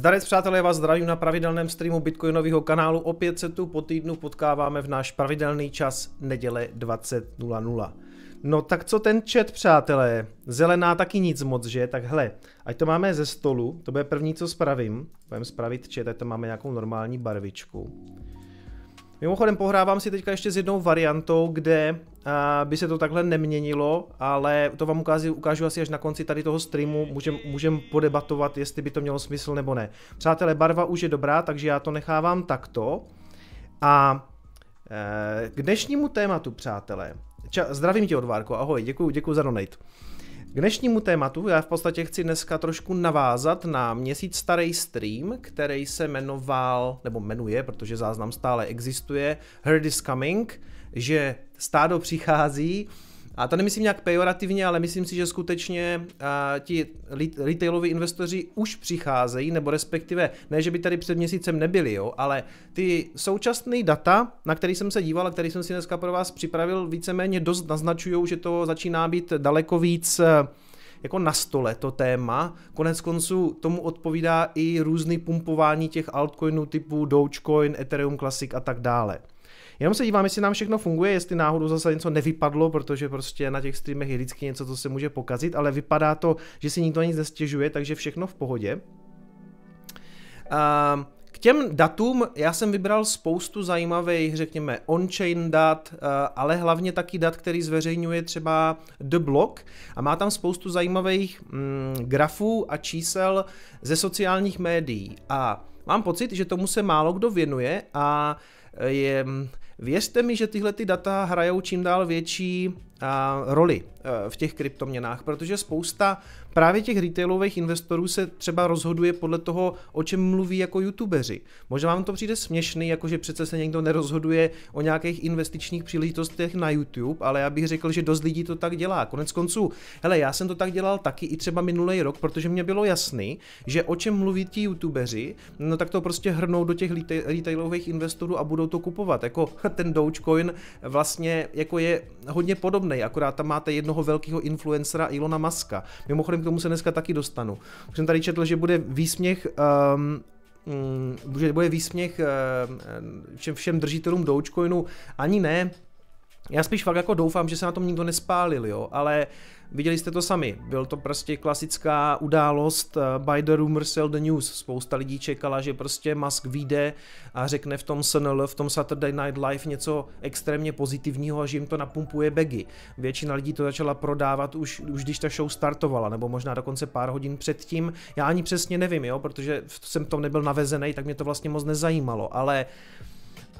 Zdarec přátelé, vás zdravím na pravidelném streamu Bitcoinového kanálu. Opět se tu po týdnu potkáváme v náš pravidelný čas neděle 20.00. No tak co ten chat, přátelé? Zelená taky nic moc, že? Tak hle, ať to máme ze stolu, to bude první, co spravím. Budeme spravit chat, ať to máme nějakou normální barvičku. Mimochodem pohrávám si teďka ještě s jednou variantou, kde by se to takhle neměnilo, ale to vám ukážu, ukážu asi až na konci tady toho streamu, můžem, můžem podebatovat, jestli by to mělo smysl nebo ne. Přátelé, barva už je dobrá, takže já to nechávám takto. A uh, k dnešnímu tématu, přátelé, Ča, zdravím tě Odvárko, ahoj, děkuji, děkuji za donate. K dnešnímu tématu já v podstatě chci dneska trošku navázat na měsíc starý stream, který se jmenoval, nebo jmenuje, protože záznam stále existuje, Herd is Coming, že stádo přichází, a to nemyslím nějak pejorativně, ale myslím si, že skutečně uh, ti retailoví investoři už přicházejí, nebo respektive ne, že by tady před měsícem nebyli, jo, ale ty současné data, na který jsem se díval a který jsem si dneska pro vás připravil, víceméně dost naznačují, že to začíná být daleko víc jako na stole to téma. Konec konců tomu odpovídá i různý pumpování těch altcoinů typu Dogecoin, Ethereum Classic a tak dále. Jenom se dívám, jestli nám všechno funguje, jestli náhodou zase něco nevypadlo, protože prostě na těch streamech je vždycky něco, co se může pokazit, ale vypadá to, že si nikdo nic nestěžuje, takže všechno v pohodě. Uh, k těm datům já jsem vybral spoustu zajímavých, řekněme, on-chain dat, ale hlavně taky dat, který zveřejňuje třeba The Block a má tam spoustu zajímavých mm, grafů a čísel ze sociálních médií a mám pocit, že tomu se málo kdo věnuje a je, Věřte mi, že tyhle ty data hrajou čím dál větší roli a, v těch kryptoměnách, protože spousta právě těch retailových investorů se třeba rozhoduje podle toho, o čem mluví jako youtubeři. Možná vám to přijde směšný, jakože přece se někdo nerozhoduje o nějakých investičních příležitostech na YouTube, ale já bych řekl, že dost lidí to tak dělá. Konec konců, hele, já jsem to tak dělal taky i třeba minulý rok, protože mě bylo jasný, že o čem mluví ti youtubeři, no tak to prostě hrnou do těch retailových investorů a budou to kupovat. Jako ten Dogecoin vlastně jako je hodně podobný, akorát tam máte jednoho velkého influencera Ilona Maska. Mimochodem k tomu se dneska taky dostanu. Už jsem tady četl, že bude výsměch um, že bude výsměch všem, všem držitelům Dogecoinu, ani ne. Já spíš fakt jako doufám, že se na tom nikdo nespálil, jo, ale Viděli jste to sami, byl to prostě klasická událost eh, by the rumor sell the news. Spousta lidí čekala, že prostě Musk vyjde a řekne v tom SNL, v tom Saturday Night Live něco extrémně pozitivního a že jim to napumpuje bagy. Většina lidí to začala prodávat už, už když ta show startovala, nebo možná dokonce pár hodin předtím. Já ani přesně nevím, jo, protože jsem v tom nebyl navezený, tak mě to vlastně moc nezajímalo, ale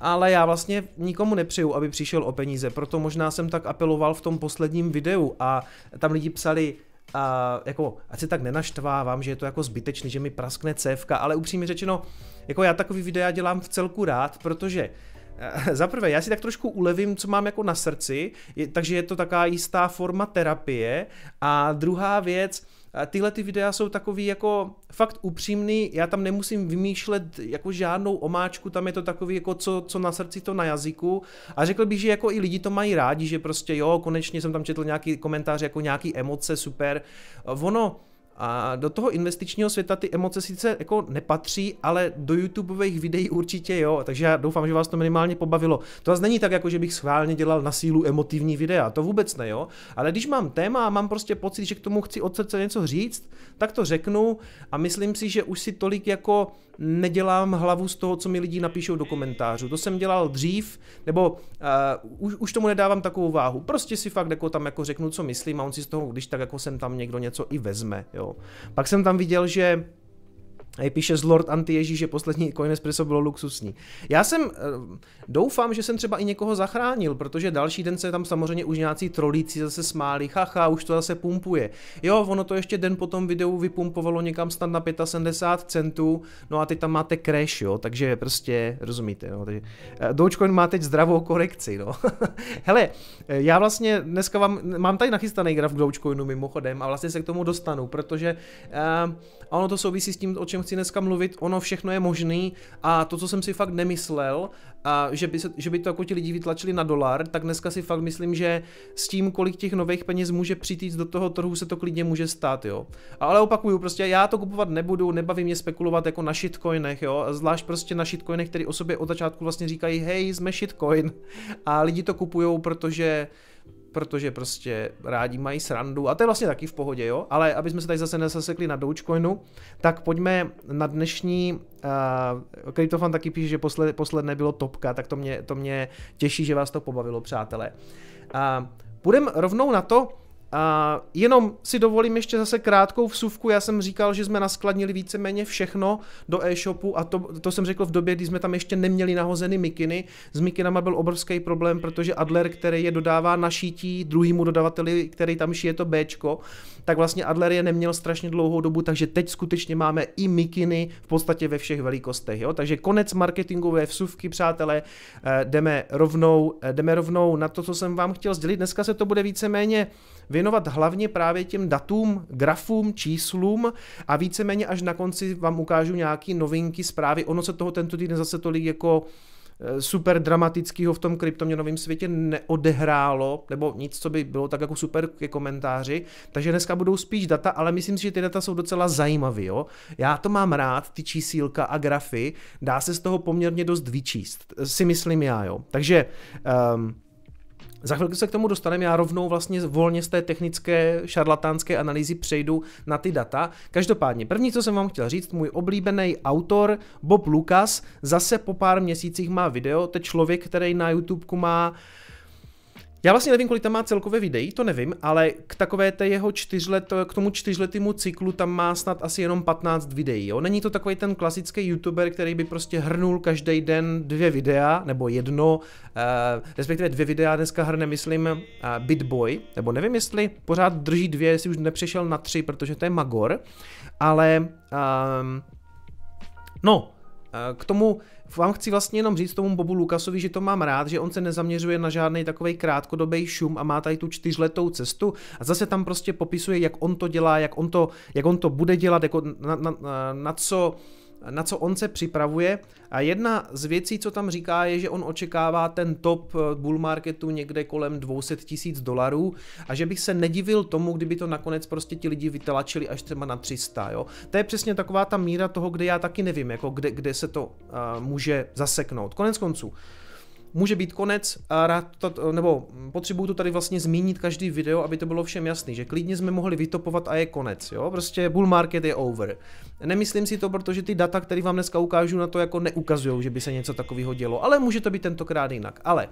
ale já vlastně nikomu nepřeju, aby přišel o peníze, proto možná jsem tak apeloval v tom posledním videu a tam lidi psali, a jako, ať se tak nenaštvávám, že je to jako zbytečný, že mi praskne cévka, ale upřímně řečeno, jako já takový videa dělám v celku rád, protože eh, za prvé, já si tak trošku ulevím, co mám jako na srdci, takže je to taková jistá forma terapie. A druhá věc, tyhle ty videa jsou takový jako fakt upřímný, já tam nemusím vymýšlet jako žádnou omáčku, tam je to takový jako co, co na srdci, to na jazyku a řekl bych, že jako i lidi to mají rádi, že prostě jo, konečně jsem tam četl nějaký komentář jako nějaký emoce, super. Ono, a do toho investičního světa ty emoce sice jako nepatří, ale do YouTubeových videí určitě jo, takže já doufám, že vás to minimálně pobavilo. To zase není tak, jako že bych schválně dělal na sílu emotivní videa, to vůbec ne, jo. Ale když mám téma a mám prostě pocit, že k tomu chci od srdce něco říct, tak to řeknu a myslím si, že už si tolik jako nedělám hlavu z toho, co mi lidi napíšou do komentářů. To jsem dělal dřív, nebo uh, už, už tomu nedávám takovou váhu. Prostě si fakt jako tam jako řeknu, co myslím a on si z toho, když tak jako sem tam někdo něco i vezme. Jo. Pak jsem tam viděl, že a píše z Lord anti že poslední Coin Espresso bylo luxusní. Já jsem, eh, doufám, že jsem třeba i někoho zachránil, protože další den se tam samozřejmě už nějací trolíci zase smáli, haha, už to zase pumpuje. Jo, ono to ještě den po tom videu vypumpovalo někam snad na 75 centů, no a teď tam máte crash, jo, takže prostě, rozumíte, no, takže eh, Dogecoin má teď zdravou korekci, no. Hele, eh, já vlastně dneska vám, mám tady nachystaný graf k Dogecoinu mimochodem a vlastně se k tomu dostanu, protože uh, ono to souvisí s tím, o čem chci dneska mluvit, ono všechno je možný a to, co jsem si fakt nemyslel, a že by, se, že by to jako ti lidi vytlačili na dolar, tak dneska si fakt myslím, že s tím, kolik těch nových peněz může přijít do toho trhu, se to klidně může stát, jo. Ale opakuju, prostě já to kupovat nebudu, nebaví mě spekulovat jako na shitcoinech, jo, zvlášť prostě na shitcoinech, který o sobě od začátku vlastně říkají, hej, jsme shitcoin a lidi to kupujou, protože protože prostě rádi mají srandu a to je vlastně taky v pohodě, jo, ale aby jsme se tady zase nesasekli na Dogecoinu, tak pojďme na dnešní, uh, Kryptofan taky píše, že posled, posledné bylo topka, tak to mě, to mě těší, že vás to pobavilo, přátelé. Uh, půjdeme rovnou na to, a jenom si dovolím ještě zase krátkou vsuvku. Já jsem říkal, že jsme naskladnili víceméně všechno do e-shopu a to, to jsem řekl v době, kdy jsme tam ještě neměli nahozeny mikiny. S mikinama byl obrovský problém, protože Adler, který je dodává na šítí druhýmu dodavateli, který tam šije to Bčko, tak vlastně Adler je neměl strašně dlouhou dobu, takže teď skutečně máme i mikiny v podstatě ve všech velikostech. Jo? Takže konec marketingové vsuvky, přátelé, eh, jdeme rovnou, eh, jdeme rovnou na to, co jsem vám chtěl sdělit. Dneska se to bude víceméně věnovat hlavně právě těm datům, grafům, číslům a víceméně až na konci vám ukážu nějaký novinky, zprávy. Ono se toho tento týden zase tolik jako eh, super dramatického v tom kryptoměnovém světě neodehrálo, nebo nic, co by bylo tak jako super ke komentáři, takže dneska budou spíš data, ale myslím si, že ty data jsou docela zajímavé. Já to mám rád, ty čísílka a grafy, dá se z toho poměrně dost vyčíst, si myslím já, jo. Takže um, za chvilku se k tomu dostaneme, já rovnou vlastně volně z té technické šarlatánské analýzy přejdu na ty data. Každopádně, první, co jsem vám chtěl říct, můj oblíbený autor Bob Lucas zase po pár měsících má video, to je člověk, který na YouTube má já vlastně nevím, kolik tam má celkové videí, to nevím, ale k takové té jeho čtyřlet, k tomu čtyřletému cyklu tam má snad asi jenom 15 videí. Jo? Není to takový ten klasický youtuber, který by prostě hrnul každý den dvě videa, nebo jedno, uh, respektive dvě videa dneska hrne, myslím, uh, Bitboy, nebo nevím, jestli pořád drží dvě, jestli už nepřešel na tři, protože to je Magor, ale um, no, k tomu vám chci vlastně jenom říct tomu Bobu Lukasovi, že to mám rád, že on se nezaměřuje na žádný takový krátkodobý šum a má tady tu čtyřletou cestu a zase tam prostě popisuje, jak on to dělá, jak on to, jak on to bude dělat, jako na, na, na, na co na co on se připravuje. A jedna z věcí, co tam říká, je, že on očekává ten top eh, bull marketu někde kolem 200 tisíc dolarů a že bych se nedivil tomu, kdyby to nakonec prostě ti lidi vytlačili až třeba na 300. Jo? To je přesně taková ta míra toho, kde já taky nevím, jako kde, kde se to uh, může zaseknout. Konec konců, může být konec a rád to, nebo potřebuju to tady vlastně zmínit každý video, aby to bylo všem jasný, že klidně jsme mohli vytopovat a je konec, jo, prostě bull market je over. Nemyslím si to, protože ty data, které vám dneska ukážu na to, jako neukazují, že by se něco takového dělo, ale může to být tentokrát jinak, ale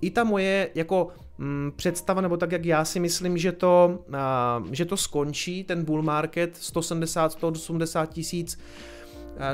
i ta moje jako mm, představa, nebo tak, jak já si myslím, že to, a, že to skončí, ten bull market 170-180 tisíc,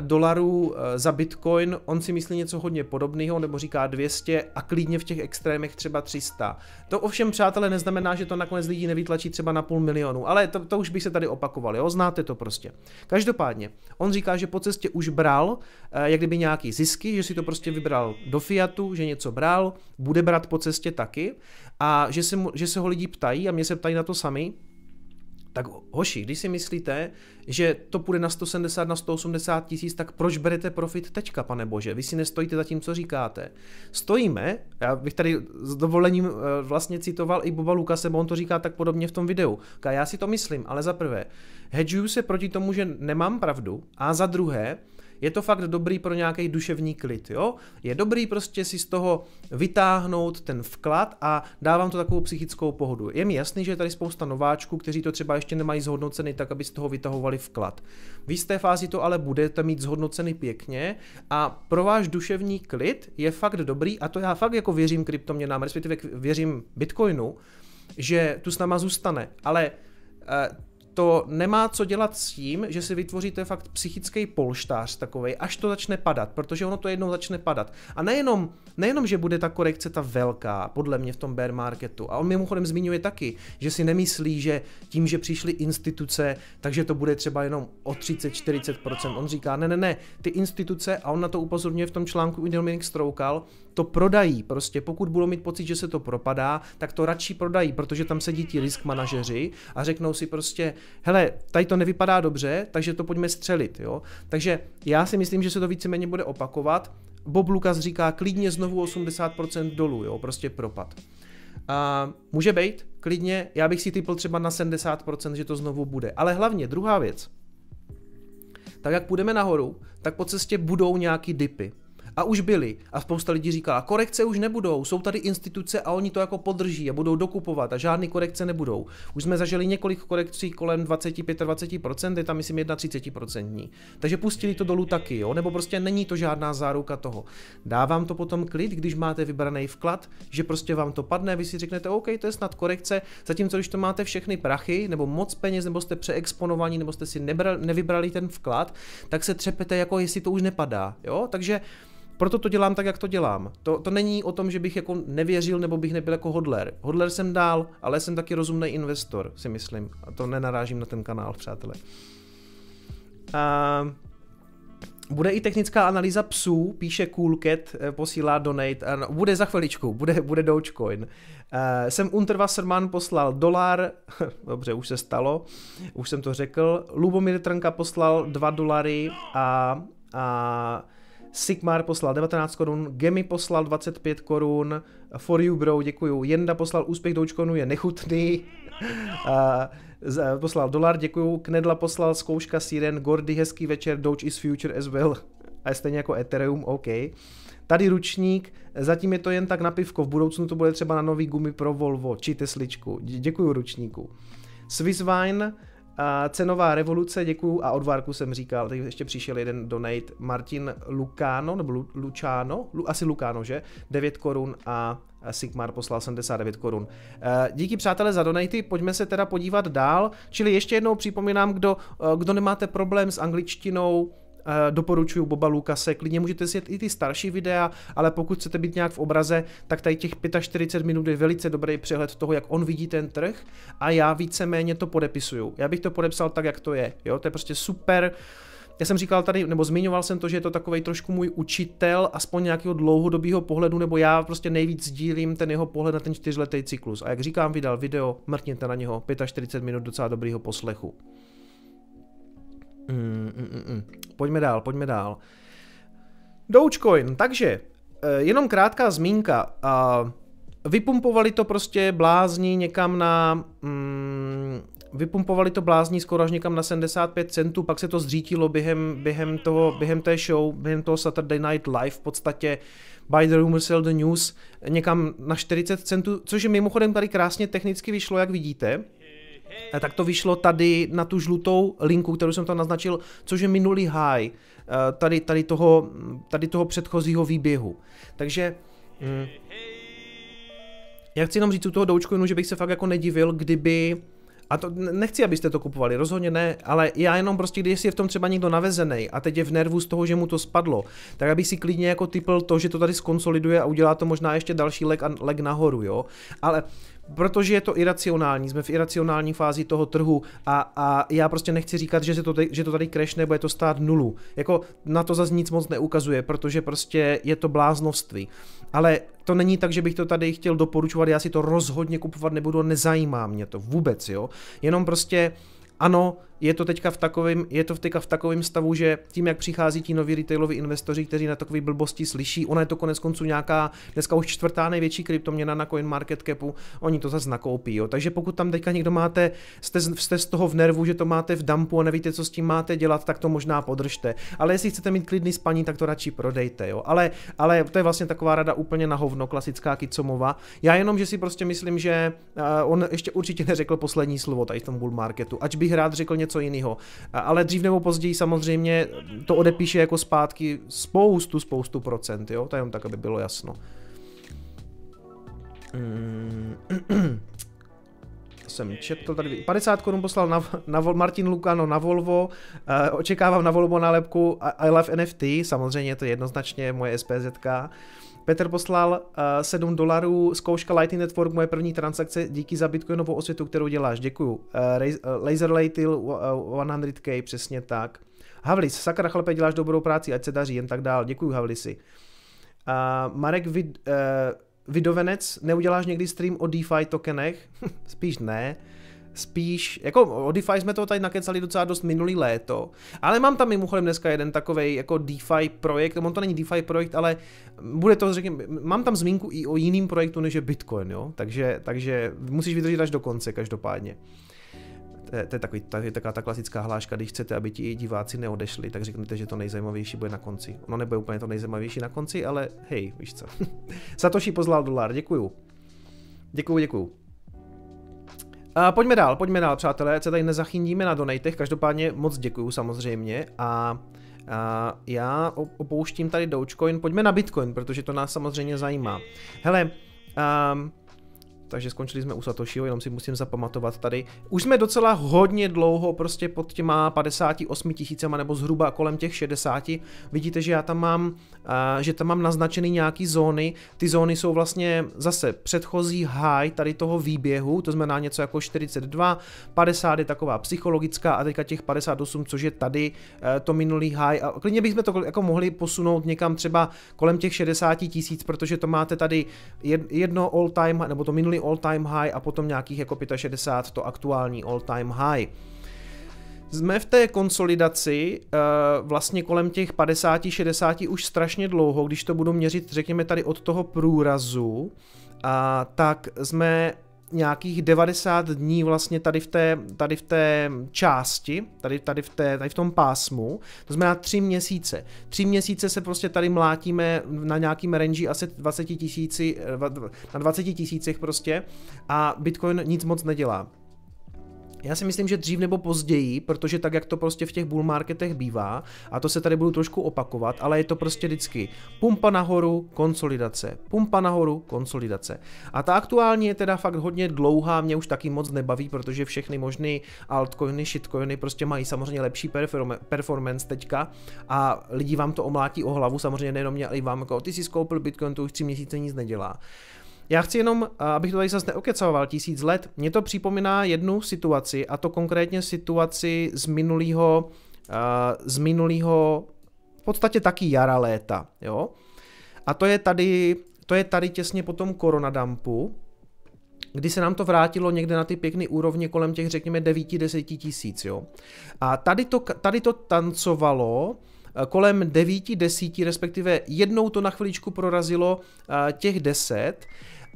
dolarů za Bitcoin, on si myslí něco hodně podobného, nebo říká 200 a klidně v těch extrémech třeba 300. To ovšem, přátelé, neznamená, že to nakonec lidí nevytlačí třeba na půl milionu, ale to, to už by se tady opakoval, jo, znáte to prostě. Každopádně, on říká, že po cestě už bral, jak kdyby nějaký zisky, že si to prostě vybral do Fiatu, že něco bral, bude brát po cestě taky a že se, mu, že se ho lidi ptají a mě se ptají na to sami, tak hoši, když si myslíte, že to půjde na 170, na 180 tisíc, tak proč berete profit teďka, pane bože? Vy si nestojíte za tím, co říkáte. Stojíme, já bych tady s dovolením eh, vlastně citoval i Boba Lukase, bo on to říká tak podobně v tom videu. Já si to myslím, ale za prvé, hedžuju se proti tomu, že nemám pravdu, a za druhé, je to fakt dobrý pro nějaký duševní klid, jo? Je dobrý prostě si z toho vytáhnout ten vklad a dávám to takovou psychickou pohodu. Je mi jasný, že je tady spousta nováčků, kteří to třeba ještě nemají zhodnoceny tak, aby z toho vytahovali vklad. V jisté fázi to ale budete mít zhodnoceny pěkně a pro váš duševní klid je fakt dobrý a to já fakt jako věřím kryptoměnám, respektive věřím Bitcoinu, že tu s náma zůstane, ale eh, to nemá co dělat s tím, že si vytvoříte fakt psychický polštář takový, až to začne padat, protože ono to jednou začne padat. A nejenom, nejenom, že bude ta korekce ta velká, podle mě v tom bear marketu. A on mimochodem zmiňuje taky, že si nemyslí, že tím, že přišly instituce, takže to bude třeba jenom o 30-40%. On říká, ne, ne, ne, ty instituce, a on na to upozorňuje v tom článku, i Dominik Stroukal, to prodají. Prostě pokud budou mít pocit, že se to propadá, tak to radši prodají, protože tam sedí ti risk manažeři a řeknou si prostě, hele, tady to nevypadá dobře, takže to pojďme střelit, jo. Takže já si myslím, že se to víceméně bude opakovat. Bob Lucas říká klidně znovu 80% dolů, jo, prostě propad. A může být, klidně, já bych si typl třeba na 70%, že to znovu bude. Ale hlavně, druhá věc, tak jak půjdeme nahoru, tak po cestě budou nějaký dipy. A už byly. A spousta lidí říkala, korekce už nebudou, jsou tady instituce a oni to jako podrží a budou dokupovat a žádné korekce nebudou. Už jsme zažili několik korekcí kolem 25-20%, je tam myslím 31%. Takže pustili to dolů taky, jo? nebo prostě není to žádná záruka toho. Dávám to potom klid, když máte vybraný vklad, že prostě vám to padne, vy si řeknete, OK, to je snad korekce, zatímco když to máte všechny prachy, nebo moc peněz, nebo jste přeexponovaní, nebo jste si nebral, nevybrali ten vklad, tak se třepete, jako jestli to už nepadá. Jo? Takže proto to dělám tak, jak to dělám. To, to není o tom, že bych jako nevěřil nebo bych nebyl jako hodler. Hodler jsem dál, ale jsem taky rozumný investor, si myslím. A to nenarážím na ten kanál, přátelé. A bude i technická analýza psů, píše Coolcat, eh, posílá donate, bude za chviličku, bude, bude Dogecoin. Uh, jsem Unterwasserman poslal dolar, dobře, už se stalo, už jsem to řekl. Lubomír Trnka poslal 2 dolary a, a Sigmar poslal 19 korun, Gemi poslal 25 korun, For You Bro, děkuju, Jenda poslal úspěch Dogecoinu, je nechutný, uh, poslal dolar, děkuju, Knedla poslal zkouška Siren, Gordy, hezký večer, Doge is future as well, a stejně jako Ethereum, OK. Tady ručník, zatím je to jen tak na pivko, v budoucnu to bude třeba na nový gumy pro Volvo či Tesličku. Děkuju ručníku. Swisswine, a cenová revoluce, děkuju, a od Várku jsem říkal, teď ještě přišel jeden donate, Martin Lucano, nebo Lu, Luciano, Lu, asi Lucano, že? 9 korun a Sigmar poslal 79 korun. Díky přátelé za donaty, pojďme se teda podívat dál, čili ještě jednou připomínám, kdo, kdo nemáte problém s angličtinou, Eh, doporučuju Boba Lukase, klidně můžete si i ty starší videa, ale pokud chcete být nějak v obraze, tak tady těch 45 minut je velice dobrý přehled toho, jak on vidí ten trh a já víceméně to podepisuju. Já bych to podepsal tak, jak to je. Jo? To je prostě super. Já jsem říkal tady, nebo zmiňoval jsem to, že je to takový trošku můj učitel, aspoň nějakého dlouhodobého pohledu, nebo já prostě nejvíc sdílím ten jeho pohled na ten čtyřletý cyklus. A jak říkám, vydal video, mrkněte na něho, 45 minut docela dobrýho poslechu. Mm, mm, mm, mm. Pojďme dál, pojďme dál. Dogecoin, takže eh, jenom krátká zmínka. Vypumpovali to prostě blázni někam na... Mm, vypumpovali to blázní skoro až někam na 75 centů, pak se to zřítilo během, během, toho, během té show, během toho Saturday Night Live v podstatě by the rumor sell the news někam na 40 centů, což je mimochodem tady krásně technicky vyšlo, jak vidíte tak to vyšlo tady na tu žlutou linku, kterou jsem tam naznačil, což je minulý high eh, tady, tady, toho, tady toho předchozího výběhu. Takže hm, já chci jenom říct u toho Dogecoinu, že bych se fakt jako nedivil, kdyby A to nechci, abyste to kupovali, rozhodně ne, ale já jenom prostě, když je v tom třeba někdo navezený a teď je v nervu z toho, že mu to spadlo, tak aby si klidně jako typl to, že to tady skonsoliduje a udělá to možná ještě další leg, leg nahoru, jo. Ale protože je to iracionální, jsme v iracionální fázi toho trhu a, a já prostě nechci říkat, že, se to, že to tady crashne, bude to stát nulu. Jako na to zase nic moc neukazuje, protože prostě je to bláznovství. Ale to není tak, že bych to tady chtěl doporučovat, já si to rozhodně kupovat nebudu, nezajímá mě to vůbec, jo. Jenom prostě ano, je to teďka v takovém, je to teďka v takovém stavu, že tím, jak přichází ti noví retailoví investoři, kteří na takové blbosti slyší, ona je to konec konců nějaká, dneska už čtvrtá největší kryptoměna na CoinMarketCapu, oni to zase nakoupí. Jo. Takže pokud tam teďka někdo máte, jste, jste z toho v nervu, že to máte v dumpu a nevíte, co s tím máte dělat, tak to možná podržte. Ale jestli chcete mít klidný spaní, tak to radši prodejte. Jo. Ale, ale to je vlastně taková rada úplně na hovno, klasická Kicomova. Já jenom, že si prostě myslím, že uh, on ještě určitě neřekl poslední slovo tady v tom bull marketu, ač bych rád řekl něco něco jiného. Ale dřív nebo později samozřejmě to odepíše jako zpátky spoustu, spoustu procent, jo? To je jenom tak, aby bylo jasno. Mm. jsem četl tady, 50 korun poslal na, na Martin Lukano na Volvo, uh, očekávám na Volvo nálepku I love NFT, samozřejmě to je jednoznačně moje SPZK. Petr poslal uh, eh, 7 dolarů, zkouška Lightning Network, moje první transakce, díky za bitcoinovou osvětu, kterou děláš, děkuju. Uh, Laser Latil uh, 100k, přesně tak. Havlis, sakra chlape, děláš dobrou práci, ať se daří, jen tak dál, děkuju Havlisi. Uh, Marek Vid, uh, Vidovenec, neuděláš někdy stream o DeFi tokenech? Spíš ne spíš, jako o DeFi jsme to tady nakecali docela dost minulý léto, ale mám tam mimochodem dneska jeden takový jako DeFi projekt, on to není DeFi projekt, ale bude to, řekněme, mám tam zmínku i o jiným projektu, než je Bitcoin, jo, takže, takže musíš vydržet až do konce každopádně. To je, to je, takový, je taková ta klasická hláška, když chcete, aby ti diváci neodešli, tak řeknete, že to nejzajímavější bude na konci. Ono nebude úplně to nejzajímavější na konci, ale hej, víš co. Satoshi pozlal dolar, děkuju. Děkuju, děkuju. Uh, pojďme dál, pojďme dál, přátelé, se tady nezachyndíme na donatech, každopádně moc děkuju samozřejmě a a já opouštím tady Dogecoin, pojďme na Bitcoin, protože to nás samozřejmě zajímá. Hele, um, takže skončili jsme u Satoshiho, jenom si musím zapamatovat tady. Už jsme docela hodně dlouho prostě pod těma 58 tisícema nebo zhruba kolem těch 60. Vidíte, že já tam mám, uh, že tam mám naznačený nějaký zóny. Ty zóny jsou vlastně zase předchozí high tady toho výběhu, to znamená něco jako 42, 50 je taková psychologická a teďka těch 58, což je tady uh, to minulý high. A klidně bychom to jako mohli posunout někam třeba kolem těch 60 tisíc, protože to máte tady jedno all time, nebo to minulý all-time high a potom nějakých jako 65 to aktuální all-time high. Jsme v té konsolidaci uh, vlastně kolem těch 50-60 už strašně dlouho, když to budu měřit, řekněme tady od toho průrazu, a tak jsme nějakých 90 dní vlastně tady v té, tady v té části, tady, tady, v té, tady v tom pásmu, to znamená tři měsíce. Tři měsíce se prostě tady mlátíme na nějakým range asi 20 tisíci, na 20 tisících prostě a Bitcoin nic moc nedělá. Já si myslím, že dřív nebo později, protože tak, jak to prostě v těch bull marketech bývá, a to se tady budu trošku opakovat, ale je to prostě vždycky pumpa nahoru, konsolidace, pumpa nahoru, konsolidace. A ta aktuálně je teda fakt hodně dlouhá, mě už taky moc nebaví, protože všechny možné altcoiny, shitcoiny prostě mají samozřejmě lepší performance teďka a lidi vám to omlátí o hlavu, samozřejmě nejenom mě, ale i vám jako ty si skoupil Bitcoin, to už tři měsíce nic nedělá. Já chci jenom, abych to tady zase neokecoval tisíc let, mě to připomíná jednu situaci, a to konkrétně situaci z minulého, z minulého v podstatě taky jara léta, jo. A to je tady, to je tady těsně po tom koronadampu, kdy se nám to vrátilo někde na ty pěkné úrovně kolem těch, řekněme, 9-10 tisíc, jo. A tady to, tady to tancovalo kolem 9-10, respektive jednou to na chviličku prorazilo těch 10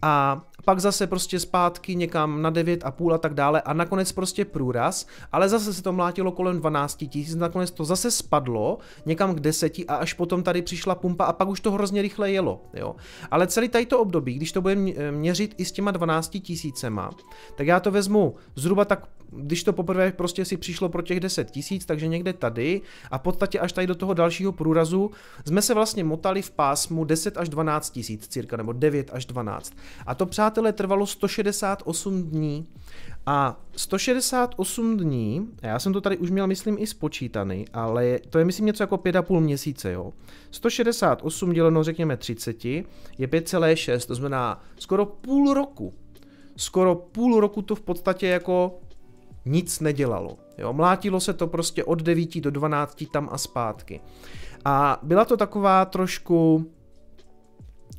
a pak zase prostě zpátky někam na 9,5 a tak dále a nakonec prostě průraz, ale zase se to mlátilo kolem 12 tisíc, nakonec to zase spadlo někam k 10 a až potom tady přišla pumpa a pak už to hrozně rychle jelo, jo. Ale celý tady období, když to budeme měřit i s těma 12 tisícema, tak já to vezmu zhruba tak když to poprvé prostě si přišlo pro těch 10 tisíc, takže někde tady a v podstatě až tady do toho dalšího průrazu jsme se vlastně motali v pásmu 10 až 12 tisíc cirka, nebo 9 až 12. A to, přátelé, trvalo 168 dní. A 168 dní, já jsem to tady už měl, myslím, i spočítaný, ale to je, myslím, něco jako 5,5 měsíce, jo. 168 děleno, řekněme, 30 je 5,6, to znamená skoro půl roku. Skoro půl roku to v podstatě jako nic nedělalo. Jo, mlátilo se to prostě od 9 do 12 tam a zpátky. A byla to taková trošku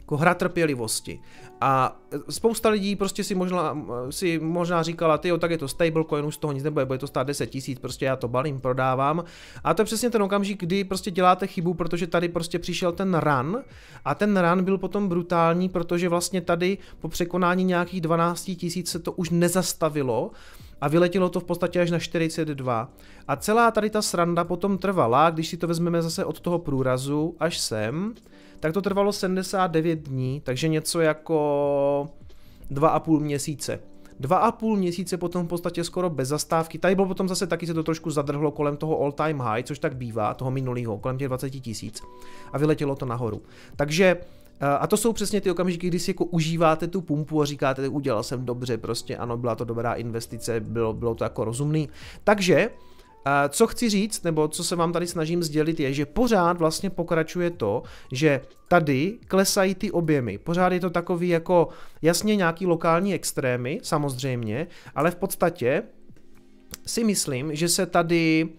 jako hra trpělivosti. A spousta lidí prostě si možná, si možná říkala, ty tak je to stablecoin, už z toho nic nebude, bude to stát 10 tisíc, prostě já to balím, prodávám. A to je přesně ten okamžik, kdy prostě děláte chybu, protože tady prostě přišel ten run a ten run byl potom brutální, protože vlastně tady po překonání nějakých 12 tisíc se to už nezastavilo a vyletělo to v podstatě až na 42. A celá tady ta sranda potom trvala, když si to vezmeme zase od toho průrazu až sem, tak to trvalo 79 dní, takže něco jako 2,5 měsíce. Dva a půl měsíce potom v podstatě skoro bez zastávky. Tady bylo potom zase taky se to trošku zadrhlo kolem toho all time high, což tak bývá, toho minulého, kolem těch 20 tisíc. A vyletělo to nahoru. Takže a to jsou přesně ty okamžiky, kdy si jako užíváte tu pumpu a říkáte, udělal jsem dobře, prostě ano, byla to dobrá investice, bylo, bylo to jako rozumný. Takže co chci říct, nebo co se vám tady snažím sdělit, je, že pořád vlastně pokračuje to, že tady klesají ty objemy. Pořád je to takový jako jasně nějaký lokální extrémy, samozřejmě, ale v podstatě si myslím, že se tady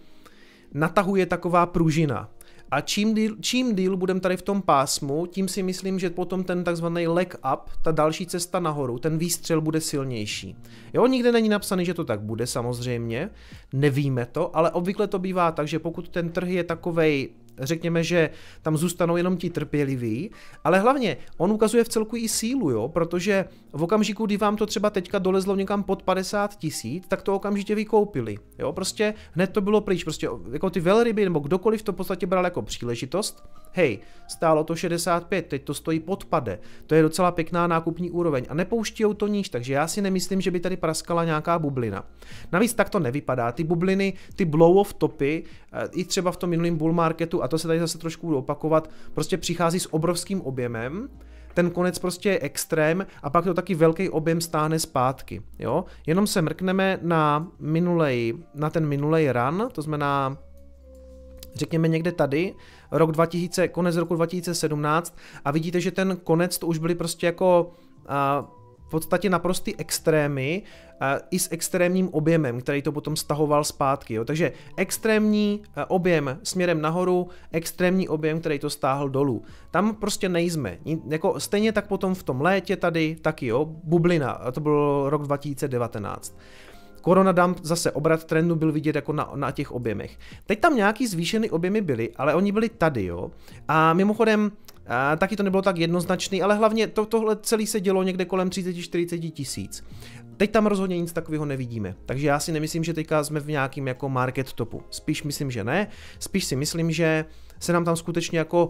natahuje taková pružina. A čím díl, čím díl budeme tady v tom pásmu, tím si myslím, že potom ten takzvaný leg up, ta další cesta nahoru, ten výstřel bude silnější. Jo, nikde není napsaný, že to tak bude samozřejmě, nevíme to, ale obvykle to bývá tak, že pokud ten trh je takovej řekněme, že tam zůstanou jenom ti trpěliví, ale hlavně on ukazuje v celku i sílu, jo, protože v okamžiku, kdy vám to třeba teďka dolezlo někam pod 50 tisíc, tak to okamžitě vykoupili, jo, prostě hned to bylo pryč, prostě jako ty velryby nebo kdokoliv to v podstatě bral jako příležitost, hej, stálo to 65, teď to stojí pod pade, to je docela pěkná nákupní úroveň a nepouštějou to níž, takže já si nemyslím, že by tady praskala nějaká bublina. Navíc tak to nevypadá, ty bubliny, ty blow-off topy, eh, i třeba v tom minulém bull marketu, a to se tady zase trošku budu opakovat, prostě přichází s obrovským objemem, ten konec prostě je extrém a pak to taky velký objem stáhne zpátky, jo. Jenom se mrkneme na minulej, na ten minulej run, to znamená řekněme někde tady, rok 2000, konec roku 2017 a vidíte, že ten konec to už byly prostě jako uh, v podstatě naprostý extrémy uh, i s extrémním objemem, který to potom stahoval zpátky. Jo. Takže extrémní uh, objem směrem nahoru, extrémní objem, který to stáhl dolů. Tam prostě nejsme. Jako stejně tak potom v tom létě tady, taky jo, bublina, a to byl rok 2019. Corona Dump zase obrat trendu byl vidět jako na, na těch objemech. Teď tam nějaký zvýšený objemy byly, ale oni byli tady, jo. A mimochodem, a taky to nebylo tak jednoznačný, ale hlavně to, tohle celé se dělo někde kolem 30-40 tisíc. Teď tam rozhodně nic takového nevidíme, takže já si nemyslím, že teďka jsme v nějakým jako market topu. Spíš myslím, že ne, spíš si myslím, že se nám tam skutečně jako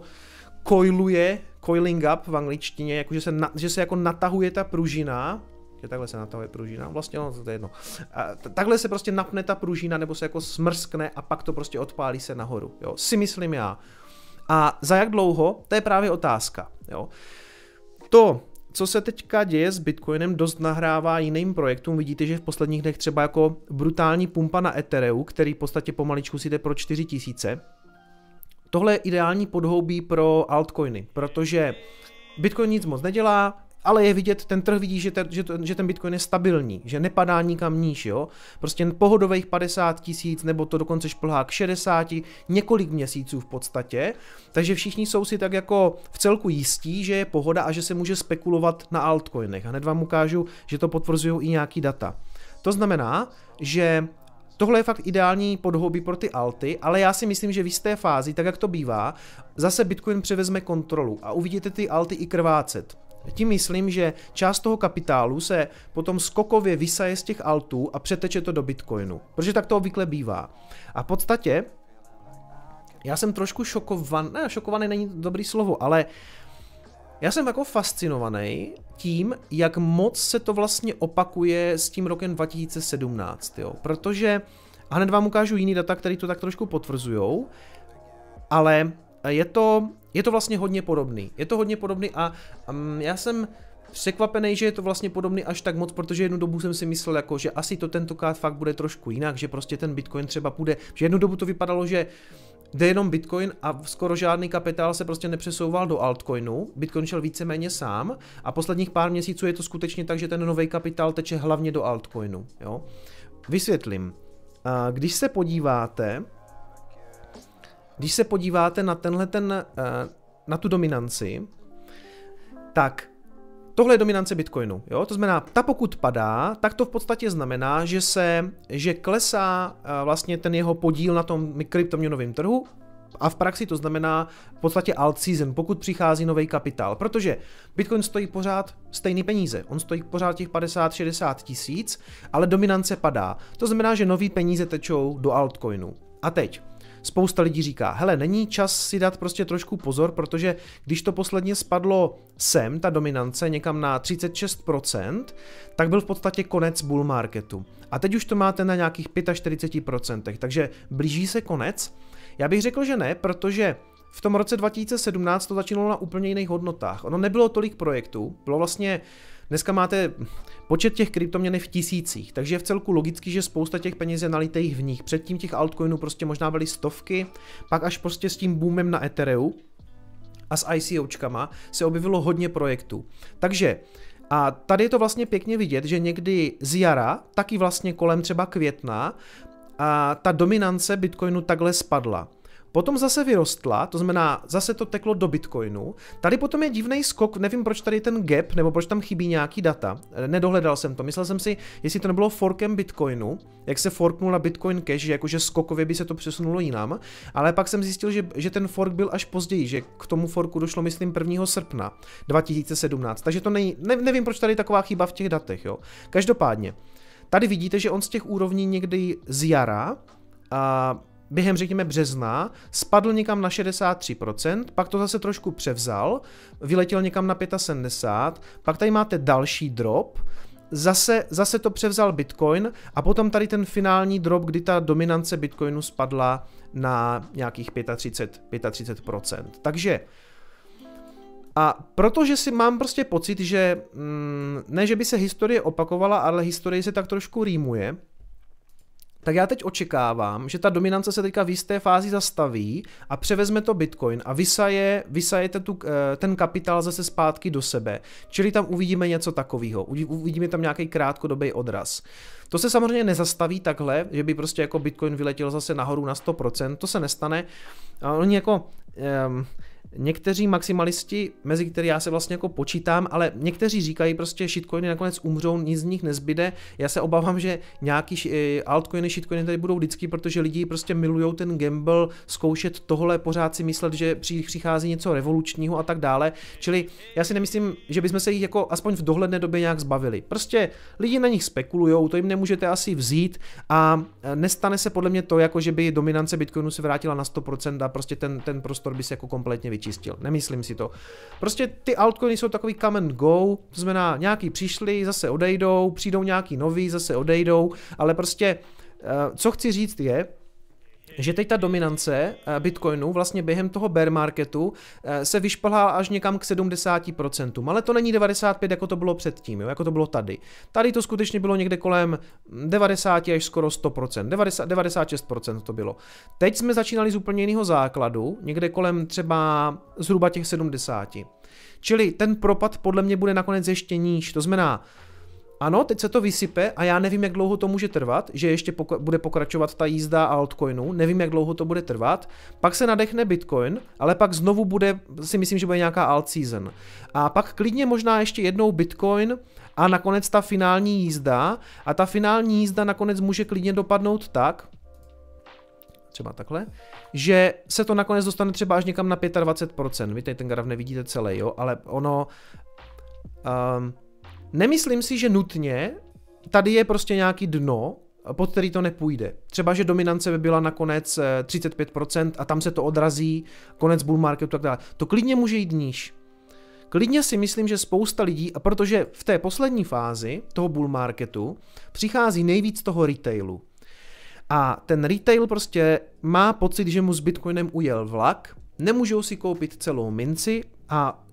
coiluje, coiling up v angličtině, jako že se, na, že se jako natahuje ta pružina že takhle se natahuje pružina, vlastně no, to je jedno. A takhle se prostě napne ta pružina, nebo se jako smrskne a pak to prostě odpálí se nahoru, jo, si myslím já. A za jak dlouho, to je právě otázka, jo. To, co se teďka děje s Bitcoinem, dost nahrává jiným projektům. Vidíte, že v posledních dnech třeba jako brutální pumpa na Ethereu, který v podstatě pomaličku si jde pro 4000. Tohle je ideální podhoubí pro altcoiny, protože Bitcoin nic moc nedělá, ale je vidět, ten trh vidí, že ten, že, to, že ten Bitcoin je stabilní, že nepadá nikam níž, jo. Prostě pohodových 50 tisíc, nebo to dokonce šplhá k 60, několik měsíců v podstatě, takže všichni jsou si tak jako v celku jistí, že je pohoda a že se může spekulovat na altcoinech. A hned vám ukážu, že to potvrzují i nějaký data. To znamená, že Tohle je fakt ideální podhoubí pro ty alty, ale já si myslím, že v jisté fázi, tak jak to bývá, zase Bitcoin převezme kontrolu a uvidíte ty alty i krvácet. Tím myslím, že část toho kapitálu se potom skokově vysaje z těch altů a přeteče to do Bitcoinu, protože tak to obvykle bývá. A v podstatě já jsem trošku šokovan, ne, šokovaný není dobrý slovo, ale já jsem jako fascinovaný tím, jak moc se to vlastně opakuje s tím rokem 2017, jo, protože a hned vám ukážu jiný data, které to tak trošku potvrzujou, ale je to, je to vlastně hodně podobný. Je to hodně podobný a um, já jsem překvapený, že je to vlastně podobný až tak moc, protože jednu dobu jsem si myslel, jako, že asi to tentokrát fakt bude trošku jinak, že prostě ten Bitcoin třeba půjde, že jednu dobu to vypadalo, že jde jenom Bitcoin a skoro žádný kapitál se prostě nepřesouval do altcoinu, Bitcoin šel víceméně sám a posledních pár měsíců je to skutečně tak, že ten nový kapitál teče hlavně do altcoinu. Jo? Vysvětlím. Když se podíváte, když se podíváte na tenhle ten, eh, na tu dominanci, tak Tohle je dominance Bitcoinu, jo? To znamená, ta pokud padá, tak to v podstatě znamená, že se, že klesá eh, vlastně ten jeho podíl na tom kryptoměnovém trhu, a v praxi to znamená v podstatě alt season, pokud přichází nový kapitál, protože Bitcoin stojí pořád stejný peníze, on stojí pořád těch 50-60 tisíc, ale dominance padá. To znamená, že nový peníze tečou do altcoinu. A teď, spousta lidí říká, hele, není čas si dát prostě trošku pozor, protože když to posledně spadlo sem, ta dominance, někam na 36%, tak byl v podstatě konec bull marketu. A teď už to máte na nějakých 45%, takže blíží se konec. Já bych řekl, že ne, protože v tom roce 2017 to začínalo na úplně jiných hodnotách. Ono nebylo tolik projektů, bylo vlastně Dneska máte počet těch kryptoměn v tisících, takže je v celku logický, že spousta těch peněz je nalitých v nich. Předtím těch altcoinů prostě možná byly stovky, pak až prostě s tím boomem na Ethereu a s ICOčkama se objevilo hodně projektů. Takže a tady je to vlastně pěkně vidět, že někdy z jara, taky vlastně kolem třeba května, a ta dominance Bitcoinu takhle spadla. Potom zase vyrostla, to znamená, zase to teklo do Bitcoinu. Tady potom je divný skok, nevím proč tady ten gap, nebo proč tam chybí nějaký data. Nedohledal jsem to. Myslel jsem si, jestli to nebylo forkem Bitcoinu, jak se forknul na Bitcoin Cash, že jakože skokově by se to přesunulo jinam, ale pak jsem zjistil, že, že ten fork byl až později, že k tomu forku došlo, myslím, 1. srpna 2017. Takže to nej, ne, nevím, proč tady taková chyba v těch datech, jo. Každopádně, tady vidíte, že on z těch úrovní někdy z jara a během řekněme března spadl někam na 63%, pak to zase trošku převzal, vyletěl někam na 75%, pak tady máte další drop, zase, zase to převzal Bitcoin a potom tady ten finální drop, kdy ta dominance Bitcoinu spadla na nějakých 35, 35%. Takže a protože si mám prostě pocit, že mm, ne, že by se historie opakovala, ale historie se tak trošku rýmuje, tak já teď očekávám, že ta dominance se teďka v jisté fázi zastaví a převezme to Bitcoin a vysaje, vysajete tu, eh, ten kapitál zase zpátky do sebe. Čili tam uvidíme něco takového, uvidíme tam nějaký krátkodobý odraz. To se samozřejmě nezastaví takhle, že by prostě jako Bitcoin vyletěl zase nahoru na 100%, to se nestane. Oni jako, um, Někteří maximalisti, mezi který já se vlastně jako počítám, ale někteří říkají prostě shitcoiny nakonec umřou, nic z nich nezbyde. Já se obávám, že nějaký eh, altcoiny, shitcoiny tady budou vždycky, protože lidi prostě milují ten gamble, zkoušet tohle, pořád si myslet, že přichází něco revolučního a tak dále. Čili já si nemyslím, že bychom se jich jako aspoň v dohledné době nějak zbavili. Prostě lidi na nich spekulují, to jim nemůžete asi vzít a eh, nestane se podle mě to, jako že by dominance Bitcoinu se vrátila na 100% a prostě ten, ten prostor by se jako kompletně vyčistil. Nemyslím si to. Prostě ty altcoiny jsou takový come and go, to znamená nějaký přišli, zase odejdou, přijdou nějaký nový, zase odejdou, ale prostě eh, co chci říct je, že teď ta dominance eh, Bitcoinu vlastně během toho bear marketu eh, se vyšplhá až někam k 70%, ale to není 95, jako to bylo předtím, jo, jako to bylo tady. Tady to skutečně bylo někde kolem 90 až skoro 100%, 90, 96% to bylo. Teď jsme začínali z úplně jiného základu, někde kolem třeba zhruba těch 70. Čili ten propad podle mě bude nakonec ještě níž, to znamená, ano, teď se to vysype a já nevím, jak dlouho to může trvat, že ještě pok- bude pokračovat ta jízda altcoinu, nevím, jak dlouho to bude trvat, pak se nadechne Bitcoin, ale pak znovu bude, si myslím, že bude nějaká alt season. A pak klidně možná ještě jednou Bitcoin a nakonec ta finální jízda a ta finální jízda nakonec může klidně dopadnout tak, třeba takhle, že se to nakonec dostane třeba až někam na 25%. Vy tady ten graf nevidíte celý, jo, ale ono... Um, Nemyslím si, že nutně tady je prostě nějaký dno, pod který to nepůjde. Třeba, že dominance by byla nakonec 35% eh, a tam se to odrazí, konec bull marketu a tak dále. To klidně může jít níž. klidně si myslím, že spousta lidí, a protože v té poslední fázi toho bull marketu přichází nejvíc toho retailu. A ten retail prostě má pocit, že mu s Bitcoinem ujel vlak, nemůžou si koupit celou minci a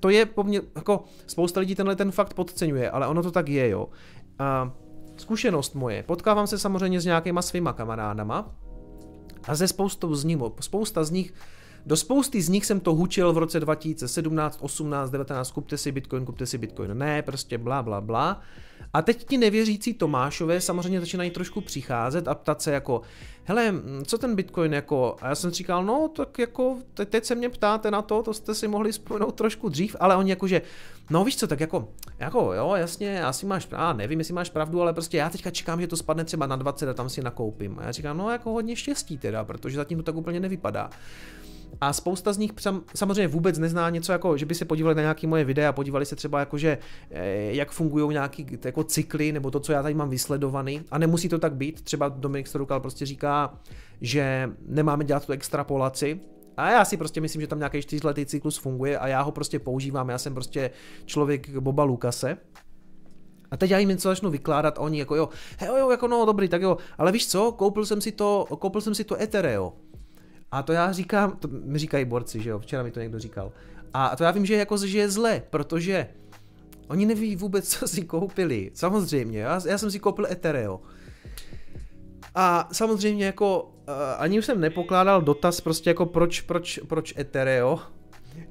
to je po mně, jako spousta lidí tenhle ten fakt podceňuje, ale ono to tak je, jo. A zkušenost moje, potkávám se samozřejmě s nějakýma svýma kamarádama a ze spoustou z nich, spousta z nich do spousty z nich jsem to hučil v roce 2017, 18, 19, kupte si Bitcoin, kupte si Bitcoin. Ne, prostě bla, bla, bla. A teď ti nevěřící Tomášové samozřejmě začínají trošku přicházet a ptat se jako, hele, co ten Bitcoin jako, a já jsem říkal, no tak jako, teď se mě ptáte na to, to jste si mohli vzpomenout trošku dřív, ale oni jakože, no víš co, tak jako, jako jo, jasně, asi máš, a nevím, jestli máš pravdu, ale prostě já teďka čekám, že to spadne třeba na 20 a tam si nakoupím. A já říkám, no jako hodně štěstí teda, protože zatím to tak úplně nevypadá. A spousta z nich samozřejmě vůbec nezná něco jako, že by se podívali na nějaké moje videa, podívali se třeba jako, že eh, jak fungují nějaký jako cykly, nebo to, co já tady mám vysledovaný. A nemusí to tak být. Třeba Dominik Storukal prostě říká, že nemáme dělat tu extrapolaci, a já si prostě myslím, že tam nějaký čtyřletý cyklus funguje a já ho prostě používám. Já jsem prostě člověk Boba Lukase. A teď já jim něco začnu vykládat a oni jako jo, jo, jo, jako no dobrý, tak jo, ale víš co, koupil jsem si to, koupil jsem si to Ethereo. A to já říkám, to mi říkají borci, že jo, včera mi to někdo říkal. A to já vím, že jako že je zle, protože oni neví vůbec, co si koupili. Samozřejmě, já, já jsem si koupil Ethereum. A samozřejmě jako uh, ani už jsem nepokládal dotaz prostě jako proč, proč, proč Ethereum,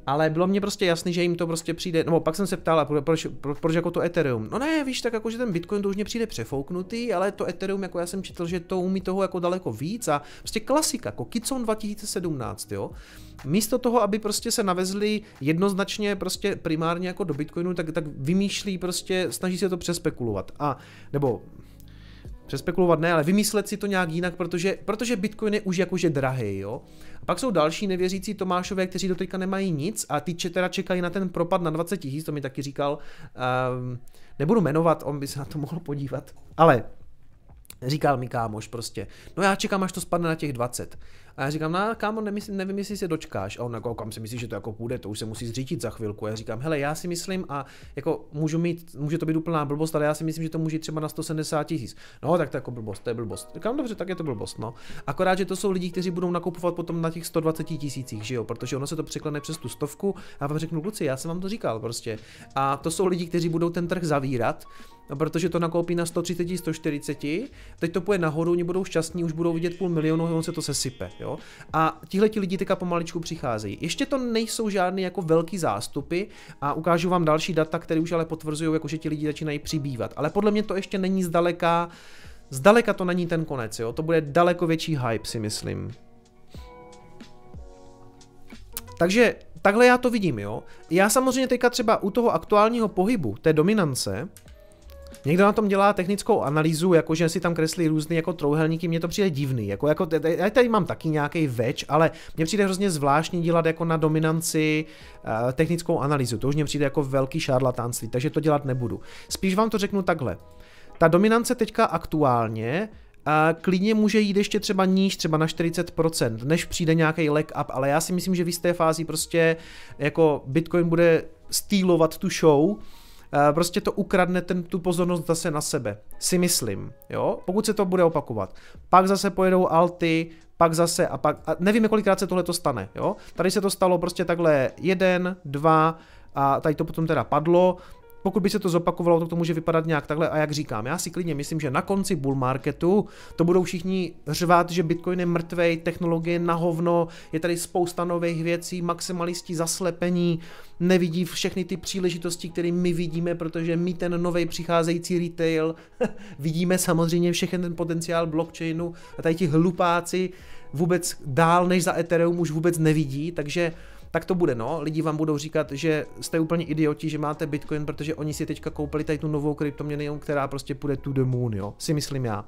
ale bylo mě prostě jasný, že jim to prostě přijde, no pak jsem se ptal, proč, proč, proč jako to Ethereum? No ne, víš, tak jako, že ten Bitcoin to už mě přijde přefouknutý, ale to Ethereum, jako já jsem četl, že to umí toho jako daleko víc a prostě klasika, jako Kitsune 2017, jo. Místo toho, aby prostě se navezli jednoznačně prostě primárně jako do Bitcoinu, tak, tak vymýšlí prostě, snaží se to přespekulovat. A, nebo přespekulovat ne, ale vymyslet si to nějak jinak, protože, protože Bitcoin je už jakože drahý, jo. A pak jsou další nevěřící Tomášové, kteří do teďka nemají nic a ty teda čekají na ten propad na 20 tisíc, to mi taky říkal. Um, nebudu jmenovat, on by se na to mohl podívat. Ale říkal mi kámoš prostě, no já čekám, až to spadne na těch 20. A já říkám, no kámo, nemyslím, nevím, jestli se dočkáš. A on jako, kam si myslíš, že to jako půjde, to už se musí zřítit za chvilku. A já říkám, hele, já si myslím, a jako můžu mít, může to být úplná blbost, ale já si myslím, že to může třeba na 170 tisíc. No, tak to jako blbost, to je blbost. Říkám, dobře, tak je to blbost, no. Akorát, že to jsou lidi, kteří budou nakupovat potom na těch 120 tisících, že jo, protože ono se to překlene přes tu stovku a vám řeknu, kluci, já jsem vám to říkal prostě. A to jsou lidi, kteří budou ten trh zavírat, protože to nakoupí na 130, 140, teď to půjde nahoru, oni budou šťastní, už budou vidět půl milionu, on se to sesype, jo. A tihle ti lidi teďka pomaličku přicházejí. Ještě to nejsou žádné jako velký zástupy a ukážu vám další data, které už ale potvrzují, jako že ti lidi začínají přibývat. Ale podle mě to ještě není zdaleka, zdaleka to není ten konec, jo. To bude daleko větší hype, si myslím. Takže takhle já to vidím, jo. Já samozřejmě teďka třeba u toho aktuálního pohybu, té dominance, Někdo na tom dělá technickou analýzu, jakože si tam kreslí různé jako trouhelníky, mně to přijde divný. Jako, jako, já tady mám taky nějaký več, ale mně přijde hrozně zvláštní dělat jako na dominanci uh, technickou analýzu. To už mně přijde jako velký šarlatánství, takže to dělat nebudu. Spíš vám to řeknu takhle. Ta dominance teďka aktuálně a klidně může jít ještě třeba níž, třeba na 40%, než přijde nějaký leg up, ale já si myslím, že v jisté fázi prostě jako Bitcoin bude stýlovat tu show Eh, prostě to ukradne ten, tu pozornost zase na sebe. Si myslím, jo? Pokud se to bude opakovat. Pak zase pojedou alty, pak zase a pak, a nevím, kolikrát se tohle to stane, jo? Tady se to stalo prostě takhle jeden, dva, a tady to potom teda padlo, pokud by se to zopakovalo, tak to může vypadat nějak takhle. A jak říkám, já si klidně myslím, že na konci bull marketu to budou všichni řvát, že Bitcoin je mrtvej, technologie na hovno, je tady spousta nových věcí, maximalisti zaslepení, nevidí všechny ty příležitosti, které my vidíme, protože my ten nový přicházející retail vidíme samozřejmě všechny ten potenciál blockchainu a tady ti hlupáci vůbec dál než za Ethereum už vůbec nevidí, takže tak to bude, no. Lidi vám budou říkat, že jste úplně idioti, že máte Bitcoin, protože oni si teďka koupili tady tu novou kryptoměnu, která prostě půjde to the moon, jo. Si myslím já.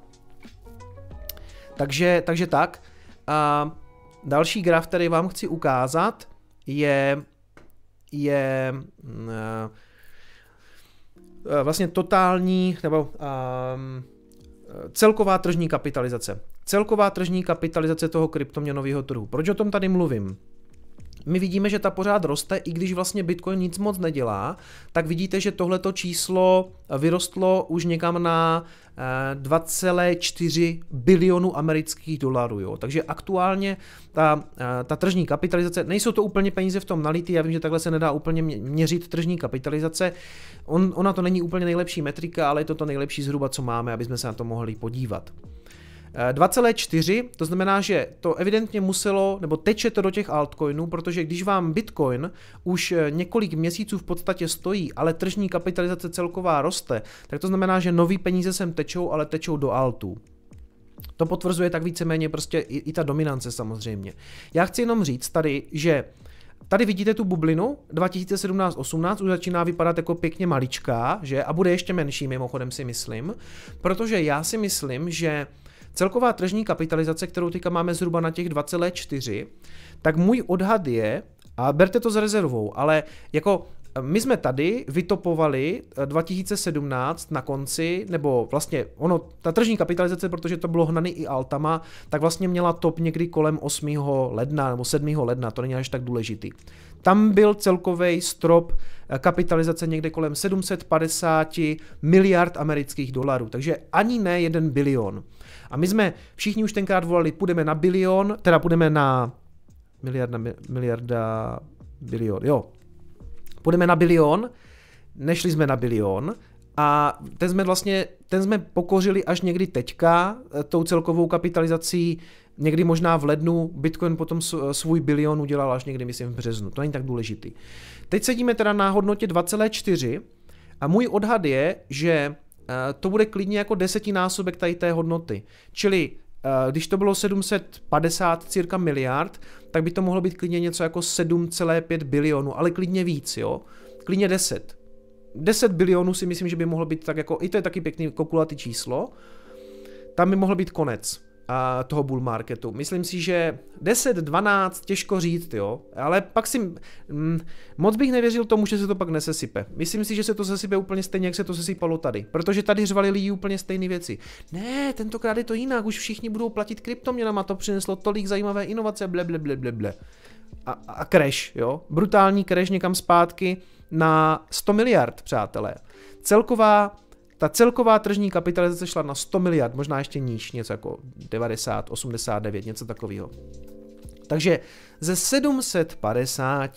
Takže, takže tak. A další graf, který vám chci ukázat, je, je uh, vlastně totální, nebo um, celková tržní kapitalizace. Celková tržní kapitalizace toho kryptoměnového trhu. Proč o tom tady mluvím? My vidíme, že ta pořád roste, i když vlastně Bitcoin nic moc nedělá, tak vidíte, že tohleto číslo vyrostlo už někam na 2,4 eh, bilionu amerických dolarů. Jo. Takže aktuálně ta, eh, ta tržní kapitalizace, nejsou to úplně peníze v tom nalitý, já vím, že takhle se nedá úplně měřit tržní kapitalizace, On, ona to není úplně nejlepší metrika, ale je to to nejlepší zhruba, co máme, aby jsme se na to mohli podívat. 2,4, to znamená, že to evidentně muselo, nebo teče to do těch altcoinů, protože když vám Bitcoin už eh, několik měsíců v podstatě stojí, ale tržní kapitalizace celková roste, tak to znamená, že nový peníze sem tečou, ale tečou do altů. To potvrzuje tak víceméně prostě i, i ta dominance samozřejmě. Já chci jenom říct tady, že Tady vidíte tu bublinu 2017-18, už začíná vypadat jako pěkně maličká, že? A bude ještě menší mimochodem si myslím, protože já si myslím, že Celková tržní kapitalizace, kterou teďka máme zhruba na těch 2,4, tak můj odhad je, a berte to s rezervou, ale jako my jsme tady vytopovali 2017 eh, na konci, nebo vlastně ono, ta tržní kapitalizace, protože to bylo hnaný i altama, tak vlastně měla top někdy kolem 8. ledna nebo 7. ledna, to není až tak důležitý. Tam byl celkový strop eh, kapitalizace někde kolem 750 miliard amerických dolarů, takže ani ne jeden bilion. A my jsme všichni už tenkrát volali, půjdeme na bilion, teda půjdeme na miliarda, miliarda, bilion, jo. Půjdeme na bilion, nešli jsme na bilion, a ten jsme vlastně, ten jsme pokořili až někdy teďka, eh, tou celkovou kapitalizací, někdy možná v lednu, Bitcoin potom svůj bilion udělal až někdy, myslím, v březnu, to není tak důležitý. Teď sedíme teda na hodnotě 2,4 a můj odhad je, že Eh, to bude klidně jako desetinásobek tady té hodnoty. Čili eh, když to bylo 750 cirka miliard, tak by to mohlo být klidně něco jako 7,5 bilionů, ale klidně víc, jo? Klidně 10. 10 bilionů si myslím, že by mohlo být tak jako, i to je taky pěkný kokulatý číslo, tam by mohl být konec toho bull marketu. Myslím si, že 10, 12, těžko říct, jo, ale pak si, mm, moc bych nevěřil tomu, že se to pak nesesype. Myslím si, že se to sesype úplně stejně, jak se to sesypalo tady, protože tady řvali lidi úplně stejné věci. Ne, tentokrát je to jinak, už všichni budou platit kryptoměnama, to přineslo tolik zajímavé inovace, ble, ble, ble, ble, ble. A, a crash, jo, brutální crash někam zpátky na 100 miliard, přátelé. Celková ta celková tržní kapitalizace šla na 100 miliard, možná ještě níž, něco jako 90, 89, něco takového. Takže ze 750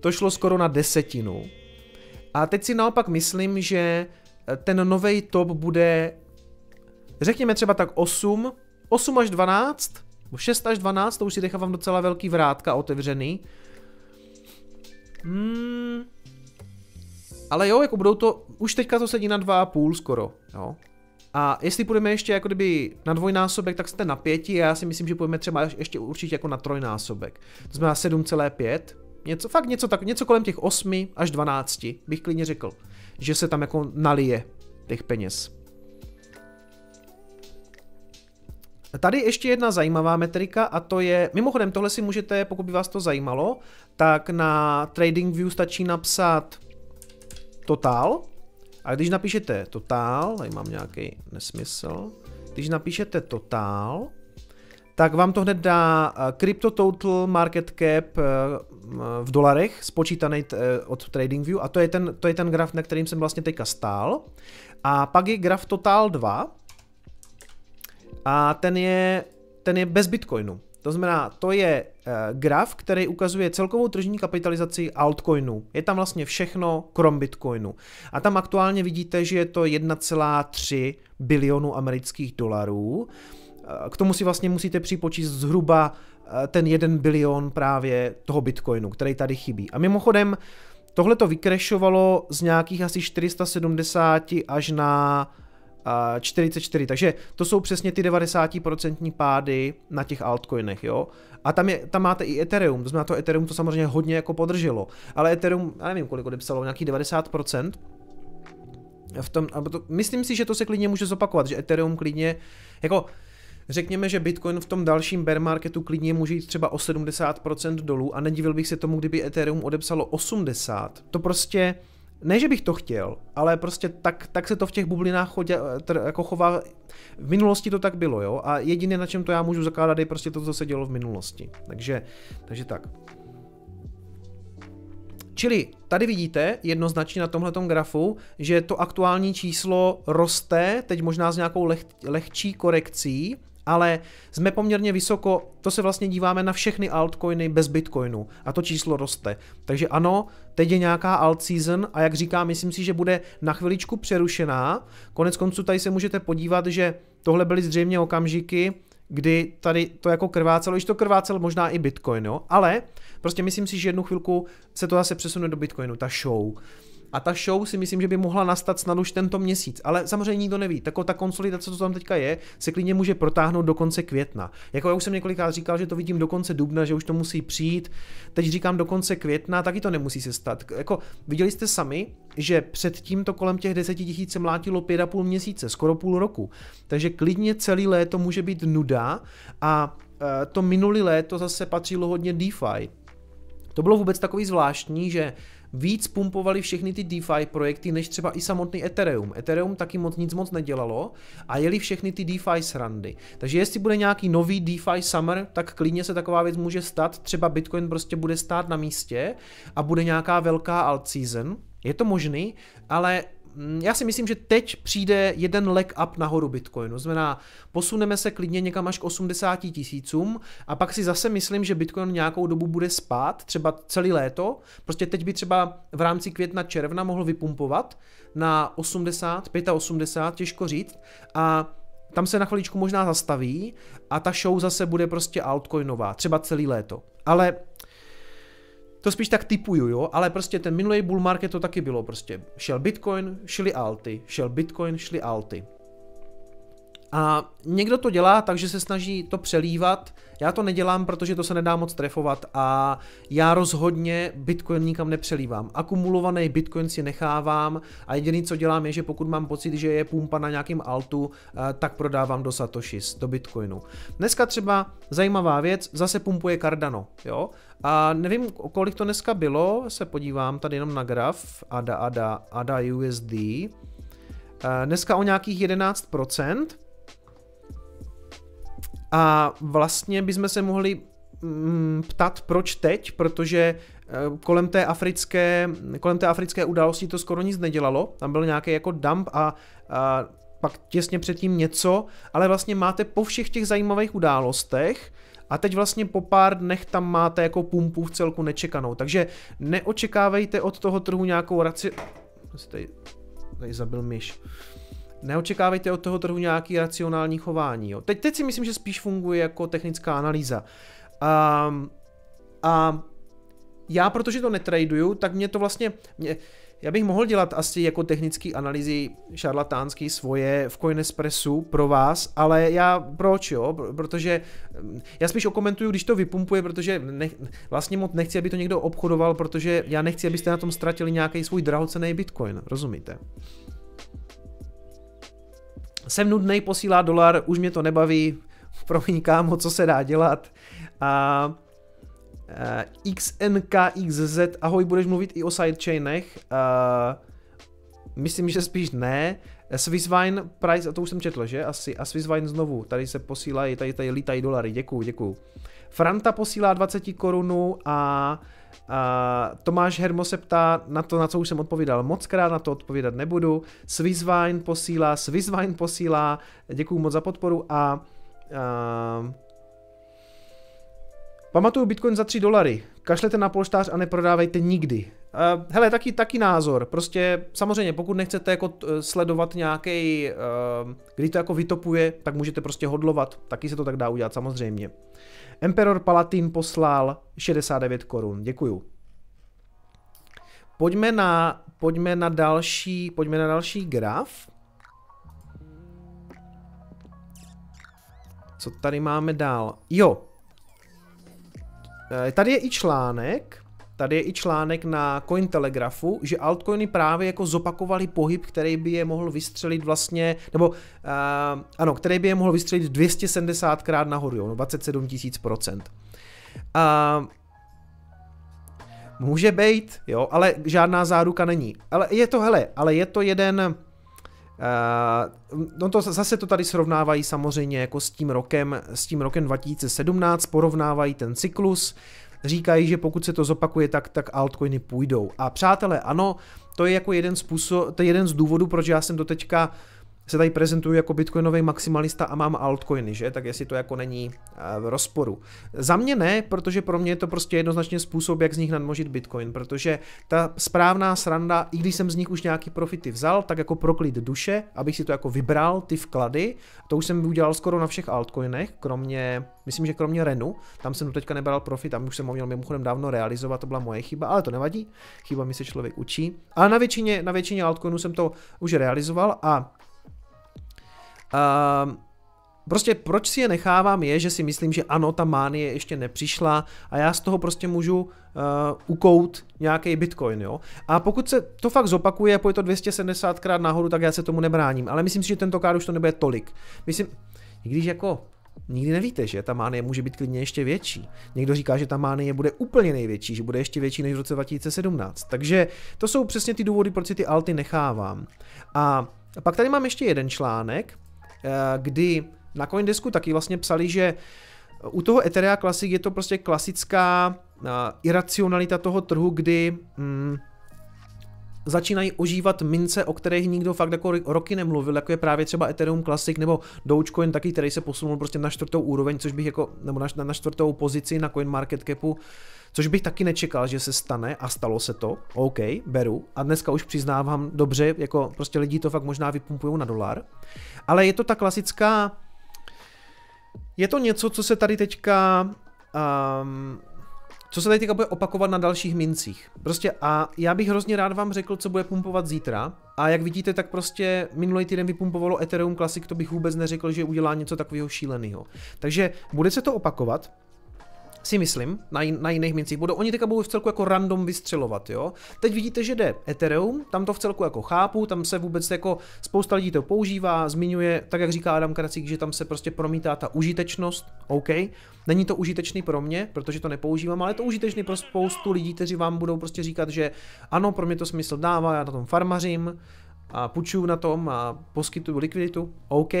to šlo skoro na desetinu. A teď si naopak myslím, že ten nový top bude, řekněme třeba tak 8, 8 až 12, 6 až 12, to už si nechávám docela velký vrátka otevřený. Hmm, ale jo, jako budou to, už teďka to sedí na 2,5 skoro, jo. A jestli půjdeme ještě jako kdyby na dvojnásobek, tak jste na pěti a já si myslím, že půjdeme třeba ještě určitě jako na trojnásobek. To znamená 7,5, něco, fakt něco, tak, něco kolem těch 8 až 12, bych klidně řekl, že se tam jako nalije těch peněz. Tady ještě jedna zajímavá metrika a to je, mimochodem tohle si můžete, pokud by vás to zajímalo, tak na TradingView stačí napsat total. A když napíšete total, tady mám nějaký nesmysl, když napíšete total, tak vám to hned dá eh, Crypto Total Market Cap eh, v dolarech, spočítaný eh, od TradingView a to je, ten, to je ten graf, na kterým jsem vlastně teďka stál. A pak je graf Total 2 a ten je, ten je bez Bitcoinu. To znamená, to je uh, graf, který ukazuje celkovou tržní kapitalizaci altcoinů. Je tam vlastně všechno krom Bitcoinu. A tam aktuálně vidíte, že je to 1,3 bilionu amerických dolarů. Uh, k tomu si vlastně musíte připočíst zhruba uh, ten 1 bilion právě toho Bitcoinu, který tady chybí. A mimochodem, tohle to vykrešovalo z nějakých asi 470 až na 44, takže to jsou přesně ty 90% pády na těch altcoinech, jo. A tam, je, tam máte i Ethereum, to znamená to Ethereum to samozřejmě hodně jako podrželo, ale Ethereum, já nevím kolik odepsalo, nějaký 90%, v tom, to, myslím si, že to se klidně může zopakovat, že Ethereum klidně, jako řekněme, že Bitcoin v tom dalším bear marketu klidně může jít třeba o 70% dolů a nedivil bych se tomu, kdyby Ethereum odepsalo 80. To prostě, ne, že bych to chtěl, ale prostě tak, tak se to v těch bublinách chodě, tr, jako chová. V minulosti to tak bylo, jo, a jediné, na čem to já můžu zakládat, je prostě to, co se dělo v minulosti. Takže, takže tak. čili tady vidíte jednoznačně na tomhle grafu, že to aktuální číslo roste, teď možná s nějakou leh, lehčí korekcí, ale jsme poměrně vysoko, to se vlastně díváme na všechny altcoiny bez bitcoinu a to číslo roste. Takže ano, teď je nějaká alt season a jak říkám, myslím si, že bude na chviličku přerušená. Konec konců tady se můžete podívat, že tohle byly zřejmě okamžiky, kdy tady to jako krvácelo, když to krvácelo možná i Bitcoin, jo, ale prostě myslím si, že jednu chvilku se to zase přesune do Bitcoinu, ta show. A ta show si myslím, že by mohla nastat snad už tento měsíc, ale samozřejmě nikdo neví. Tako ta konsolidace, co tam teďka je, se klidně může protáhnout do konce května. Jako já už jsem několikrát říkal, že to vidím do konce dubna, že už to musí přijít. Teď říkám do konce května, taky to nemusí se stát. Jako viděli jste sami, že předtím to kolem těch 10 tisíc se mlátilo 5,5 měsíce, skoro půl roku. Takže klidně celý léto může být nuda a e, to minulý léto zase patřilo hodně DeFi. To bylo vůbec takový zvláštní, že víc pumpovali všechny ty DeFi projekty, než třeba i samotný Ethereum. Ethereum taky moc nic moc nedělalo a jeli všechny ty DeFi srandy. Takže jestli bude nějaký nový DeFi Summer, tak klidně se taková věc může stát. Třeba Bitcoin prostě bude stát na místě a bude nějaká velká alt season. Je to možný, ale já si myslím, že teď přijde jeden leg up nahoru Bitcoinu. Znamená, posuneme se klidně někam až k 80 tisícům a pak si zase myslím, že Bitcoin nějakou dobu bude spát, třeba celý léto. Prostě teď by třeba v rámci května června mohl vypumpovat na 80, 85, těžko říct. A tam se na chviličku možná zastaví a ta show zase bude prostě altcoinová, třeba celý léto. Ale to spíš tak typuju, jo, ale prostě ten minulý bull market to taky bylo prostě. Šel Bitcoin, šli alty, šel Bitcoin, šli alty. A někdo to dělá, takže se snaží to přelívat. Já to nedělám, protože to se nedá moc trefovat a já rozhodně Bitcoin nikam nepřelívám. Akumulovaný Bitcoin si nechávám a jediný, co dělám, je, že pokud mám pocit, že je pumpa na nějakým altu, eh, tak prodávám do Satoshis, do Bitcoinu. Dneska třeba zajímavá věc, zase pumpuje Cardano, jo? A nevím, kolik to dneska bylo, se podívám tady jenom na graf, ADA, ADA, ADA USD. Eh, dneska o nějakých 11%, a vlastně bychom se mohli mm, ptat, proč teď, protože eh, kolem té africké, kolem té africké události to skoro nic nedělalo, tam byl nějaký jako dump a, a pak těsně předtím něco, ale vlastně máte po všech těch zajímavých událostech a teď vlastně po pár dnech tam máte jako pumpu v celku nečekanou, takže neočekávejte od toho trhu nějakou raci... Tady, tady zabil myš neočekávejte od toho trhu nějaký racionální chování. Jo. Teď, teď si myslím, že spíš funguje jako technická analýza. Um, a já, protože to netraduju, tak mě to vlastně, mě, já bych mohl dělat asi jako technické analýzy šarlatánský svoje v Coinespressu pro vás, ale já proč jo? Protože mm, já spíš okomentuju, když to vypumpuje, protože nech, vlastně moc nechci, aby to někdo obchodoval, protože já nechci, abyste na tom ztratili nějaký svůj drahocený bitcoin, rozumíte? Jsem nudný, posílá dolar, už mě to nebaví, promiň kámo, co se dá dělat. A uh, XNKXZ, ahoj, budeš mluvit i o sidechainech? Uh, myslím, že spíš ne. Swisswine price, a to už jsem četl, že? Asi. A Swisswine znovu, tady se posílají, tady, tady lítají dolary, děkuju, děkuju. Franta posílá 20 korunů a a Tomáš Hermo se ptá na to, na co už jsem odpovídal moc krát, na to odpovídat nebudu. Swisswine posílá, Swisswine posílá, děkuji moc za podporu a, a Pamatuju Bitcoin za 3 dolary. Kašlete na polštář a neprodávejte nikdy. Uh, hele, taky, taky názor. Prostě samozřejmě, pokud nechcete jako sledovat nějaký, uh, kdy to jako vytopuje, tak můžete prostě hodlovat. Taky se to tak dá udělat, samozřejmě. Emperor Palatin poslal 69 korun. Děkuju. Pojďme na, pojďme na další, pojďme na další graf. Co tady máme dál? Jo. Eh, tady je i článek, tady je i článek na Cointelegrafu, že altcoiny právě jako zopakovali pohyb, který by je mohl vystřelit vlastně, nebo uh, ano, který by je mohl vystřelit 270 krát nahoru, jo, 27 tisíc procent. Uh, může být, jo, ale žádná záruka není. Ale je to, hele, ale je to jeden, Uh, no to zase to tady srovnávají samozřejmě jako s tím rokem, s tím rokem 2017, porovnávají ten cyklus, říkají, že pokud se to zopakuje, tak, tak altcoiny půjdou. A přátelé, ano, to je jako jeden způsob, to je jeden z důvodů, proč já jsem doteďka se tady prezentuju jako bitcoinový maximalista a mám altcoiny, že? Tak jestli to jako není eh, v rozporu. Za mě ne, protože pro mě je to prostě jednoznačně způsob, jak z nich nadmožit bitcoin, protože ta správná sranda, i když jsem z nich už nějaký profity vzal, tak jako proklid duše, abych si to jako vybral, ty vklady, to už jsem udělal skoro na všech altcoinech, kromě, myslím, že kromě Renu, tam jsem teďka nebral profit, tam už jsem ho měl mimochodem dávno realizovat, to byla moje chyba, ale to nevadí, chyba mi se člověk učí. Ale na většině, na většině altcoinů jsem to už realizoval a Uh, prostě proč si je nechávám je, že si myslím, že ano, ta mánie ještě nepřišla a já z toho prostě můžu uh, ukout nějaký bitcoin, jo. A pokud se to fakt zopakuje a pojde to 270 krát nahoru, tak já se tomu nebráním, ale myslím si, že tentokrát už to nebude tolik. Myslím, i když jako Nikdy nevíte, že ta mánie může být klidně ještě větší. Někdo říká, že ta mánie bude úplně největší, že bude ještě větší než v roce 2017. Takže to jsou přesně ty důvody, proč si ty alty nechávám. A pak tady mám ještě jeden článek, kdy na Coindesku taky vlastně psali, že u toho Ethereum Classic je to prostě klasická uh, iracionalita toho trhu, kdy mm, začínají ožívat mince, o kterých nikdo fakt jako roky nemluvil, jako je právě třeba Ethereum Classic nebo Dogecoin taky, který se posunul prostě na čtvrtou úroveň, což bych jako, nebo na, na čtvrtou pozici na CoinMarketCapu, což bych taky nečekal, že se stane a stalo se to, OK, beru a dneska už přiznávám dobře, jako prostě lidi to fakt možná vypumpují na dolar, ale je to ta klasická, je to něco, co se tady teďka um, co se tady teďka bude opakovat na dalších mincích. Prostě a já bych hrozně rád vám řekl, co bude pumpovat zítra. A jak vidíte, tak prostě minulý týden vypumpovalo Ethereum Classic, to bych vůbec neřekl, že udělá něco takového šíleného. Takže bude se to opakovat si myslím, na, jin, na jiných mincích. Budou, oni teďka budou v celku jako random vystřelovat, jo. Teď vidíte, že jde Ethereum, tam to v celku jako chápu, tam se vůbec jako spousta lidí to používá, zmiňuje, tak jak říká Adam Kracík, že tam se prostě promítá ta užitečnost, OK. Není to užitečný pro mě, protože to nepoužívám, ale je to užitečný pro spoustu lidí, kteří vám budou prostě říkat, že ano, pro mě to smysl dává, já na tom farmařím, a půjčuju na tom a poskytuju likviditu, OK,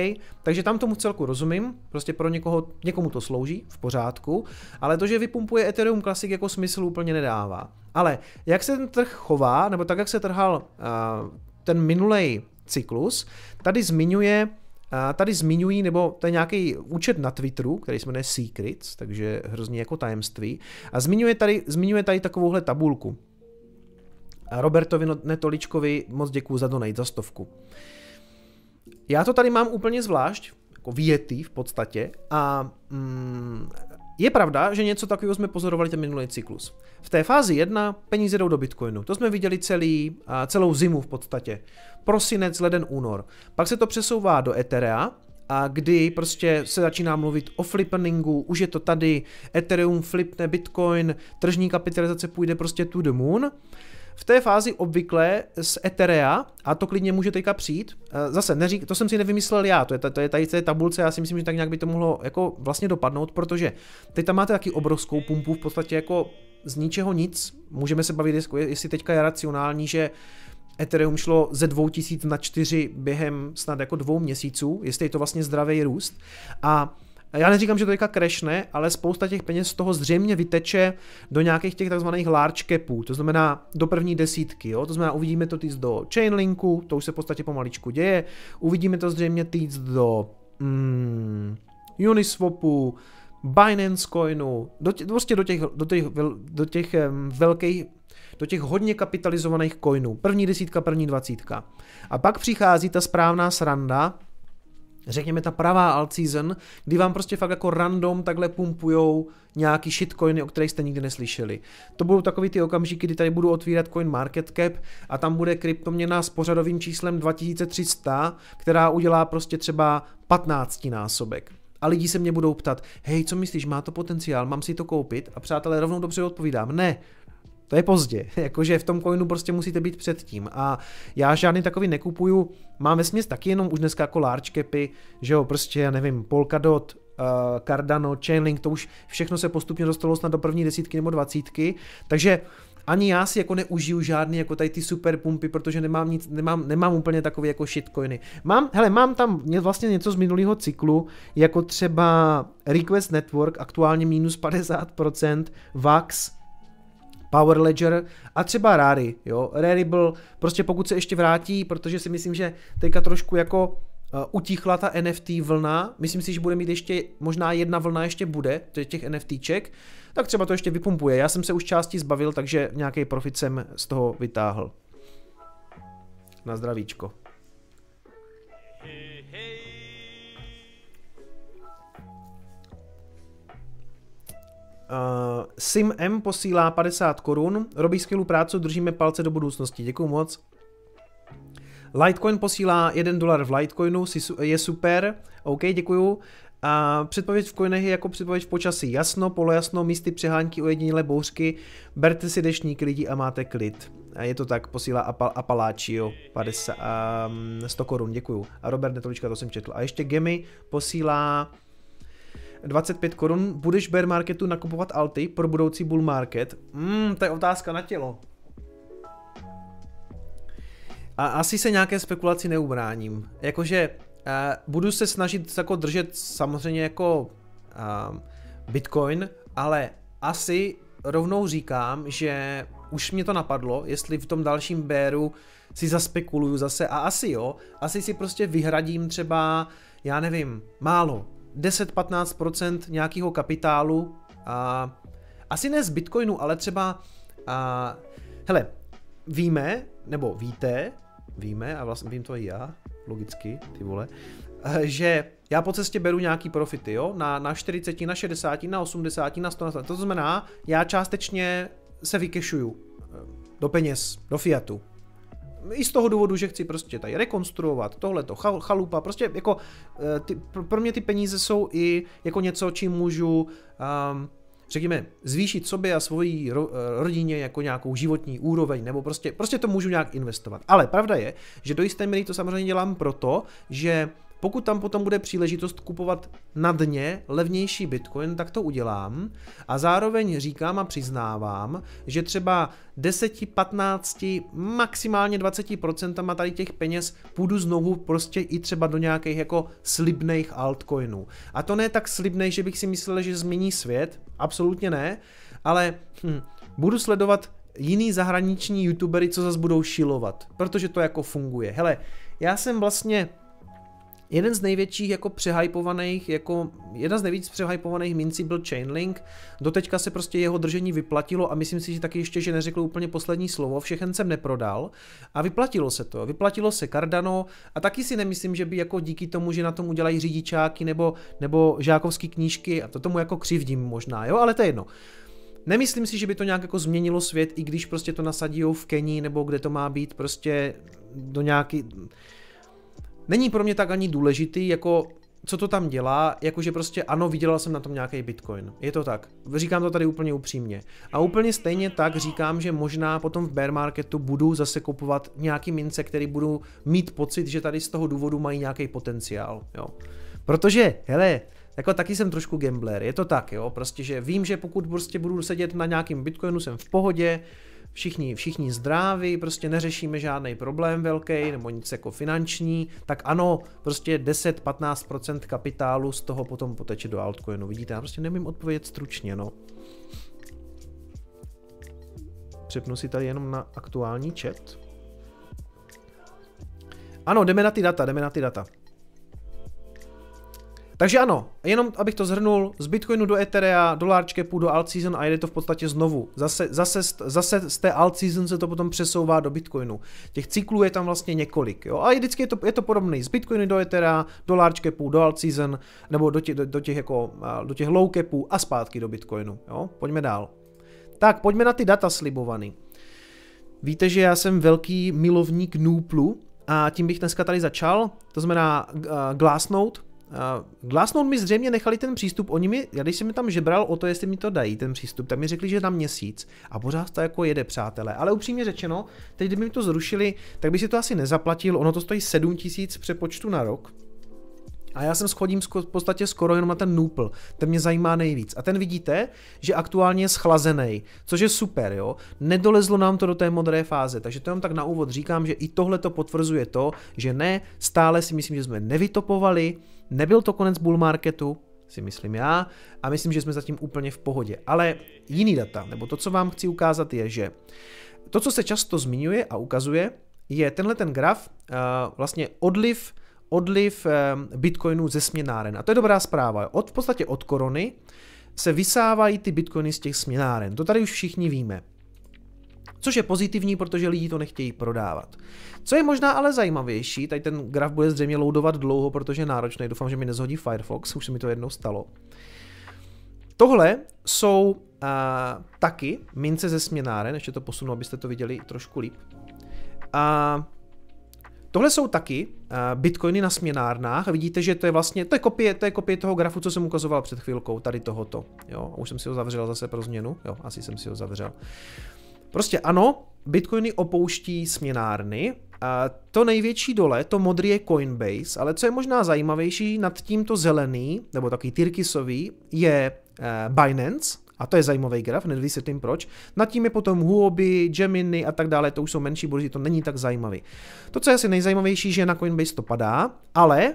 takže tam tomu celku rozumím, prostě pro někoho, někomu to slouží, v pořádku, ale to, že vypumpuje Ethereum Classic jako smysl úplně nedává. Ale jak se ten trh chová, nebo tak, jak se trhal uh, ten minulej cyklus, tady zmiňuje Tady zmiňují, nebo to je nějaký účet na Twitteru, který se jmenuje Secrets, takže hrozně jako tajemství. A zmiňuje tady, zmiňuje tady takovouhle tabulku. Robertovi Netoličkovi moc děkuju za donate, za stovku. Já to tady mám úplně zvlášť, jako věty v podstatě a mm, je pravda, že něco takového jsme pozorovali ten minulý cyklus. V té fázi 1 peníze jdou do Bitcoinu. To jsme viděli celý, celou zimu v podstatě. Prosinec, leden, únor. Pak se to přesouvá do Etherea, a kdy prostě se začíná mluvit o flippingu, už je to tady, Ethereum flipne Bitcoin, tržní kapitalizace půjde prostě to the moon. V té fázi obvykle z Etherea, a to klidně může teďka přijít, eh, zase neřík, to jsem si nevymyslel já, to je, to je tady v té tabulce, já si myslím, že tak nějak by to mohlo jako vlastně dopadnout, protože teď tam máte taky obrovskou pumpu, v podstatě jako z ničeho nic, můžeme se bavit, jestli teďka je racionální, že Ethereum šlo ze 2000 na 4 během snad jako dvou měsíců, jestli je to vlastně zdravý růst. A já neříkám, že to teďka crashne, ale spousta těch peněz z toho zřejmě vyteče do nějakých těch takzvaných large capů, to znamená do první desítky, jo? to znamená uvidíme to týct do Chainlinku, to už se v podstatě pomaličku děje, uvidíme to zřejmě týct do mm, Uniswapu, Binance Coinu, do tě, prostě do těch, do těch, do těch um, velkých, do těch hodně kapitalizovaných coinů. První desítka, první dvacítka. A pak přichází ta správná sranda, řekněme ta pravá alt season, kdy vám prostě fakt jako random takhle pumpujou nějaký shitcoiny, o kterých jste nikdy neslyšeli. To budou takový ty okamžiky, kdy tady budu otvírat coin market cap a tam bude kryptoměna s pořadovým číslem 2300, která udělá prostě třeba 15 násobek. A lidi se mě budou ptat, hej, co myslíš, má to potenciál, mám si to koupit? A přátelé, rovnou dobře odpovídám, ne, to je pozdě, jakože v tom coinu prostě musíte být předtím. A já žádný takový nekupuju, mám vesměs taky jenom už dneska jako large capy, že jo, prostě já nevím, Polkadot, uh, Cardano, Chainlink, to už všechno se postupně dostalo snad do první desítky nebo dvacítky, takže ani já si jako neužiju žádný jako tady ty super pumpy, protože nemám nic, nemám, nemám úplně takové jako shitcoiny. Mám, hele, mám tam vlastně něco z minulého cyklu, jako třeba Request Network, aktuálně minus 50%, VAX, Power Ledger a třeba Rary, jo. Rarible, prostě pokud se ještě vrátí, protože si myslím, že teďka trošku jako uh, utichla ta NFT vlna, myslím si, že bude mít ještě, možná jedna vlna ještě bude, těch NFTček, tak třeba to ještě vypumpuje. Já jsem se už části zbavil, takže nějaký profit jsem z toho vytáhl. Na zdravíčko. Uh, Sim M posílá 50 korun. Robí skvělou práci, držíme palce do budoucnosti. Děkuji moc. Litecoin posílá 1 dolar v Litecoinu, je super. OK, děkuju. A předpověď v coinech je jako předpověď v počasí. Jasno, polojasno, místy přehánky, ojedinělé bouřky. Berte si dešník lidi a máte klid. A je to tak, posílá Apal, Apalacio 50, um, 100 korun, děkuju. A Robert Netolička, to jsem četl. A ještě Gemy posílá 25 korun. Budeš bear marketu nakupovat alty pro budoucí bull market? Hmm, to je otázka na tělo. A asi se nějaké spekulaci neubráním. Jakože uh, budu se snažit jako držet samozřejmě jako uh, Bitcoin, ale asi rovnou říkám, že už mě to napadlo, jestli v tom dalším bearu si zaspekuluju zase a asi jo, asi si prostě vyhradím třeba, já nevím, málo, 10-15% nějakého kapitálu a asi ne z Bitcoinu, ale třeba a, hele, víme, nebo víte, víme, a vlastně vím to i já, logicky, ty vole, že já po cestě beru nějaký profity, jo, na, na 40, na 60, na 80, na 100, na 100. To znamená, já částečně se vykešuju do peněz, do fiatu, i z toho důvodu, že chci prostě tady rekonstruovat tohleto chalupa, prostě jako eh, ty, pro mě ty peníze jsou i jako něco, čím můžu um, řekněme, zvýšit sobě a svojí ro, eh, rodině jako nějakou životní úroveň, nebo prostě, prostě to můžu nějak investovat. Ale pravda je, že do jisté míry to samozřejmě dělám proto, že pokud tam potom bude příležitost kupovat na dně levnější bitcoin, tak to udělám. A zároveň říkám a přiznávám, že třeba 10, 15, maximálně 20% tady těch peněz půjdu znovu prostě i třeba do nějakých jako slibných altcoinů. A to ne tak slibnej, že bych si myslel, že změní svět, absolutně ne, ale hm, budu sledovat jiný zahraniční youtubery, co zase budou šilovat, protože to jako funguje. Hele, já jsem vlastně Jeden z největších jako přehypovaných, jako jedna z nejvíc přehypovaných mincí byl Chainlink. Doteďka se prostě jeho držení vyplatilo a myslím si, že taky ještě, že neřekl úplně poslední slovo, všechen jsem neprodal a vyplatilo se to. Vyplatilo se Cardano a taky si nemyslím, že by jako díky tomu, že na tom udělají řidičáky nebo, nebo žákovské knížky a to tomu jako křivdím možná, jo, ale to je jedno. Nemyslím si, že by to nějak jako změnilo svět, i když prostě to nasadí v Kenii nebo kde to má být prostě do nějaký není pro mě tak ani důležitý, jako co to tam dělá, jakože prostě ano, vydělal jsem na tom nějaký bitcoin. Je to tak. Říkám to tady úplně upřímně. A úplně stejně tak říkám, že možná potom v bear marketu budu zase kupovat nějaký mince, který budu mít pocit, že tady z toho důvodu mají nějaký potenciál. Jo. Protože, hele, jako taky jsem trošku gambler, je to tak, jo, prostě, že vím, že pokud prostě budu sedět na nějakým bitcoinu, jsem v pohodě, všichni, všichni zdraví, prostě neřešíme žádný problém velký nebo nic jako finanční, tak ano, prostě 10-15% kapitálu z toho potom poteče do altcoinu. Vidíte, já prostě nemím odpovědět stručně, no. Přepnu si tady jenom na aktuální chat. Ano, jdeme na ty data, jdeme na ty data. Takže ano, jenom abych to zhrnul, z Bitcoinu do Etherea, do Large Capu, do Alt Season a jde to v podstatě znovu. Zase, zase, zase z té Alt Season se to potom přesouvá do Bitcoinu. Těch cyklů je tam vlastně několik. Jo? A vždycky je to, je to podobný. Z Bitcoinu do Etherea, do Large Capu, do Alt Season, nebo do těch, do, do těch, jako, do těch Low Capů a zpátky do Bitcoinu. Jo? Pojďme dál. Tak, pojďme na ty data slibovaný. Víte, že já jsem velký milovník Nooplu a tím bych dneska tady začal. To znamená uh, Glassnode, Glassnode mi zřejmě nechali ten přístup, oni mi, já když jsem mi tam žebral o to, jestli mi to dají, ten přístup, tak mi řekli, že na měsíc a pořád to jako jede, přátelé. Ale upřímně řečeno, teď kdyby mi to zrušili, tak by si to asi nezaplatil, ono to stojí 7000 přepočtu na rok. A já jsem schodím v podstatě skoro jenom na ten Nupl. Ten mě zajímá nejvíc. A ten vidíte, že aktuálně je schlazený, což je super, jo. Nedolezlo nám to do té modré fáze, takže to jenom tak na úvod říkám, že i tohle to potvrzuje to, že ne, stále si myslím, že jsme nevytopovali, nebyl to konec bull marketu, si myslím já, a myslím, že jsme zatím úplně v pohodě. Ale jiný data, nebo to, co vám chci ukázat, je, že to, co se často zmiňuje a ukazuje, je tenhle ten graf, uh, vlastně odliv odliv bitcoinů ze směnáren. A to je dobrá zpráva. Od, v podstatě od korony se vysávají ty bitcoiny z těch směnáren. To tady už všichni víme. Což je pozitivní, protože lidi to nechtějí prodávat. Co je možná ale zajímavější, tady ten graf bude zřejmě loadovat dlouho, protože je náročný, doufám, že mi nezhodí Firefox, už se mi to jednou stalo. Tohle jsou uh, taky mince ze směnáren, ještě to posunu, abyste to viděli trošku líp. A Tohle jsou taky uh, bitcoiny na směnárnách vidíte, že to je vlastně, to je kopie, to je kopie toho grafu, co jsem ukazoval před chvilkou, tady tohoto. Jo, už jsem si ho zavřel zase pro změnu, jo, asi jsem si ho zavřel. Prostě ano, bitcoiny opouští směnárny, a to největší dole, to modrý je Coinbase, ale co je možná zajímavější, nad tímto zelený, nebo takový tyrkysový, je uh, Binance, a to je zajímavý graf, hned vysvětlím proč. Nad tím je potom Huobi, Gemini a tak dále, to už jsou menší burzy, to není tak zajímavý. To, co je asi nejzajímavější, že na Coinbase to padá, ale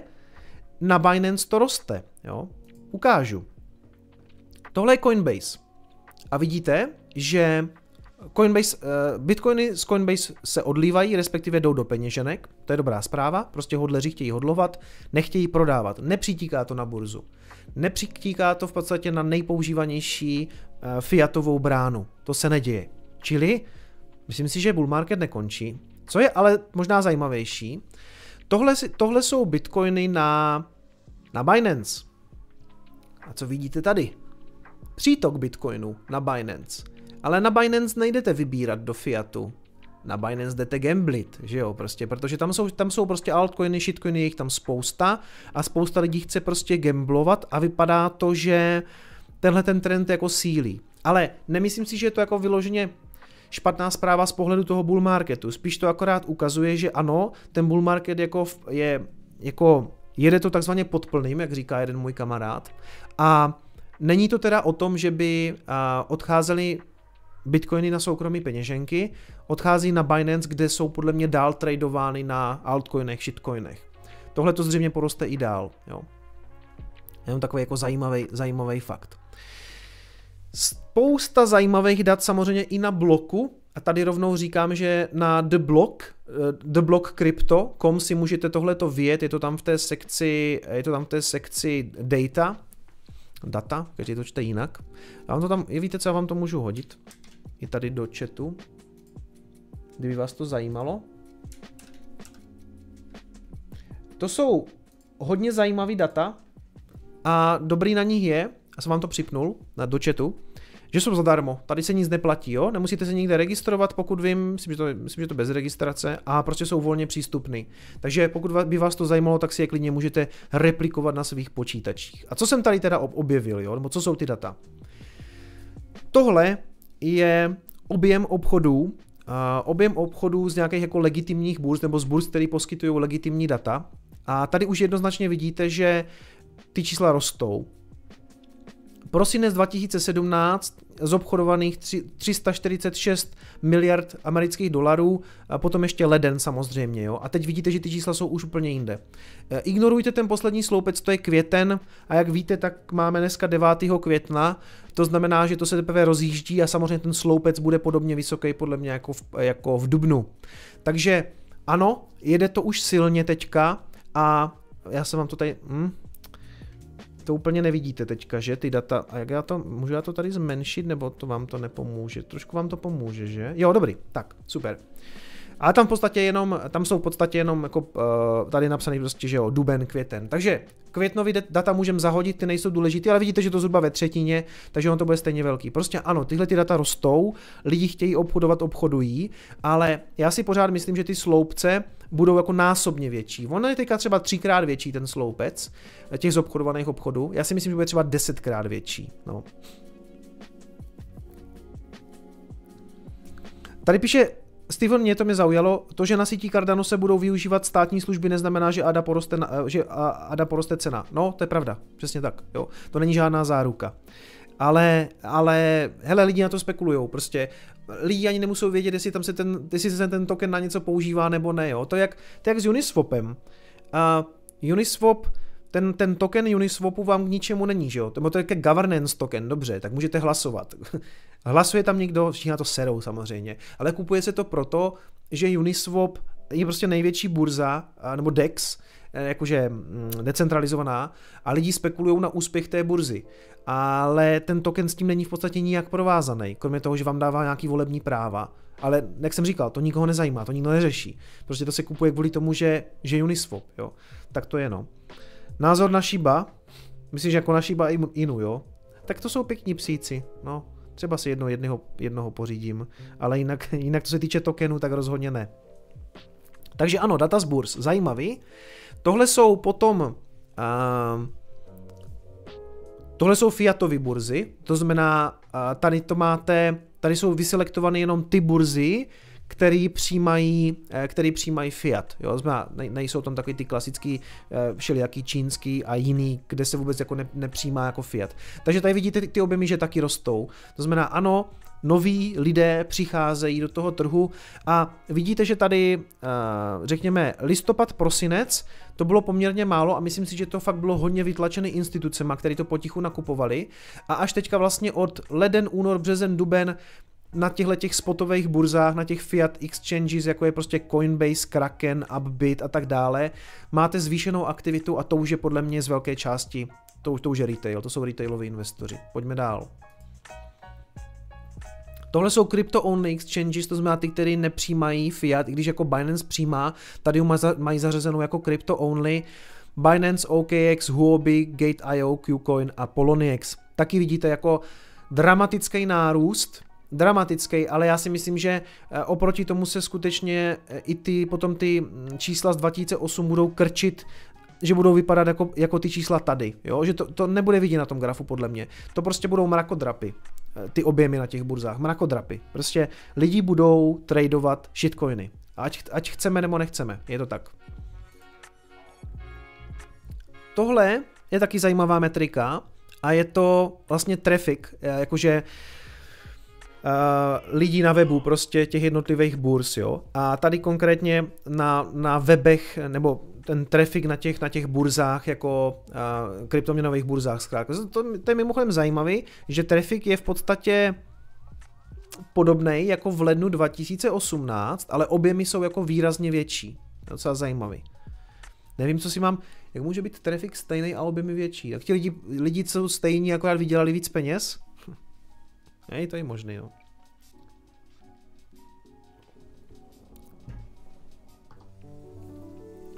na Binance to roste. Jo? Ukážu. Tohle je Coinbase. A vidíte, že Coinbase, uh, bitcoiny z Coinbase se odlívají, respektive jdou do peněženek, to je dobrá zpráva, prostě hodleři chtějí hodlovat, nechtějí prodávat, nepřítíká to na burzu. Nepřitíká to v podstatě na nejpoužívanější uh, fiatovou bránu. To se neděje. Čili, myslím si, že bull market nekončí. Co je ale možná zajímavější, tohle, tohle jsou bitcoiny na, na Binance. A co vidíte tady? Přítok bitcoinu na Binance. Ale na Binance nejdete vybírat do fiatu na Binance jdete gamblit, že jo, prostě, protože tam jsou, tam jsou prostě altcoiny, shitcoiny, je jich tam spousta a spousta lidí chce prostě gamblovat a vypadá to, že tenhle ten trend jako sílí. Ale nemyslím si, že je to jako vyloženě špatná zpráva z pohledu toho bull marketu. Spíš to akorát ukazuje, že ano, ten bull market jako je, jako jede to takzvaně pod plným, jak říká jeden můj kamarád. A není to teda o tom, že by odcházeli bitcoiny na soukromí peněženky, odchází na Binance, kde jsou podle mě dál tradovány na altcoinech, shitcoinech. Tohle to zřejmě poroste i dál. Jo. Jenom takový jako zajímavý, zajímavý fakt. Spousta zajímavých dat samozřejmě i na bloku, a tady rovnou říkám, že na The Block, eh, The Block Crypto.com si můžete tohleto vyjet, je to tam v té sekci, je to tam v té sekci data, data, každý to čte jinak. Vám to tam, víte co, já vám to můžu hodit i tady do chatu, kdyby vás to zajímalo. To jsou hodně zajímavý data a dobrý na nich je, a jsem vám to připnul na, do chatu, že jsou zadarmo. Tady se nic neplatí, jo? Nemusíte se nikde registrovat, pokud vím, myslím, že to, myslím, že to bez registrace a prostě jsou volně přístupný. Takže pokud by vás to zajímalo, tak si je klidně můžete replikovat na svých počítačích. A co jsem tady teda objevil, jo? Nebo co jsou ty data? Tohle je objem obchodů, objem obchodů z nějakých jako legitimních burz nebo z burz, které poskytují legitimní data. A tady už jednoznačně vidíte, že ty čísla rostou. Prosinec 2017 z obchodovaných 346 miliard amerických dolarů, a potom ještě leden samozřejmě, jo. A teď vidíte, že ty čísla jsou už úplně jinde. E, ignorujte ten poslední sloupec, to je květen a jak víte, tak máme dneska 9. května, to znamená, že to se teprve rozjíždí a samozřejmě ten sloupec bude podobně vysoký podle mě jako v, jako v dubnu. Takže ano, jede to už silně teďka a já jsem vám to tady... Hm, to úplně nevidíte teďka, že ty data, a jak já to, můžu já to tady zmenšit, nebo to vám to nepomůže? Trošku vám to pomůže, že? Jo, dobrý, tak, super. A tam v podstatě jenom, tam jsou v podstatě jenom jako uh, tady napsaný prostě, že jo, duben, květen. Takže květnový data můžeme zahodit, ty nejsou důležité, ale vidíte, že to zhruba ve třetině, takže on to bude stejně velký. Prostě ano, tyhle ty data rostou, lidi chtějí obchodovat, obchodují, ale já si pořád myslím, že ty sloupce budou jako násobně větší. Ono je teďka třeba třikrát větší ten sloupec těch zobchodovaných obchodů. Já si myslím, že bude třeba desetkrát větší. No. Tady píše Steven, mě to mě zaujalo, to, že na sítí Cardano se budou využívat státní služby, neznamená, že ADA poroste, na, že ADA poroste cena. No, to je pravda, přesně tak, jo. To není žádná záruka. Ale, ale, hele, lidi na to spekulují, prostě lidi ani nemusou vědět, jestli tam se ten, jestli se ten token na něco používá nebo ne, jo. To je jak, to je jak s Uniswapem. Uh, Uniswap, ten, ten token Uniswapu vám k ničemu není, že jo? To je governance token, dobře, tak můžete hlasovat. Hlasuje tam někdo, všichni na to serou samozřejmě, ale kupuje se to proto, že Uniswap je prostě největší burza, nebo DEX, eh, jakože mm, decentralizovaná a lidi spekulují na úspěch té burzy. Ale ten token s tím není v podstatě nijak provázaný, kromě toho, že vám dává nějaký volební práva. Ale jak jsem říkal, to nikoho nezajímá, to nikdo neřeší. Prostě to se kupuje kvůli tomu, že, že Uniswap, jo. Tak to je no. Názor na Shiba, myslíš jako na Shiba Inu, jo? Tak to jsou pěkní psíci, no. Třeba si jedno, jednoho, jednoho pořídím, ale jinak, jinak to se týče tokenu, tak rozhodně ne. Takže ano, data z burs, zajímavý. Tohle jsou potom uh, tohle jsou fiatové burzy, to znamená, uh, tady to máte, tady jsou vyselektované jenom ty burzy, který přijímají, eh, který přijímají fiat. Jo? Znamená, nejsou tam takový ty klasický eh, všelijaký čínský a jiný, kde se vůbec jako ne, nepřijímá jako fiat. Takže tady vidíte ty, ty objemy, že taky rostou. To znamená, ano, noví lidé přicházejí do toho trhu a vidíte, že tady, eh, řekněme, listopad, prosinec, to bylo poměrně málo a myslím si, že to fakt bylo hodně vytlačené institucema, které to potichu nakupovali a až teďka vlastně od leden, únor, březen, duben na těchto těch spotových burzách, na těch fiat exchanges, jako je prostě Coinbase, Kraken, Upbit a tak dále, máte zvýšenou aktivitu a to už je podle mě z velké části, to to už je retail, to jsou retailoví investoři. Pojďme dál. Tohle jsou crypto-only exchanges, to znamená ty, které nepřijímají fiat, i když jako Binance přijímá, tady ho mají zařazenou jako crypto-only. Binance, OKX, Huobi, Gate.io, Qcoin a Poloniex. Taky vidíte jako dramatický nárůst, dramatický, ale já si myslím, že eh, oproti tomu se skutečně eh, i ty potom ty mm, čísla z 2008 budou krčit že budou vypadat jako, jako ty čísla tady, jo? že to, to nebude vidět na tom grafu podle mě. To prostě budou mrakodrapy, eh, ty objemy na těch burzách, mrakodrapy. Prostě lidi budou tradovat shitcoiny, ať, ať chceme nebo nechceme, je to tak. Tohle je taky zajímavá metrika a je to vlastně traffic, jakože uh, lidí na webu, prostě těch jednotlivých burs, jo. A tady konkrétně na, na webech, nebo ten trafik na těch, na těch burzách, jako uh, kryptoměnových burzách zkrátka. To, to je mimochodem zajímavý, že trafik je v podstatě podobný jako v lednu 2018, ale objemy jsou jako výrazně větší. Docela zajímavý. Nevím, co si mám, jak může být trafik stejný a objemy větší. Jak ti lidi, lidi jsou stejní, akorát vydělali víc peněz? Je to je možný, jo.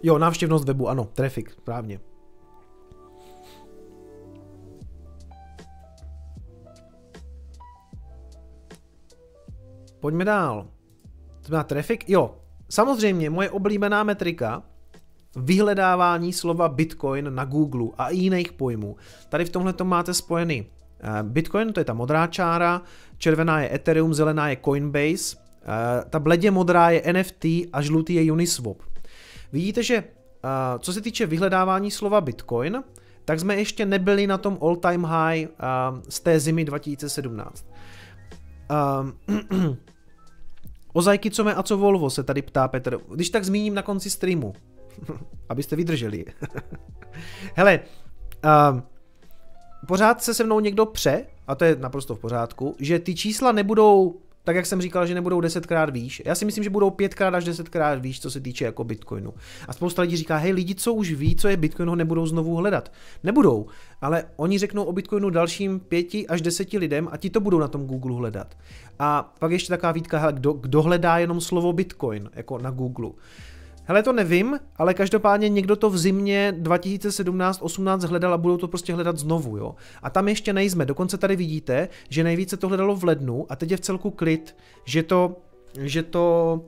Jo, návštěvnost webu, ano, traffic, správně. Pojďme dál. To znamená traffic? Jo, samozřejmě moje oblíbená metrika, vyhledávání slova Bitcoin na Google a i jiných pojmů. Tady v tomhle to máte spojený Bitcoin, to je ta modrá čára, červená je Ethereum, zelená je Coinbase, eh, ta bledě modrá je NFT a žlutý je Uniswap. Vidíte, že eh, co se týče vyhledávání slova Bitcoin, tak jsme ještě nebyli na tom all time high z té zimy 2017. O co mé a co Volvo, se tady ptá Petr. Když tak zmíním na konci streamu, abyste vydrželi. Hele, uh, pořád se se mnou někdo pře, a to je naprosto v pořádku, že ty čísla nebudou, tak jak jsem říkal, že nebudou desetkrát výš. Já si myslím, že budou pětkrát až desetkrát výš, co se týče jako Bitcoinu. A spousta lidí říká, hej, lidi, co už ví, co je Bitcoin, ho nebudou znovu hledat. Nebudou, ale oni řeknou o Bitcoinu dalším pěti až deseti lidem a ti to budou na tom Google hledat. A pak ještě taková výtka, hele, kdo, kdo hledá jenom slovo Bitcoin, jako na Google. Hele, to nevím, ale každopádně někdo to v zimě 2017-18 hledal a budou to prostě hledat znovu, jo. A tam ještě nejsme, dokonce tady vidíte, že nejvíce to hledalo v lednu a teď je v celku klid, že to, že to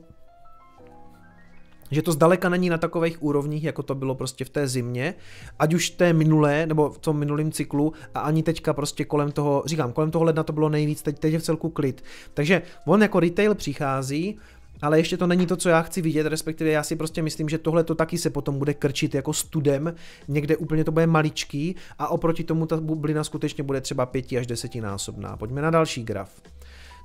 že to zdaleka není na takových úrovních, jako to bylo prostě v té zimě, ať už té minulé, nebo v tom minulém cyklu, a ani teďka prostě kolem toho, říkám, kolem toho ledna to bylo nejvíc, teď, teď je v celku klid. Takže on jako retail přichází, ale ještě to není to, co já chci vidět, respektive já si prostě myslím, že tohle to taky se potom bude krčit jako studem, někde úplně to bude maličký a oproti tomu ta bublina skutečně bude třeba pěti až desetinásobná. Pojďme na další graf.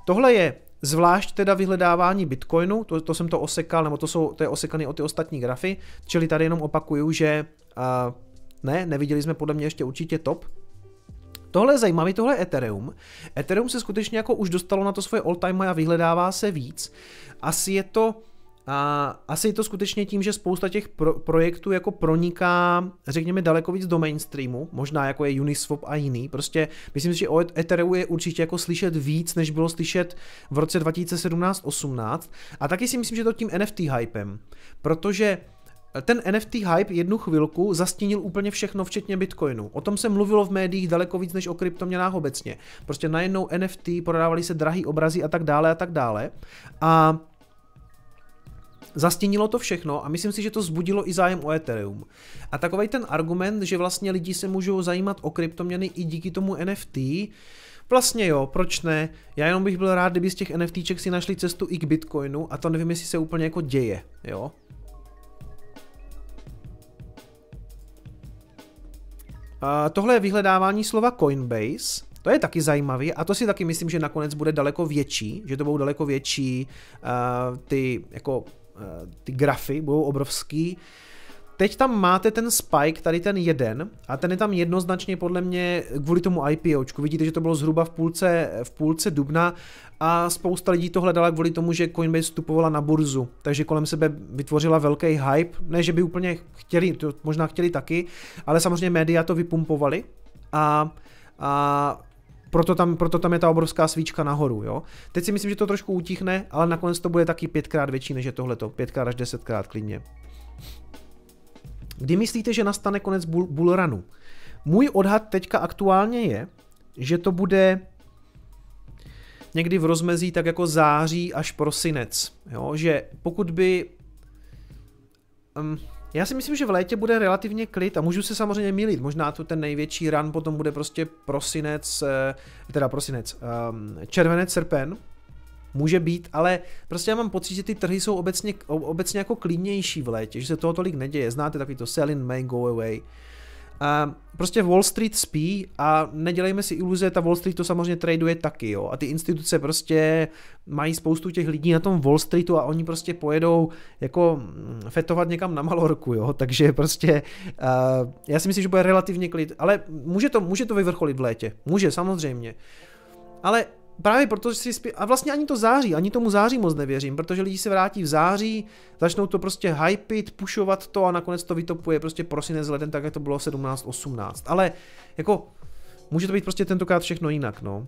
Tohle je zvlášť teda vyhledávání Bitcoinu, to, to jsem to osekal, nebo to, jsou, to je osekané o ty ostatní grafy, čili tady jenom opakuju, že uh, ne, neviděli jsme podle mě ještě určitě top, Tohle je zajímavý, tohle je Ethereum. Ethereum se skutečně jako už dostalo na to svoje all time a vyhledává se víc. Asi je to a asi je to skutečně tím, že spousta těch pro, projektů jako proniká, řekněme, daleko víc do mainstreamu, možná jako je Uniswap a jiný. Prostě myslím si, že o Ethereum je určitě jako slyšet víc, než bylo slyšet v roce 2017-18. A taky si myslím, že to tím NFT hypem, protože ten NFT hype jednu chvilku zastínil úplně všechno, včetně Bitcoinu. O tom se mluvilo v médiích daleko víc než o kryptoměnách obecně. Prostě najednou NFT, prodávali se drahý obrazy a tak dále a tak dále. A Zastínilo to všechno a myslím si, že to zbudilo i zájem o Ethereum. A takový ten argument, že vlastně lidi se můžou zajímat o kryptoměny i díky tomu NFT, Vlastně jo, proč ne? Já jenom bych byl rád, kdyby z těch NFTček si našli cestu i k Bitcoinu a to nevím, jestli se úplně jako děje, jo? Tohle je vyhledávání slova Coinbase. To je taky zajímavý a to si taky myslím, že nakonec bude daleko větší, že to budou daleko větší uh, ty, jako, uh, ty grafy, budou obrovský. Teď tam máte ten spike, tady ten jeden, a ten je tam jednoznačně podle mě kvůli tomu IPOčku. Vidíte, že to bylo zhruba v půlce, v půlce dubna a spousta lidí to hledala kvůli tomu, že Coinbase vstupovala na burzu, takže kolem sebe vytvořila velký hype. Ne, že by úplně chtěli, to možná chtěli taky, ale samozřejmě média to vypumpovali a, a proto tam, proto tam je ta obrovská svíčka nahoru, jo. Teď si myslím, že to trošku utichne, ale nakonec to bude taky pětkrát větší než je tohleto, pětkrát až desetkrát klidně. Kdy myslíte, že nastane konec bull, bullrunu? Můj odhad teďka aktuálně je, že to bude někdy v rozmezí tak jako září až prosinec. Jo? Že pokud by... Um, já si myslím, že v létě bude relativně klid a můžu se samozřejmě milit. Možná to ten největší run potom bude prostě prosinec, eh, teda prosinec, um, červenec, srpen, může být, ale prostě já mám pocit, že ty trhy jsou obecně, obecně jako klidnější v létě, že se toho tolik neděje. Znáte takový to sell in May, go away. A prostě Wall Street spí a nedělejme si iluze, ta Wall Street to samozřejmě traduje taky, jo. A ty instituce prostě mají spoustu těch lidí na tom Wall Streetu a oni prostě pojedou jako mm, fetovat někam na Malorku, jo. Takže prostě uh, já si myslím, že bude relativně klid, ale může to, může to vyvrcholit v létě. Může, samozřejmě. Ale Právě proto si spí... A vlastně ani to září, ani tomu září moc nevěřím, protože lidi se vrátí v září, začnou to prostě hypit, pušovat to a nakonec to vytopuje prostě prosinec leden, tak jak to bylo 17-18. Ale jako může to být prostě tentokrát všechno jinak, no.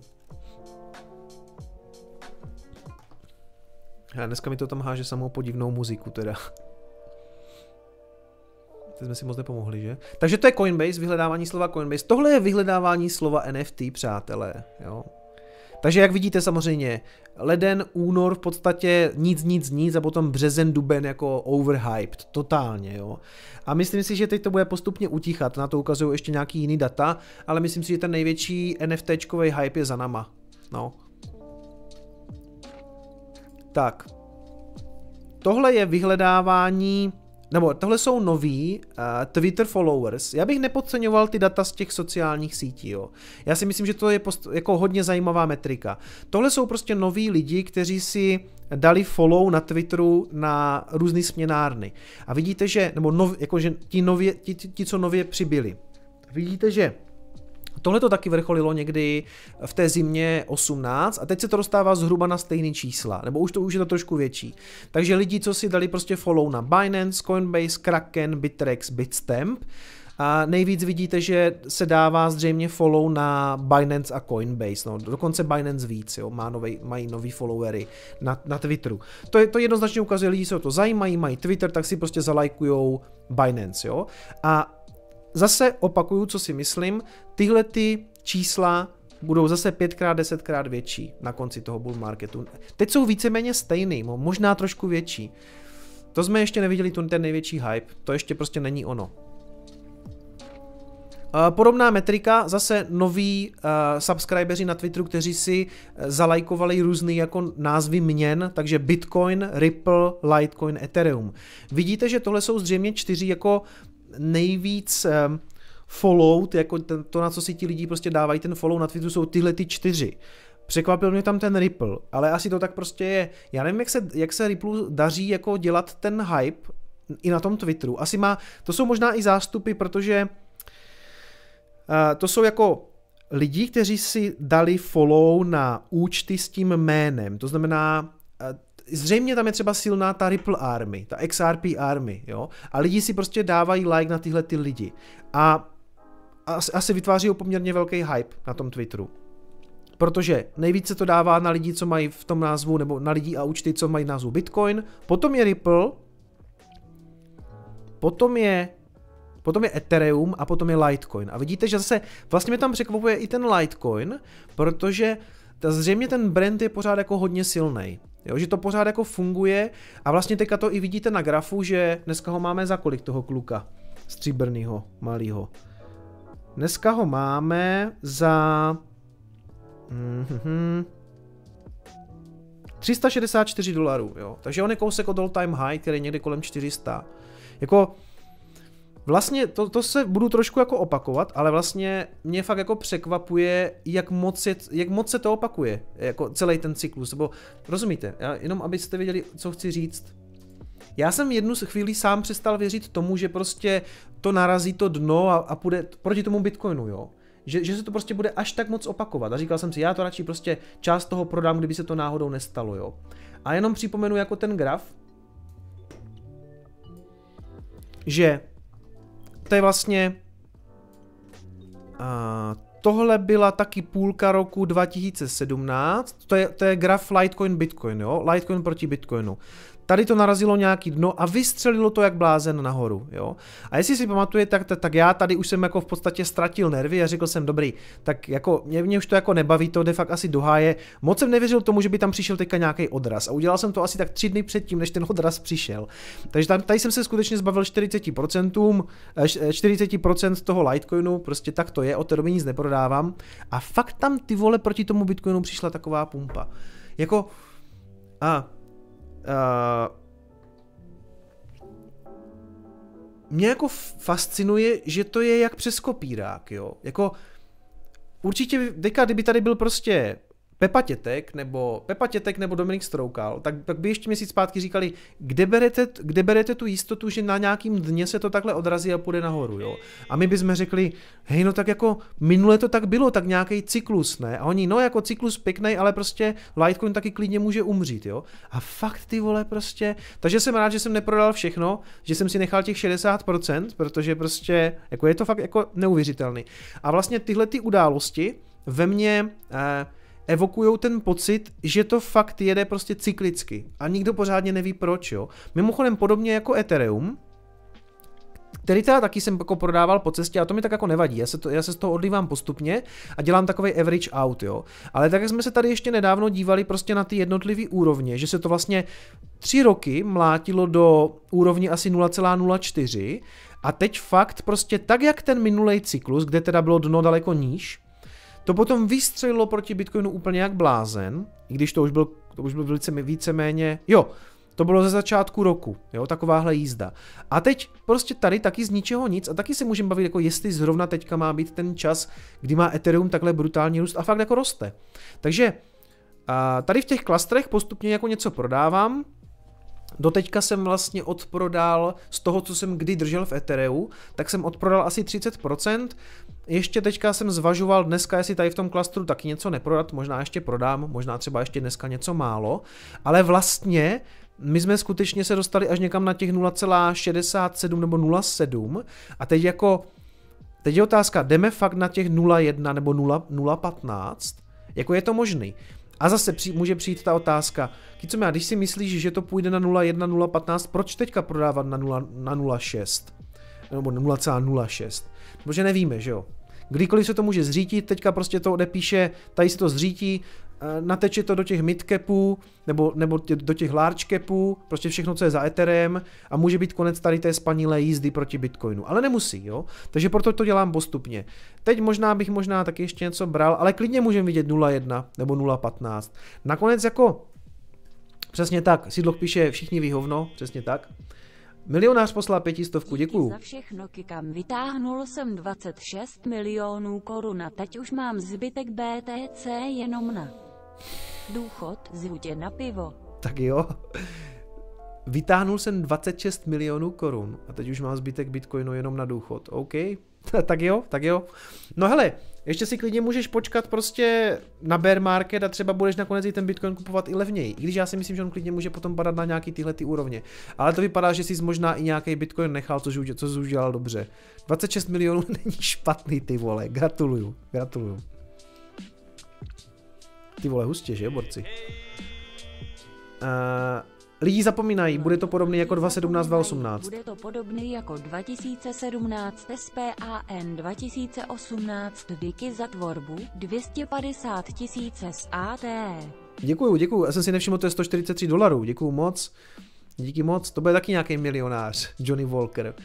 A dneska mi to tam háže samou podivnou muziku teda. Teď jsme si moc nepomohli, že? Takže to je Coinbase, vyhledávání slova Coinbase. Tohle je vyhledávání slova NFT, přátelé. Jo. Takže jak vidíte samozřejmě, leden, únor v podstatě nic, nic, nic a potom březen, duben jako overhyped, totálně, jo. A myslím si, že teď to bude postupně utichat, na to ukazují ještě nějaký jiný data, ale myslím si, že ten největší NFTčkový hype je za nama, no. Tak. Tohle je vyhledávání nebo tohle jsou noví uh, Twitter followers. Já bych nepodceňoval ty data z těch sociálních sítí, jo. Já si myslím, že to je post- jako hodně zajímavá metrika. Tohle jsou prostě noví lidi, kteří si dali follow na Twitteru na různé směnárny. A vidíte, že, nebo nov, jakože ti, nově, ti, ti, ti, co nově přibyli. Vidíte, že Tohle to taky vrcholilo někdy v té zimě 18 a teď se to dostává zhruba na stejné čísla, nebo už to už je to trošku větší. Takže lidi, co si dali prostě follow na Binance, Coinbase, Kraken, Bittrex, Bitstamp, a nejvíc vidíte, že se dává zřejmě follow na Binance a Coinbase, no, dokonce Binance víc, jo, má novej, mají nový followery na, na Twitteru. To, je, to jednoznačně ukazuje, lidi se o to zajímají, mají Twitter, tak si prostě zalajkujou Binance, jo. A zase opakuju, co si myslím, tyhle ty čísla budou zase pětkrát, desetkrát větší na konci toho bull marketu. Teď jsou víceméně stejný, možná trošku větší. To jsme ještě neviděli ten největší hype, to ještě prostě není ono. Podobná metrika, zase noví uh, subscriberi na Twitteru, kteří si zalajkovali různé jako názvy měn, takže Bitcoin, Ripple, Litecoin, Ethereum. Vidíte, že tohle jsou zřejmě čtyři jako nejvíc uh, followed, jako to, na co si ti lidi prostě dávají ten follow na Twitteru, jsou tyhle ty čtyři. Překvapil mě tam ten Ripple, ale asi to tak prostě je. Já nevím, jak se, jak se Ripple daří jako dělat ten hype i na tom Twitteru. Asi má, to jsou možná i zástupy, protože uh, to jsou jako lidi, kteří si dali follow na účty s tím jménem. To znamená, zřejmě tam je třeba silná ta Ripple Army, ta XRP Army, jo, a lidi si prostě dávají like na tyhle ty lidi. A asi, asi vytváří poměrně velký hype na tom Twitteru. Protože nejvíce to dává na lidi, co mají v tom názvu, nebo na lidi a účty, co mají názvu Bitcoin, potom je Ripple, potom je potom je Ethereum a potom je Litecoin. A vidíte, že zase vlastně mi tam překvapuje i ten Litecoin, protože ta, zřejmě ten brand je pořád jako hodně silný. Jo, že to pořád jako funguje a vlastně teďka to i vidíte na grafu, že dneska ho máme za kolik toho kluka stříbrnýho, malýho. Dneska ho máme za... Mm-hmm. 364 dolarů, jo. Takže on je kousek od all time high, který je někde kolem 400. Jako Vlastně to, to se budu trošku jako opakovat, ale vlastně mě fakt jako překvapuje, jak moc, je, jak moc se to opakuje, jako celý ten cyklus, nebo rozumíte, já, jenom abyste věděli, co chci říct. Já jsem jednu chvíli sám přestal věřit tomu, že prostě to narazí to dno a, a půjde proti tomu Bitcoinu, jo. Že, že se to prostě bude až tak moc opakovat. A říkal jsem si, já to radši prostě část toho prodám, kdyby se to náhodou nestalo, jo. A jenom připomenu jako ten graf, že to je vlastně a, tohle byla taky půlka roku 2017, to je, to je graf Litecoin Bitcoin, jo, Litecoin proti Bitcoinu. Tady to narazilo nějaký dno a vystřelilo to jak blázen nahoru, jo. A jestli si pamatujete, tak, tak já tady už jsem jako v podstatě ztratil nervy a řekl jsem, dobrý, tak jako mě, mě už to jako nebaví, to de fakt asi doháje. Moc jsem nevěřil tomu, že by tam přišel teďka nějaký odraz a udělal jsem to asi tak tři dny předtím, než ten odraz přišel. Takže tady, tady jsem se skutečně zbavil 40%, 40% eh, toho Litecoinu, prostě tak to je, od té doby nic neprodávám. A fakt tam ty vole proti tomu Bitcoinu přišla taková pumpa. Jako, a Uh, mě jako fascinuje, že to je jak přes kopírák, jo. Jako určitě, teďka, kdyby tady byl prostě Pepa Tětek nebo, Pepa Tětek nebo Dominik Stroukal, tak, tak by ještě měsíc zpátky říkali, kde berete, kde berete tu jistotu, že na nějakým dně se to takhle odrazí a půjde nahoru, jo. A my bychom řekli, hej, no tak jako minule to tak bylo, tak nějaký cyklus, ne? A oni, no jako cyklus pěkný, ale prostě Litecoin taky klidně může umřít, jo. A fakt ty vole prostě, takže jsem rád, že jsem neprodal všechno, že jsem si nechal těch 60%, protože prostě, jako je to fakt jako neuvěřitelný. A vlastně tyhle ty události ve mně eh, evokují ten pocit, že to fakt jede prostě cyklicky a nikdo pořádně neví proč, jo. Mimochodem podobně jako Ethereum, který teda taky jsem jako prodával po cestě a to mi tak jako nevadí, já se, to, já se z toho odlívám postupně a dělám takový average out, jo. Ale tak jsme se tady ještě nedávno dívali prostě na ty jednotlivé úrovně, že se to vlastně tři roky mlátilo do úrovně asi 0,04 a teď fakt prostě tak, jak ten minulý cyklus, kde teda bylo dno daleko níž, to potom vystřelilo proti Bitcoinu úplně jak blázen, i když to už byl, to už byl více, víceméně, jo, to bylo ze začátku roku, jo, takováhle jízda. A teď prostě tady taky z ničeho nic a taky si můžeme bavit, jako jestli zrovna teďka má být ten čas, kdy má Ethereum takhle brutální růst a fakt jako roste. Takže a tady v těch klastrech postupně jako něco prodávám, Doteďka jsem vlastně odprodal z toho, co jsem kdy držel v Ethereu, tak jsem odprodal asi 30%. Ještě teďka jsem zvažoval dneska, jestli tady v tom klastru taky něco neprodat, možná ještě prodám, možná třeba ještě dneska něco málo, ale vlastně my jsme skutečně se dostali až někam na těch 0,67 nebo 0,7 a teď jako, teď je otázka, jdeme fakt na těch 0,1 nebo 0,15? Jako je to možný? A zase při, může přijít ta otázka, Kicome, a když si myslíš, že to půjde na 0,1, 0,15, proč teďka prodávat na 0, na 0,6? Nebo 0,06? Protože nevíme, že jo? Kdykoliv se to může zřítit, teďka prostě to odepíše, tady se to zřítí, nateče to do těch midcapů, nebo, nebo tě, do těch large capů, prostě všechno, co je za Ethereum a může být konec tady té spanilé jízdy proti Bitcoinu, ale nemusí, jo, takže proto to dělám postupně. Teď možná bych možná taky ještě něco bral, ale klidně můžeme vidět 0,1 nebo 0,15. Nakonec jako Přesně tak, Sidloch píše všichni výhovno, přesně tak. Milionář poslal pětistovku, děkuju. za všechno kikam. Vytáhnul jsem 26 milionů korun a teď už mám zbytek BTC jenom na důchod, zhutě na pivo. Tak jo. Vytáhnul jsem 26 milionů korun a teď už mám zbytek bitcoinu jenom na důchod. OK, tak jo, tak jo. No hele, ještě si klidně můžeš počkat prostě na bear market a třeba budeš nakonec i ten Bitcoin kupovat i levněji. I když já si myslím, že on klidně může potom padat na nějaký tyhle ty úrovně. Ale to vypadá, že jsi možná i nějaký Bitcoin nechal, což, co jsi udělal dobře. 26 milionů není špatný, ty vole. Gratuluju, gratuluju. Ty vole, hustě, že, borci? Uh, Lidi zapomínají, bude to podobný jako 2017, 2018. Bude to podobný jako 2017 SPAN 2018 díky za tvorbu 250 tisíc SAT. Děkuju, děkuju. Já jsem si nevšiml, to je 143 dolarů. Děkuju moc. Díky moc. To bude taky nějaký milionář. Johnny Walker.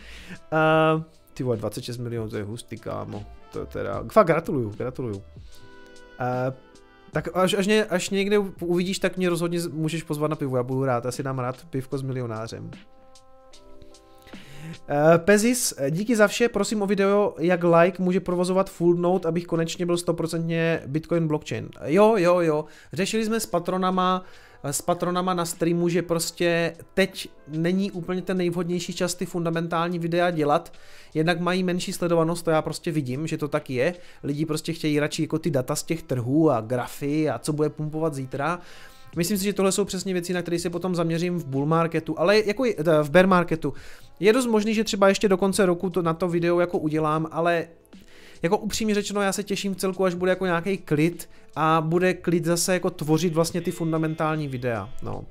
Uh, ty vole, 26 milionů, to je hustý, kámo. To je teda... Fakt gratuluju, gratuluju. Uh, tak až, až, ně, až někde uvidíš, tak mě rozhodně můžeš pozvat na pivo, já budu rád, asi dám rád pivko s milionářem. Uh, Pezis, díky za vše, prosím o video, jak like může provozovat full node, abych konečně byl 100% Bitcoin blockchain. Jo, jo, jo, řešili jsme s patronama, s patronama na streamu, že prostě teď není úplně ten nejvhodnější čas ty fundamentální videa dělat, jednak mají menší sledovanost, to já prostě vidím, že to tak je, lidi prostě chtějí radši jako ty data z těch trhů a grafy a co bude pumpovat zítra, Myslím si, že tohle jsou přesně věci, na které se potom zaměřím v bull marketu, ale jako v bear marketu. Je dost možný, že třeba ještě do konce roku to na to video jako udělám, ale jako upřímně řečeno, já se těším v celku, až bude jako nějaký klid a bude klid zase jako tvořit vlastně ty fundamentální videa, no.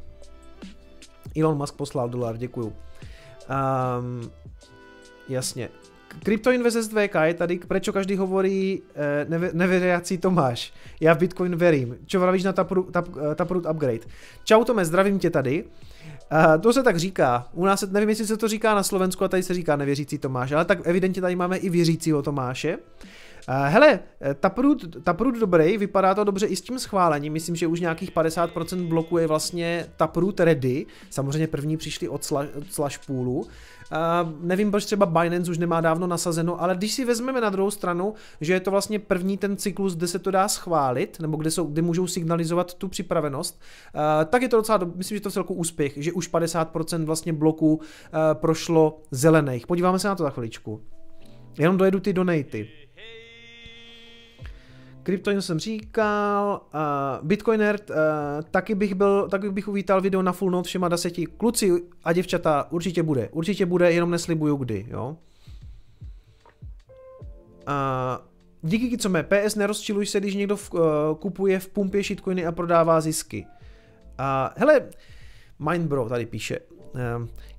Elon Musk poslal dolar, děkuju. Um, jasně. Kryptoinvest SDK je tady, prečo každý hovorí eh, neve, Tomáš. Já v Bitcoin verím. Čo vravíš na Taproot, tap, eh, taproot Upgrade? Čau Tome, zdravím tě tady. Uh, to se tak říká. U nás nevím, jestli se to říká na Slovensku a tady se říká nevěřící Tomáš, ale tak evidentně tady máme i věřícího Tomáše. Hele, Taproot, Taproot dobrý, vypadá to dobře i s tím schválením, myslím, že už nějakých 50% bloků je vlastně Taproot ready, samozřejmě první přišli od, sla, od Uh, nevím, proč třeba Binance už nemá dávno nasazeno, ale když si vezmeme na druhou stranu, že je to vlastně první ten cyklus, kde se to dá schválit, nebo kde, jsou, kde můžou signalizovat tu připravenost, uh, tak je to docela, myslím, že to je celkou úspěch, že už 50% vlastně bloků uh, prošlo zelených. Podíváme se na to za chviličku. Jenom dojedu ty donaty. Kryptoin jsem říkal, uh, Bitcoiner, uh, taky bych byl, taky bych uvítal video na full note všema deseti. Kluci a děvčata, určitě bude, určitě bude, jenom neslibuju kdy, jo. Uh, díky mé PS nerozčiluj se, když někdo v, uh, kupuje v pumpě shitcoiny a prodává zisky. Uh, hele, Mindbro tady píše,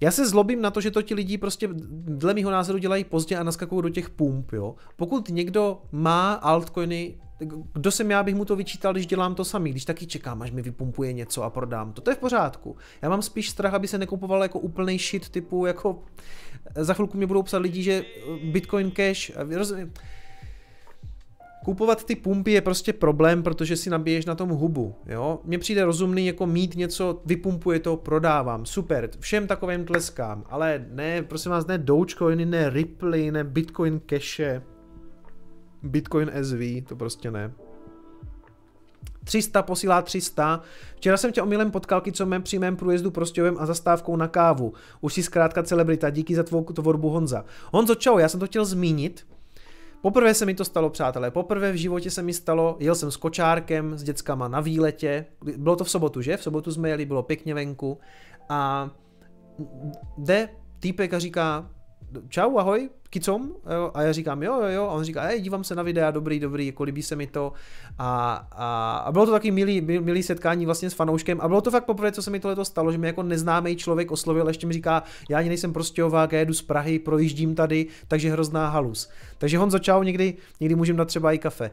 já se zlobím na to, že to ti lidi prostě dle mého názoru dělají pozdě a naskakují do těch pump, jo. Pokud někdo má altcoiny kdo jsem já, bych mu to vyčítal, když dělám to samý, když taky čekám, až mi vypumpuje něco a prodám to. To je v pořádku. Já mám spíš strach, aby se nekupoval jako úplný shit typu jako za chvilku mě budou psat lidi, že Bitcoin Cash, rozumím, Kupovat ty pumpy je prostě problém, protože si nabiješ na tom hubu, jo. Mně přijde rozumný jako mít něco, vypumpuje to, prodávám, super, všem takovým tleskám, ale ne, prosím vás, ne Dogecoiny, ne Ripple, ne Bitcoin Cache, Bitcoin SV, to prostě ne. 300 posílá 300. Včera jsem tě omylem potkal, co mém přímém průjezdu prostěvem a zastávkou na kávu. Už si zkrátka celebrita, díky za tvou tvorbu Honza. Honzo, čau, já jsem to chtěl zmínit. Poprvé se mi to stalo, přátelé, poprvé v životě se mi stalo, jel jsem s kočárkem, s dětskama na výletě, bylo to v sobotu, že? V sobotu jsme jeli, bylo pěkně venku a jde týpek a říká, čau, ahoj, kicom, jo, a já říkám, jo, jo, jo, a on říká, hej, dívám se na videa, dobrý, dobrý, jako líbí se mi to, a, a, a bylo to taky milý, milý setkání vlastně s fanouškem, a bylo to fakt poprvé, co se mi tohle stalo, že mi jako neznámý člověk oslovil, ještě mi říká, já ani nejsem prostě já jedu z Prahy, projíždím tady, takže hrozná halus. Takže Honzo, čau, někdy, někdy můžeme dát třeba i kafe.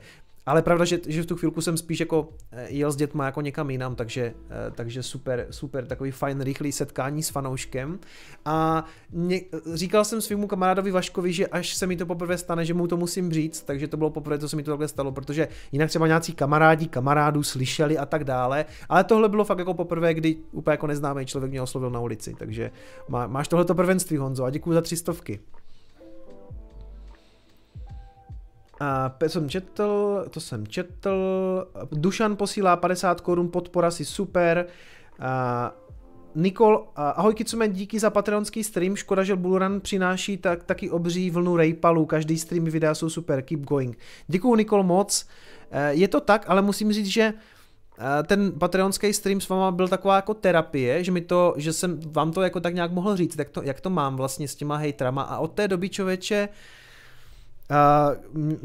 Ale pravda, že, že v tu chvilku jsem spíš jako eh, jel s dětma jako někam jinam, takže, eh, takže super, super, takový fajn, rychlý setkání s fanouškem. A ně, říkal jsem svýmu kamarádovi Vaškovi, že až se mi to poprvé stane, že mu to musím říct, takže to bylo poprvé, co se mi to takhle stalo, protože jinak třeba nějací kamarádi, kamarádů slyšeli a tak dále, ale tohle bylo fakt jako poprvé, kdy úplně jako neznámý člověk mě oslovil na ulici, takže má, máš tohleto prvenství Honzo a děkuji za tři stovky. A jsem četl, to jsem četl, Dušan posílá 50 korun, podpora si super. A Nikol, ahoj Kicume, díky za patreonský stream, škoda, že Bullrun přináší tak, taky obří vlnu rejpalů, každý stream videa jsou super, keep going. Děkuju Nikol moc, e, je to tak, ale musím říct, že e, ten patreonský stream s váma byl taková jako terapie, že mi to, že jsem vám to jako tak nějak mohl říct, jak to, jak to mám vlastně s těma hejtrama. A od té doby člověče, Uh,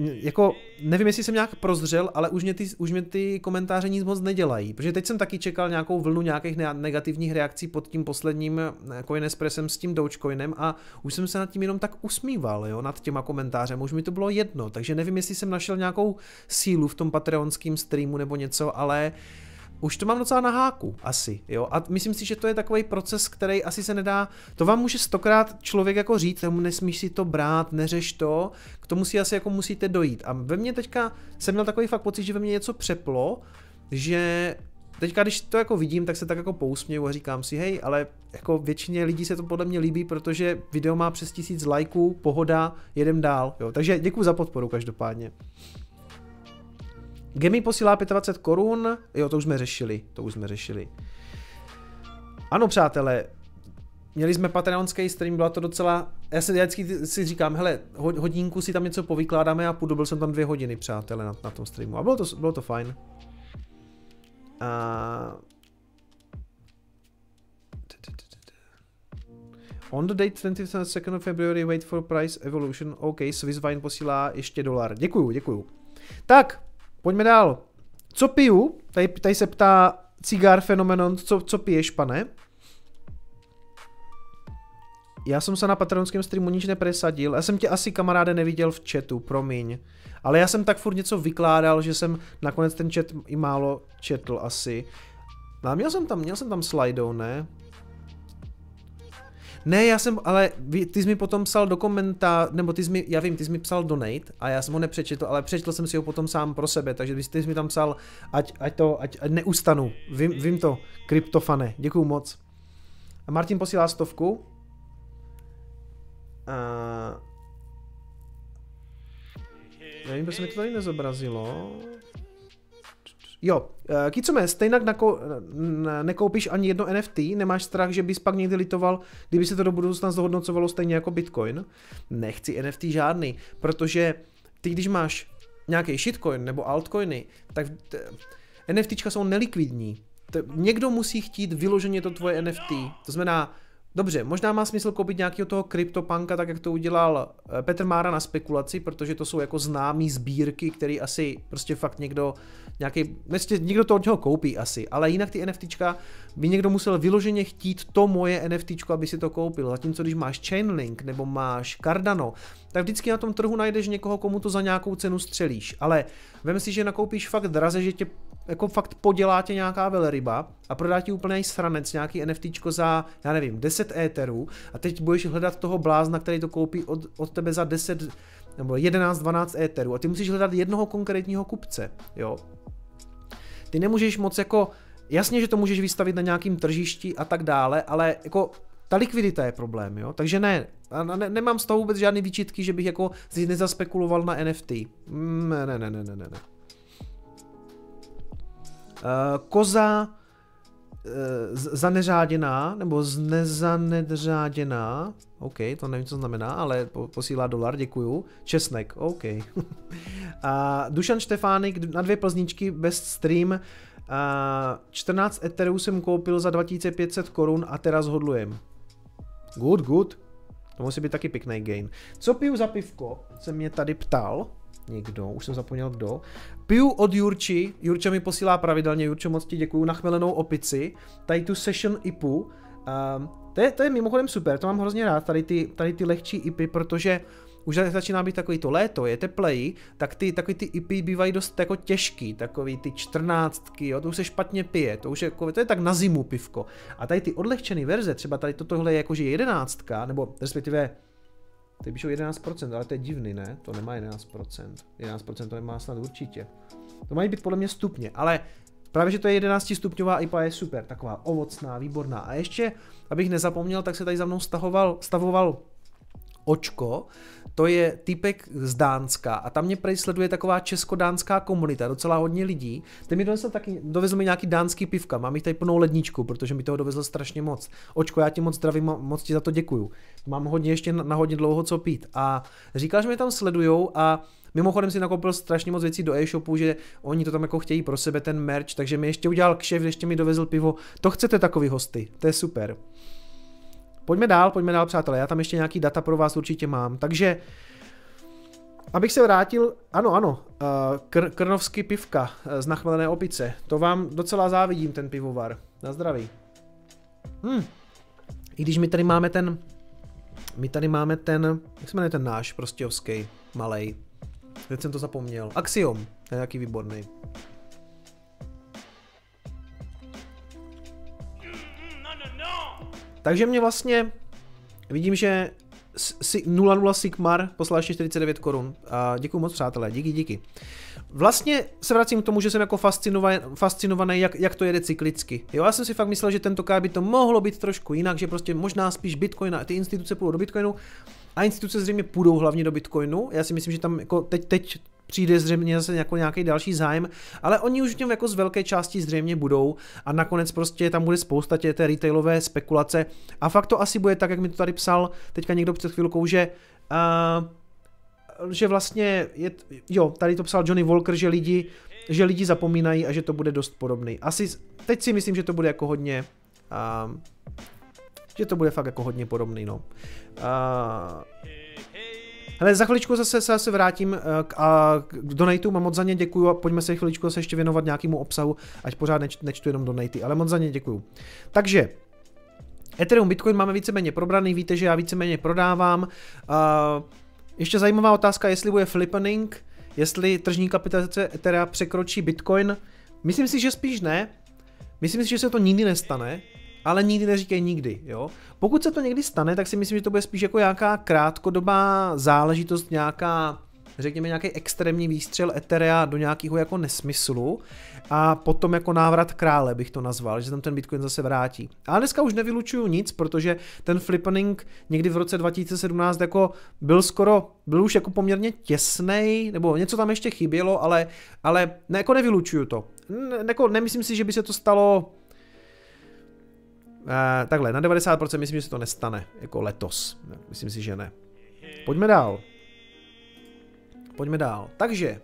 jako nevím, jestli jsem nějak prozřel, ale už mě, ty, už mě ty komentáře nic moc nedělají, protože teď jsem taky čekal nějakou vlnu nějakých negativních reakcí pod tím posledním Coinespressem s tím Dogecoinem a už jsem se nad tím jenom tak usmíval, jo, nad těma komentářem, už mi to bylo jedno, takže nevím, jestli jsem našel nějakou sílu v tom patreonském streamu nebo něco, ale uh, už to mám docela na háku, asi, jo. A myslím si, že to je takový proces, který asi se nedá, to vám může stokrát člověk jako říct, tomu nesmíš si to brát, neřeš to, k tomu si asi jako musíte dojít. A ve mně teďka jsem měl takový fakt pocit, že ve mně něco přeplo, že teďka, když to jako vidím, tak se tak jako pousměju a říkám si, hej, ale jako většině lidí se to podle mě líbí, protože video má přes tisíc lajků, pohoda, jedem dál, jo. Takže děkuji za podporu každopádně. Gemi posílá 25 korun, jo, to už jsme řešili, to už jsme řešili. Ano, přátelé, měli jsme patreonský stream, byla to docela, já si vždycky si říkám, hele, hodinku si tam něco povykládáme a půjdu, byl jsem tam dvě hodiny, přátelé, na, na tom streamu a bylo to, bylo to fajn. A... On the date 22nd of February, wait for price evolution. OK, Swissvine posílá ještě dolar. Děkuju, děkuju. Tak, Pojďme dál. Co piju? Tady, tady se ptá Cigar Phenomenon, co, co piješ, pane? Já jsem se na patronském streamu nic nepresadil. Já jsem tě asi kamaráde neviděl v chatu, promiň. Ale já jsem tak furt něco vykládal, že jsem nakonec ten chat i málo četl asi. No a měl jsem tam, měl jsem tam slidou, ne? Ne, já jsem, ale ty jsi mi potom psal do komentář, nebo ty jsi mi, já vím, ty jsi mi psal donate a já jsem ho nepřečetl, ale přečetl jsem si ho potom sám pro sebe, takže ty jsi mi tam psal, ať, ať to, ať, ať neustanu, vím, vím to, kryptofane, děkuju moc. A Martin posílá stovku. A... Nevím, proč se mi to tady nezobrazilo. Jo, eh, Kicome, stejně nakou, nekoupíš ani jedno NFT, nemáš strach, že bys pak někdy litoval, kdyby se to do budoucna zhodnocovalo stejně jako Bitcoin? Nechci NFT žádný, protože ty když máš nějaký shitcoin nebo altcoiny, tak NFTčka jsou nelikvidní. Někdo musí chtít vyloženě to tvoje NFT. To znamená, Dobře, možná má smysl koupit nějakého toho kryptopanka, tak jak to udělal eh, Petr Mára na spekulaci, protože to jsou jako známý sbírky, který asi prostě fakt někdo nějaký, vlastně někdo to od něho koupí asi, ale jinak ty NFTčka by někdo musel vyloženě chtít to moje NFTčko, aby si to koupil. Zatímco když máš Chainlink nebo máš Cardano, tak vždycky na tom trhu najdeš někoho, komu to za nějakou cenu střelíš. Ale vem si, že nakoupíš fakt draze, že tě jako fakt podělá tě nějaká velryba a prodá ti úplně sranec, nějaký NFTčko za, já nevím, 10 éterů a teď budeš hledat toho blázna, který to koupí od, od tebe za 10 nebo 11-12 éterů a ty musíš hledat jednoho konkrétního kupce, jo. Ty nemůžeš moc jako, jasně, že to můžeš vystavit na nějakým tržišti a tak dále, ale jako ta likvidita je problém, jo, takže ne, a ne, nemám z toho vůbec žádný výčitky, že bych jako si nezaspekuloval na NFT. Mm, ne, ne, ne, ne, ne, ne. Uh, koza uh, zaneřáděná, nebo znezaneřáděná, OK, to nevím, co znamená, ale posílá dolar, děkuju. Česnek, OK. a Dušan Štefánik na dvě plzničky bez stream. A 14 Ethereum jsem koupil za 2500 korun a teraz hodlujem. Good, good. To musí být taky pěkný gain. Co piju za pivko? Se mě tady ptal někdo, už jsem zapomněl kdo. Piju od Jurči, Jurča mi posílá pravidelně, Jurčo moc ti děkuju, na chmelenou opici, tady tu Session IPu. Um, to, je, to je mimochodem super, to mám hrozně rád, tady ty, tady ty lehčí IPy, protože už začíná být takový to léto, je teplej, tak ty takový ty IP bývají dost jako těžký, takový ty čtrnáctky, jo, to už se špatně pije, to už je, jako, to je tak na zimu pivko. A tady ty odlehčené verze, třeba tady tohle je jakože jedenáctka, nebo respektive Teď píšou 11%, ale to je divný, ne? To nemá 11%. 11% to nemá snad určitě. To mají být podle mě stupně, ale právě, že to je 11 stupňová IPA je super, taková ovocná, výborná. A ještě, abych nezapomněl, tak se tady za mnou stahoval, stavoval Očko, to je typek z Dánska a tam mě sleduje taková česko-dánská komunita, docela hodně lidí. Ten mi dovezl taky, dovezl mi nějaký dánský pivka, mám jich tady plnou ledničku, protože mi toho dovezl strašně moc. Očko, já ti moc zdravím, moc ti za to děkuju. Mám hodně ještě na, na hodně dlouho co pít. A říkal, že mě tam sledujou a Mimochodem si nakoupil strašně moc věcí do e-shopu, že oni to tam jako chtějí pro sebe ten merch, takže mi ještě udělal kšef, ještě mi dovezl pivo. To chcete takový hosty, to je super. Pojďme dál, pojďme dál, přátelé. Já tam ještě nějaký data pro vás určitě mám. Takže, abych se vrátil, ano, ano, uh, kr- krnovský pivka z nachmelené opice. To vám docela závidím, ten pivovar. Na zdraví. Hm. I když my tady máme ten, my tady máme ten, jak se jmenuje ten náš prostějovský, malej. Teď jsem to zapomněl. Axiom, to je nějaký výborný. Takže mě vlastně, vidím, že 00 Sigmar poslal ještě 49 korun. Děkuji moc, přátelé, díky, díky. Vlastně se vracím k tomu, že jsem jako fascinovaný, fascinovaný jak, jak to jede cyklicky. Jo, já jsem si fakt myslel, že tentokrát by to mohlo být trošku jinak, že prostě možná spíš Bitcoin a ty instituce půjdou do Bitcoinu a instituce zřejmě půjdou hlavně do Bitcoinu. Já si myslím, že tam jako teď, teď přijde zřejmě zase jako nějaký další zájem, ale oni už v něm jako z velké části zřejmě budou a nakonec prostě tam bude spousta tě té retailové spekulace a fakt to asi bude tak, jak mi to tady psal teďka někdo před chvilkou, že uh, že vlastně je, jo, tady to psal Johnny Walker, že lidi, že lidi zapomínají a že to bude dost podobný. Asi, teď si myslím, že to bude jako hodně, uh, že to bude fakt jako hodně podobný, no. Uh, Hele, za chviličku zase se zase vrátím eh, k, a, k donatům a moc za ně děkuju a pojďme se chviličku zase ještě věnovat nějakému obsahu, ať pořád neč, nečtu jenom donaty, ale moc za ně děkuju. Takže, Ethereum, Bitcoin máme víceméně probraný, víte, že já víceméně prodávám. Uh, ještě zajímavá otázka, jestli bude flippening, jestli tržní kapitalizace Ethereum překročí Bitcoin. Myslím si, že spíš ne. Myslím si, že se to nikdy nestane ale nikdy neříkej nikdy, jo. Pokud se to někdy stane, tak si myslím, že to bude spíš jako nějaká krátkodobá záležitost, nějaká řekněme nějaký extrémní výstřel Etherea do nějakého jako nesmyslu a potom jako návrat krále bych to nazval, že tam ten Bitcoin zase vrátí. Ale dneska už nevylučuju nic, protože ten flippening někdy v roce 2017 jako byl skoro, byl už jako poměrně těsný, nebo něco tam ještě chybělo, ale, ale ne, jako nevylučuju to. Ne, jako nemyslím si, že by se to stalo takhle, na 90% myslím, že se to nestane, jako letos. Myslím si, že ne. Pojďme dál. Pojďme dál. Takže,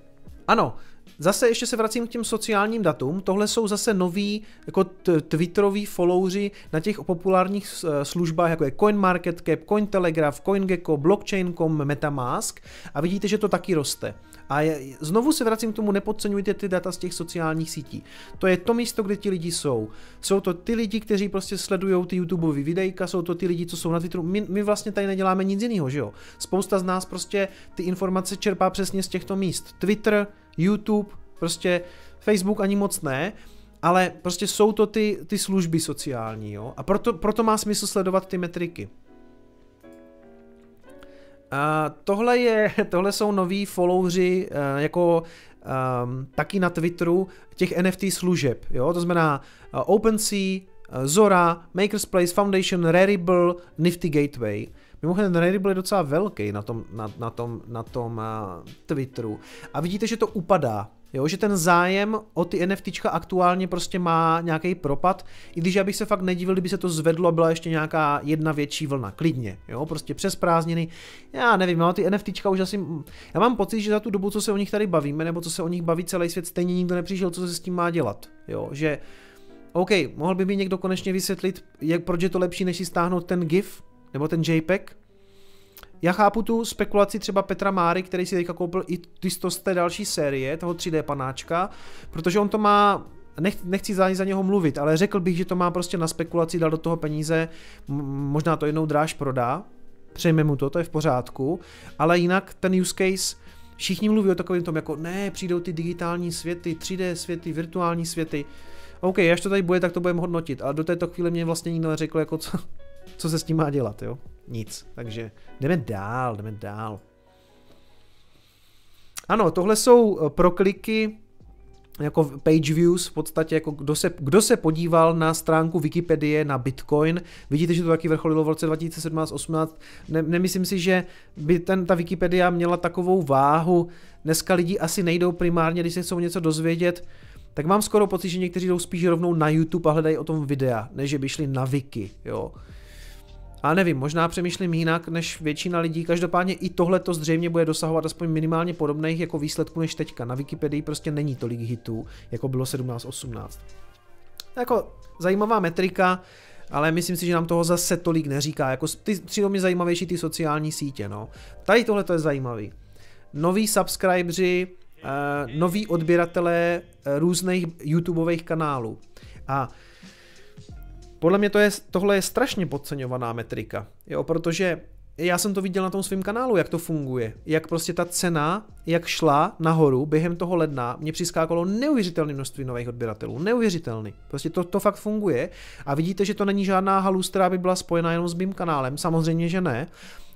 ano, Zase ještě se vracím k těm sociálním datům. Tohle jsou zase noví jako twitteroví followři na těch populárních eh, službách, jako je CoinMarketCap, CoinTelegraph, CoinGecko, Blockchain.com, Metamask a vidíte, že to taky roste. A je, znovu se vracím k tomu, nepodceňujte ty data z těch sociálních sítí. To je to místo, kde ti lidi jsou. Jsou to ty lidi, kteří prostě sledují ty YouTubeové videjka, jsou to ty lidi, co jsou na Twitteru. My, my vlastně tady neděláme nic jiného, že jo? Spousta z nás prostě ty informace čerpá přesně z těchto míst. Twitter, YouTube, prostě Facebook ani moc ne, ale prostě jsou to ty, ty služby sociální, jo? A proto, proto má smysl sledovat ty metriky. Tohle, je, tohle jsou noví followři uh, jako um, taky na Twitteru těch NFT služeb, jo, to znamená uh, OpenSea, uh, Zora, Makers Place, Foundation, Rarible, Nifty Gateway. Mimochodem, Rarible je docela velký na tom, na, na tom, na tom uh, Twitteru. A vidíte, že to upadá. Jo, že ten zájem o ty NFTčka aktuálně prostě má nějaký propad, i když já bych se fakt nedivil, kdyby se to zvedlo a byla ještě nějaká jedna větší vlna, klidně, jo, prostě přes prázdniny, já nevím, ale ty NFTčka už asi, já mám pocit, že za tu dobu, co se o nich tady bavíme, nebo co se o nich baví celý svět, stejně nikdo nepřišel, co se s tím má dělat, jo, že OK, mohl by mi někdo konečně vysvětlit, jak, proč je to lepší, než si stáhnout ten GIF, nebo ten JPEG, já chápu tu spekulaci třeba Petra Máry, který si teďka koupil i ty z té další série, toho 3D panáčka, protože on to má nech, nechci za, za něho mluvit, ale řekl bych, že to má prostě na spekulaci, dal do toho peníze, možná to jednou dráž prodá, přejme mu to, to je v pořádku, ale jinak ten use case, všichni mluví o takovém tom, jako ne, přijdou ty digitální světy, 3D světy, virtuální světy. OK, až to tady bude, tak to budeme hodnotit, ale do této chvíle mě vlastně nikdo neřekl, jako co, co se s tím má dělat, jo? Nic. Takže jdeme dál, jdeme dál. Ano, tohle jsou eh, prokliky jako page views, v podstatě jako kdo se, kdo se podíval na stránku Wikipedie na Bitcoin, vidíte, že to taky vrcholilo v roce 2017-18, ne, nemyslím si, že by ten, ta Wikipedia měla takovou váhu, dneska lidi asi nejdou primárně, když se chcou něco dozvědět, tak mám skoro pocit, že někteří jdou spíš rovnou na YouTube a hledají o tom videa, než že by šli na Wiki, jo. A nevím, možná přemýšlím jinak než většina lidí. Každopádně i tohle to zřejmě bude dosahovat aspoň minimálně podobných jako výsledků než teďka. Na Wikipedii prostě není tolik hitů, jako bylo 17-18. Jako zajímavá metrika, ale myslím si, že nám toho zase tolik neříká. Jako ty mě zajímavější ty sociální sítě, no. Tady tohle to je zajímavý. Noví subscriberi, uh, noví odběratelé uh, různých YouTubeových kanálů. A podle mě to je, tohle je strašně podceňovaná metrika, jo, protože já jsem to viděl na tom svém kanálu, jak to funguje. Jak prostě ta cena, jak šla nahoru během toho ledna, mě přiskákalo neuvěřitelné množství nových odběratelů. Neuvěřitelný. Prostě to, to fakt funguje. A vidíte, že to není žádná halus, která by byla spojena jenom s mým kanálem. Samozřejmě, že ne.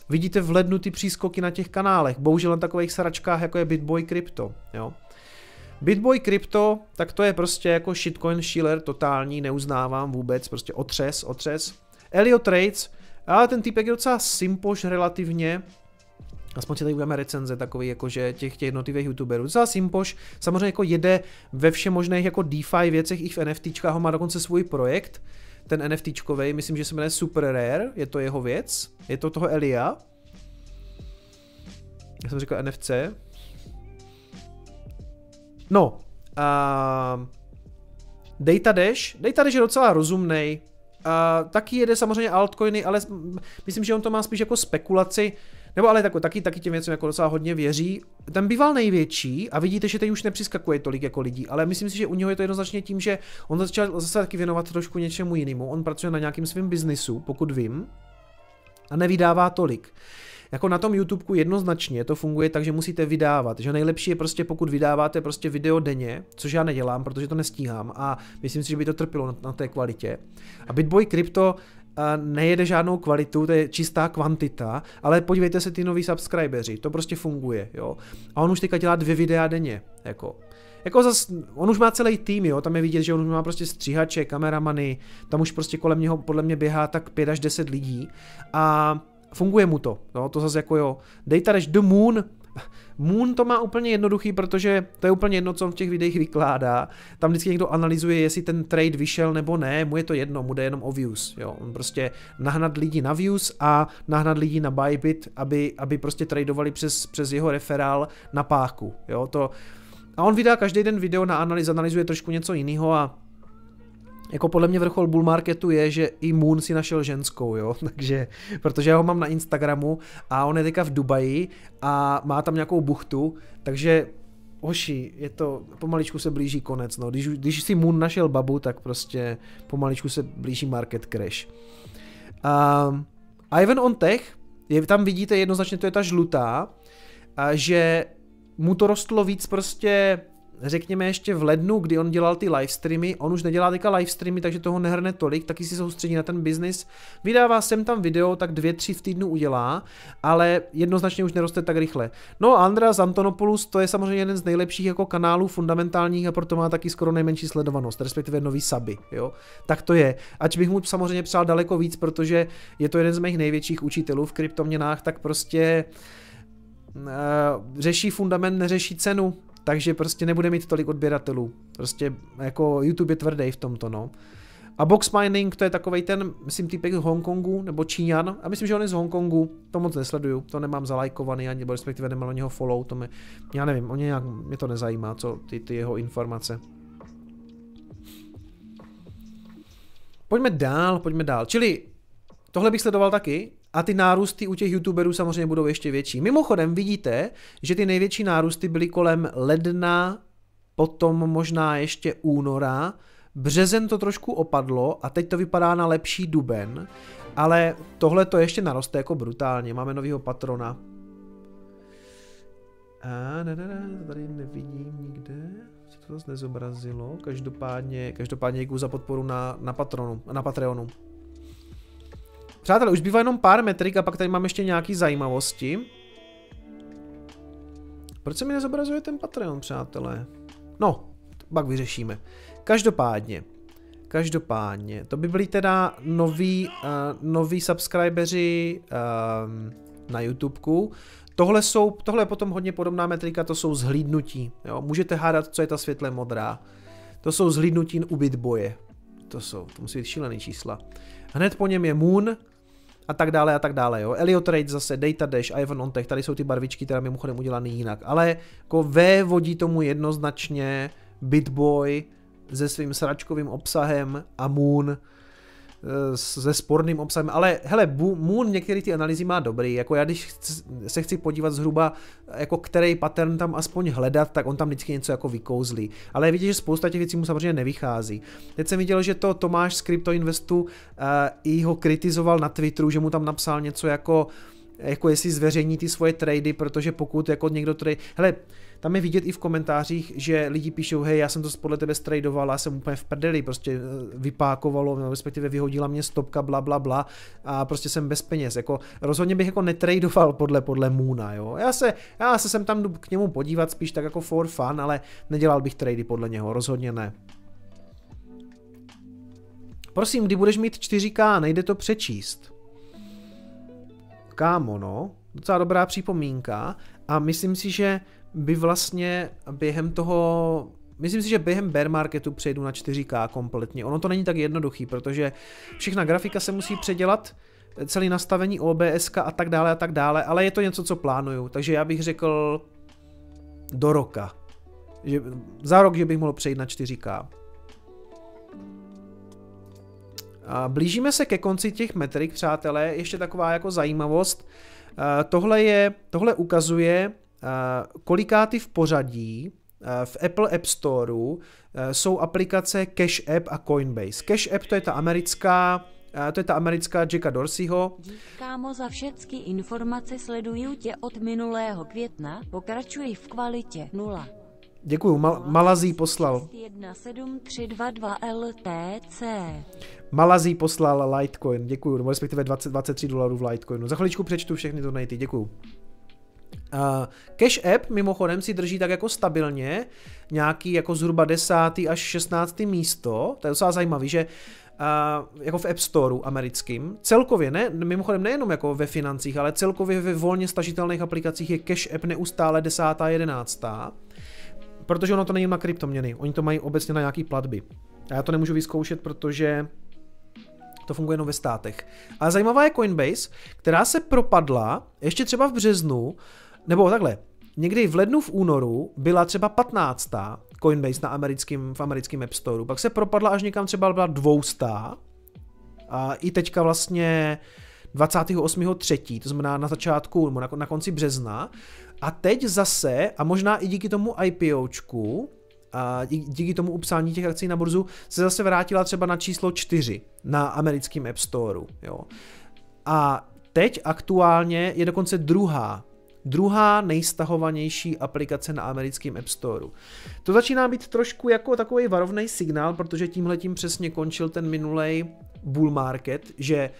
Vidíte v lednu ty přískoky na těch kanálech. Bohužel na takových sračkách, jako je Bitboy Crypto. Jo. Bitboy Crypto, tak to je prostě jako shitcoin shiller totální, neuznávám vůbec, prostě otřes, otřes. Elio Trades, ale ten typek je docela simpoš relativně, Aspoň si tady uděláme recenze takový jakože těch, těch jednotlivých youtuberů. Docela Simpoš samozřejmě jako jede ve všem možných jako DeFi věcech i v NFTčkách, ho má dokonce svůj projekt, ten NFTčkovej, myslím, že se jmenuje Super Rare, je to jeho věc, je to toho Elia. Já jsem říkal NFC, No, uh, Data Dash, Data Dash je docela rozumný. Uh, taky jede samozřejmě altcoiny, ale myslím, že on to má spíš jako spekulaci, nebo ale tak, taky, taky těm věcem jako docela hodně věří. Ten býval největší a vidíte, že teď už nepřiskakuje tolik jako lidí, ale myslím si, že u něho je to jednoznačně tím, že on začal zase taky věnovat trošku něčemu jinému. On pracuje na nějakým svém biznisu, pokud vím, a nevydává tolik jako na tom YouTubeku jednoznačně to funguje tak, že musíte vydávat, že nejlepší je prostě pokud vydáváte prostě video denně, což já nedělám, protože to nestíhám a myslím si, že by to trpělo na, na té kvalitě. A Bitboy Crypto nejede žádnou kvalitu, to je čistá kvantita, ale podívejte se ty noví subscriberi, to prostě funguje, jo. A on už teďka dělá dvě videa denně, jako. Jako zas, on už má celý tým, jo, tam je vidět, že on už má prostě stříhače, kameramany, tam už prostě kolem něho podle mě běhá tak 5 až 10 lidí a funguje mu to, no, to zase jako jo, Data Dash The Moon, Moon to má úplně jednoduchý, protože to je úplně jedno, co on v těch videích vykládá. Tam vždycky někdo analyzuje, jestli ten trade vyšel nebo ne, mu je to jedno, mu jde jenom o views. Jo. On prostě nahnat lidi na views a nahnat lidi na Bybit, aby, aby prostě tradovali přes, přes jeho referál na páku. Jo. To, a on vydá každý den video na analýz, analyzuje trošku něco jiného a jako podle mě vrchol bull marketu je, že i Moon si našel ženskou, jo, takže, protože já ho mám na Instagramu a on je teďka v Dubaji a má tam nějakou buchtu, takže hoši, je to, pomaličku se blíží konec, no, když, když si Moon našel babu, tak prostě pomaličku se blíží market crash. Um, Ivan on Tech, je, tam vidíte jednoznačně, to je ta žlutá, a že mu to rostlo víc prostě řekněme ještě v lednu, kdy on dělal ty live streamy, on už nedělá teďka live streamy, takže toho nehrne tolik, taky si soustředí na ten biznis. Vydává sem tam video, tak dvě, tři v týdnu udělá, ale jednoznačně už neroste tak rychle. No a Andreas Antonopoulos, to je samozřejmě jeden z nejlepších jako kanálů fundamentálních a proto má taky skoro nejmenší sledovanost, respektive nový suby, jo. Tak to je. Ač bych mu samozřejmě přál daleko víc, protože je to jeden z mých největších učitelů v kryptoměnách, tak prostě uh, řeší fundament, neřeší cenu, takže prostě nebude mít tolik odběratelů. Prostě jako YouTube je tvrdý v tomto, no. A box mining, to je takový ten, myslím, typek z Hongkongu, nebo Číňan, a myslím, že on je z Hongkongu, to moc nesleduju, to nemám zalajkovaný, ani, nebo respektive nemám na něho follow, to mě, já nevím, on nějak, mě to nezajímá, co ty, ty jeho informace. Pojďme dál, pojďme dál. Čili tohle bych sledoval taky, a ty nárůsty u těch youtuberů samozřejmě budou ještě větší. Mimochodem vidíte, že ty největší nárůsty byly kolem ledna, potom možná ještě února, březen to trošku opadlo a teď to vypadá na lepší duben. ale tohle to ještě naroste jako brutálně. Máme novýho patrona. A ne, ne, ne, tady nevidím nikde. Se to zase nezobrazilo. Každopádně, každopádně děkuji za podporu na, na patronu, na Patreonu. Přátelé, už bývá jenom pár metrik a pak tady mám ještě nějaký zajímavosti. Proč se mi nezobrazuje ten Patreon, přátelé? No, pak vyřešíme. Každopádně, každopádně, to by byli teda noví, uh, noví subscriberi uh, na YouTubeku. Tohle, jsou, tohle je potom hodně podobná metrika, to jsou zhlídnutí. Jo? Můžete hádat, co je ta světle modrá. To jsou zhlídnutí u bitboje. To jsou, to musí být šílený čísla. Hned po něm je Moon, a tak dále a tak dále. Jo. Elliot Rate zase, Data Dash, Ivan Ontech, tady jsou ty barvičky, které mimochodem udělané jinak. Ale jako V vodí tomu jednoznačně Bitboy se svým sračkovým obsahem a Moon se sporným obsahem, ale hele, Moon některé ty analýzy má dobrý, jako já když se chci podívat zhruba, jako který pattern tam aspoň hledat, tak on tam vždycky něco jako vykouzlí. Ale vidíte, že spousta těch věcí mu samozřejmě nevychází. Teď jsem viděl, že to Tomáš z Crypto Investu uh, i ho kritizoval na Twitteru, že mu tam napsal něco jako jako jestli zveřejní ty svoje trady, protože pokud jako někdo trade, hele, tam je vidět i v komentářích, že lidi píšou, hej, já jsem to podle tebe stradoval, já jsem úplně v prdeli, prostě eh, vypákovalo, no, respektive vyhodila mě stopka, bla, bla, bla a prostě jsem bez peněz. Jako, rozhodně bych jako netradoval podle, podle Moona, jo. Já se, já se sem tam jdu k němu podívat spíš tak jako for fun, ale nedělal bych trady podle něho, rozhodně ne. Prosím, kdy budeš mít 4K, nejde to přečíst. Kámo, no, docela dobrá připomínka a myslím si, že by vlastně během toho Myslím si, že během bear marketu přejdu na 4K kompletně. Ono to není tak jednoduchý, protože všechna grafika se musí předělat, celý nastavení OBS a tak dále a tak dále, ale je to něco, co plánuju, takže já bych řekl do roka. Že, za rok, že bych mohl přejít na 4K. A blížíme se ke konci těch metrik, přátelé, ještě taková jako zajímavost. Tohle, je, tohle ukazuje Eh, kolikáty v pořadí eh, v Apple App Storeu eh, jsou aplikace Cash App a Coinbase. Cash App to je ta americká to je ta americká Jacka Dorseyho. Kámo, za všechny informace sleduju tě od minulého května, pokračuj v kvalitě 0. Děkuju, Mal- Malazí poslal. 17322 LTC. Malazí poslal Litecoin, děkuju, nebo respektive 20, 23 dolarů v Litecoinu. Za chviličku přečtu všechny donaty, děkuju. Uh, Cash App mimochodem si drží tak jako stabilně nějaký jako zhruba 10. až 16. místo, to je docela zajímavý, že uh, jako v App Storeu americkým, celkově ne, mimochodem nejenom jako ve financích, ale celkově ve volně stažitelných aplikacích je Cash App neustále 10. a 11. Protože ono to není na kryptoměny, oni to mají obecně na nějaký platby. A já to nemůžu vyzkoušet, protože to funguje jenom ve státech. Ale zajímavá je Coinbase, která se propadla ještě třeba v březnu nebo takhle, někdy v lednu, v únoru byla třeba 15. Coinbase na americkým, v americkém App Store, pak se propadla až někam třeba byla 200. A i teďka vlastně 28.3., to znamená na začátku, nebo na, na konci března. A teď zase, a možná i díky tomu IPOčku, a díky tomu upsání těch akcí na burzu, se zase vrátila třeba na číslo 4 na americkém App Store. Jo. A teď aktuálně je dokonce druhá druhá nejstahovanější aplikace na americkém App Store. To začíná být trošku jako takový varovný signál, protože tímhle tím přesně končil ten minulej bull market, že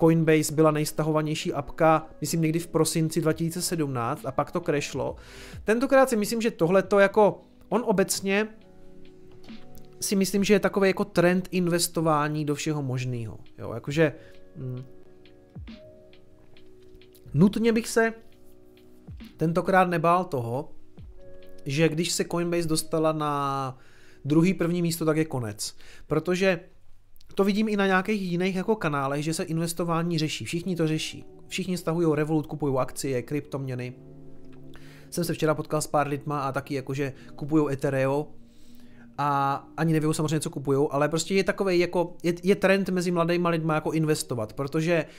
Coinbase byla nejstahovanější apka, myslím někdy v prosinci 2017 a pak to crashlo. Tentokrát si myslím, že tohle to jako, on obecně si myslím, že je takový jako trend investování do všeho možného. Jo, jakože hm, nutně bych se tentokrát nebál toho, že když se Coinbase dostala na druhý první místo, tak je konec. Protože to vidím i na nějakých jiných jako kanálech, že se investování řeší. Všichni to řeší. Všichni stahují Revolut, kupují akcie, kryptoměny. Jsem se včera potkal s pár lidma a taky jakože kupují Ethereum a ani neví samozřejmě, co kupují, ale prostě je takový jako, je, je trend mezi mladými lidmi jako investovat, protože uh,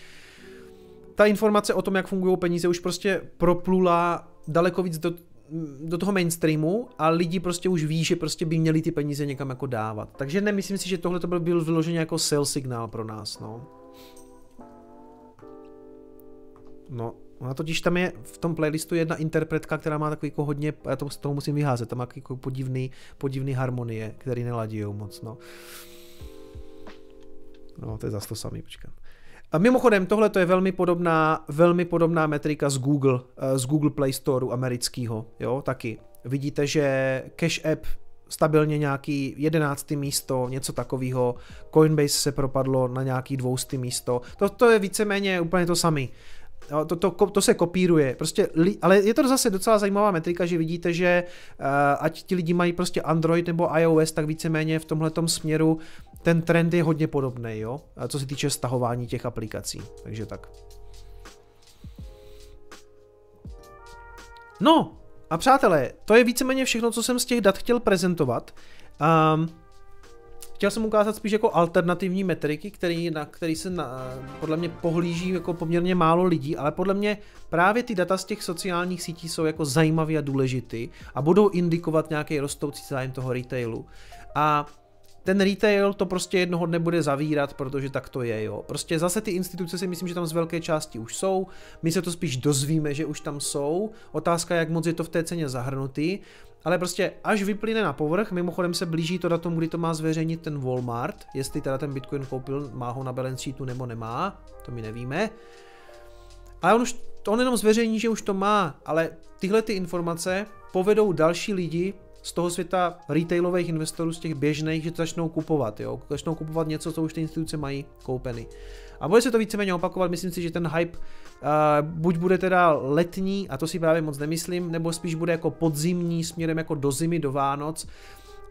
ta informace o tom, jak fungují peníze, už prostě proplula daleko víc do, do toho mainstreamu a lidi prostě už ví, že prostě by měli ty peníze někam jako dávat. Takže nemyslím si, že tohle to byl, byl vyloženě jako sell signál pro nás, no. No, Ona totiž tam je v tom playlistu jedna interpretka, která má takový jako hodně, já to toho musím vyházet, tam má jako podivný, podivný harmonie, který neladí moc, no. No, to je zase to samý, počkám. A mimochodem, tohle to je velmi podobná, velmi podobná metrika z Google, eh, z Google Play Store amerického, jo, taky. Vidíte, že Cash App stabilně nějaký jedenáctý místo, něco takového. Coinbase se propadlo na nějaký dvoustý místo. To, to je víceméně úplně to samé. To, to, to se kopíruje, prostě, ale je to zase docela zajímavá metrika, že vidíte, že uh, ať ti lidi mají prostě Android nebo iOS, tak víceméně v tomhle směru ten trend je hodně podobný, jo, co se týče stahování těch aplikací, takže tak. No, a přátelé, to je víceméně všechno, co jsem z těch dat chtěl prezentovat. Um, chtěl jsem ukázat spíš jako alternativní metriky, který, na který se na, podle mě pohlíží jako poměrně málo lidí, ale podle mě právě ty data z těch sociálních sítí jsou jako zajímavý a důležitý a budou indikovat nějaký rostoucí zájem toho retailu. A ten retail to prostě jednoho dne bude zavírat, protože tak to je, jo. Prostě zase ty instituce si myslím, že tam z velké části už jsou, my se to spíš dozvíme, že už tam jsou, otázka jak moc je to v té ceně zahrnutý, ale prostě až vyplyne na povrch, mimochodem se blíží to datum, kdy to má zveřejnit ten Walmart, jestli teda ten Bitcoin koupil, má ho na balance sheetu nebo nemá, to my nevíme. Ale on už, on jenom zveřejní, že už to má, ale tyhle ty informace povedou další lidi z toho světa retailových investorů, z těch běžných, že to začnou kupovat, jo? začnou kupovat něco, co už ty instituce mají koupeny. A bude se to víceméně opakovat, myslím si, že ten hype uh, buď bude teda letní, a to si právě moc nemyslím, nebo spíš bude jako podzimní směrem jako do zimy, do Vánoc,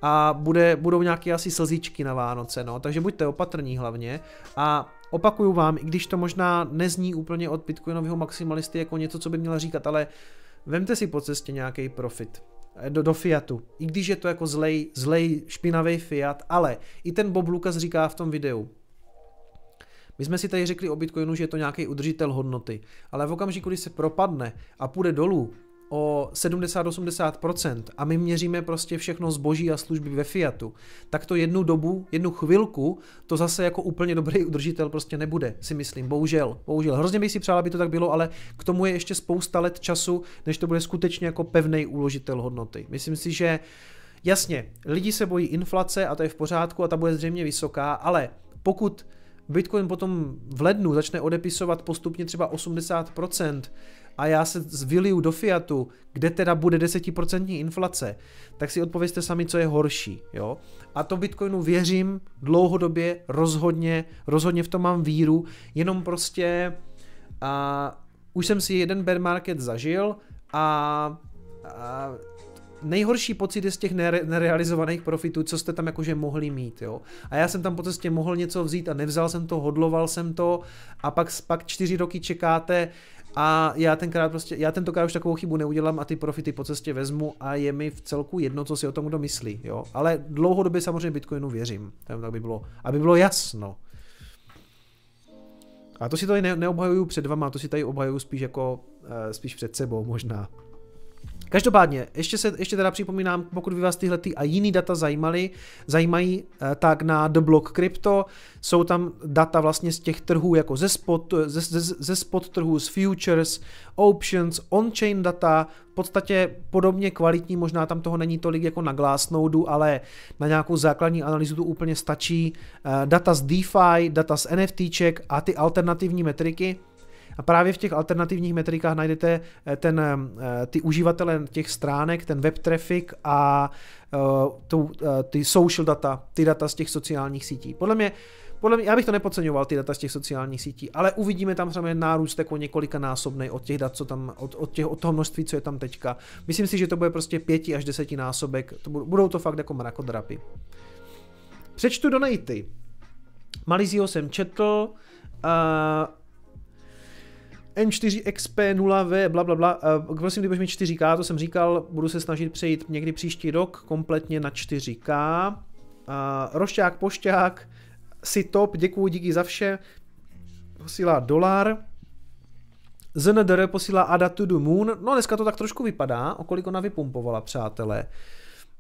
a bude, budou nějaké asi slzičky na Vánoce, no, takže buďte opatrní hlavně. A opakuju vám, i když to možná nezní úplně od bitcoinového maximalisty jako něco, co by měla říkat, ale vemte si po cestě nějaký profit do, do Fiatu. I když je to jako zlej, zlej špinavý Fiat, ale i ten Bob Lucas říká v tom videu, my jsme si tady řekli o Bitcoinu, že je to nějaký udržitel hodnoty, ale v okamžiku, kdy se propadne a půjde dolů, o 70-80% a my měříme prostě všechno zboží a služby ve Fiatu, tak to jednu dobu, jednu chvilku, to zase jako úplně dobrý udržitel prostě nebude, si myslím, bohužel, bohužel. Hrozně bych si přál, aby to tak bylo, ale k tomu je ještě spousta let času, než to bude skutečně jako pevný uložitel hodnoty. Myslím si, že jasně, lidi se bojí inflace a to je v pořádku a ta bude zřejmě vysoká, ale pokud Bitcoin potom v lednu začne odepisovat postupně třeba 80%, a já se zvyliju do Fiatu, kde teda bude 10% inflace, tak si odpověste sami, co je horší. Jo? A to Bitcoinu věřím dlouhodobě, rozhodně, rozhodně v tom mám víru, jenom prostě a už jsem si jeden bear market zažil a, a nejhorší pocit je z těch nere- nerealizovaných profitů, co jste tam jakože mohli mít, jo. A já jsem tam po cestě mohl něco vzít a nevzal jsem to, hodloval jsem to a pak, pak čtyři roky čekáte, a já tenkrát prostě, já tentokrát už takovou chybu neudělám a ty profity po cestě vezmu a je mi v celku jedno, co si o tom kdo myslí, jo. Ale dlouhodobě samozřejmě Bitcoinu věřím, tak aby bylo, aby bylo jasno. A to si tady ne, neobhajuju před vama, to si tady obhajuju spíš jako, uh, spíš před sebou možná. Každopádně, ještě, se, ještě teda připomínám, pokud by vás tyhle ty a jiný data zajímaly, zajímají, eh, tak na The Block Crypto jsou tam data vlastně z těch trhů jako ze spot, ze, ze, ze spot trhů, z futures, options, on-chain data, v podstatě podobně kvalitní, možná tam toho není tolik jako na Glassnode, ale na nějakou základní analýzu to úplně stačí. Eh, data z DeFi, data z NFTček a ty alternativní metriky, a právě v těch alternativních metrikách najdete eh, ten, eh, ty uživatele těch stránek, ten web traffic a uh, tu, ty social data, ty data z těch sociálních sítí. Podle mě podle mě, já bych to nepodceňoval, ty data z těch sociálních sítí, ale uvidíme tam samozřejmě nárůst jako několika násobný od těch dat, co tam, od, od, těch, od toho množství, co je tam teďka. Myslím si, že to bude prostě pěti až deseti násobek, to budou, budou to fakt jako mrakodrapy. Přečtu donaty. Malizio jsem četl, N4 XP 0V, bla, bla, bla. Uh, prosím, kdybych mi 4K, to jsem říkal, budu se snažit přejít někdy příští rok kompletně na 4K. Uh, Rošťák, Pošťák, si top, děkuji, díky za vše. Posílá dolar. ZNDR posílá Ada to the Moon. No dneska to tak trošku vypadá, o kolik ona vypumpovala, přátelé.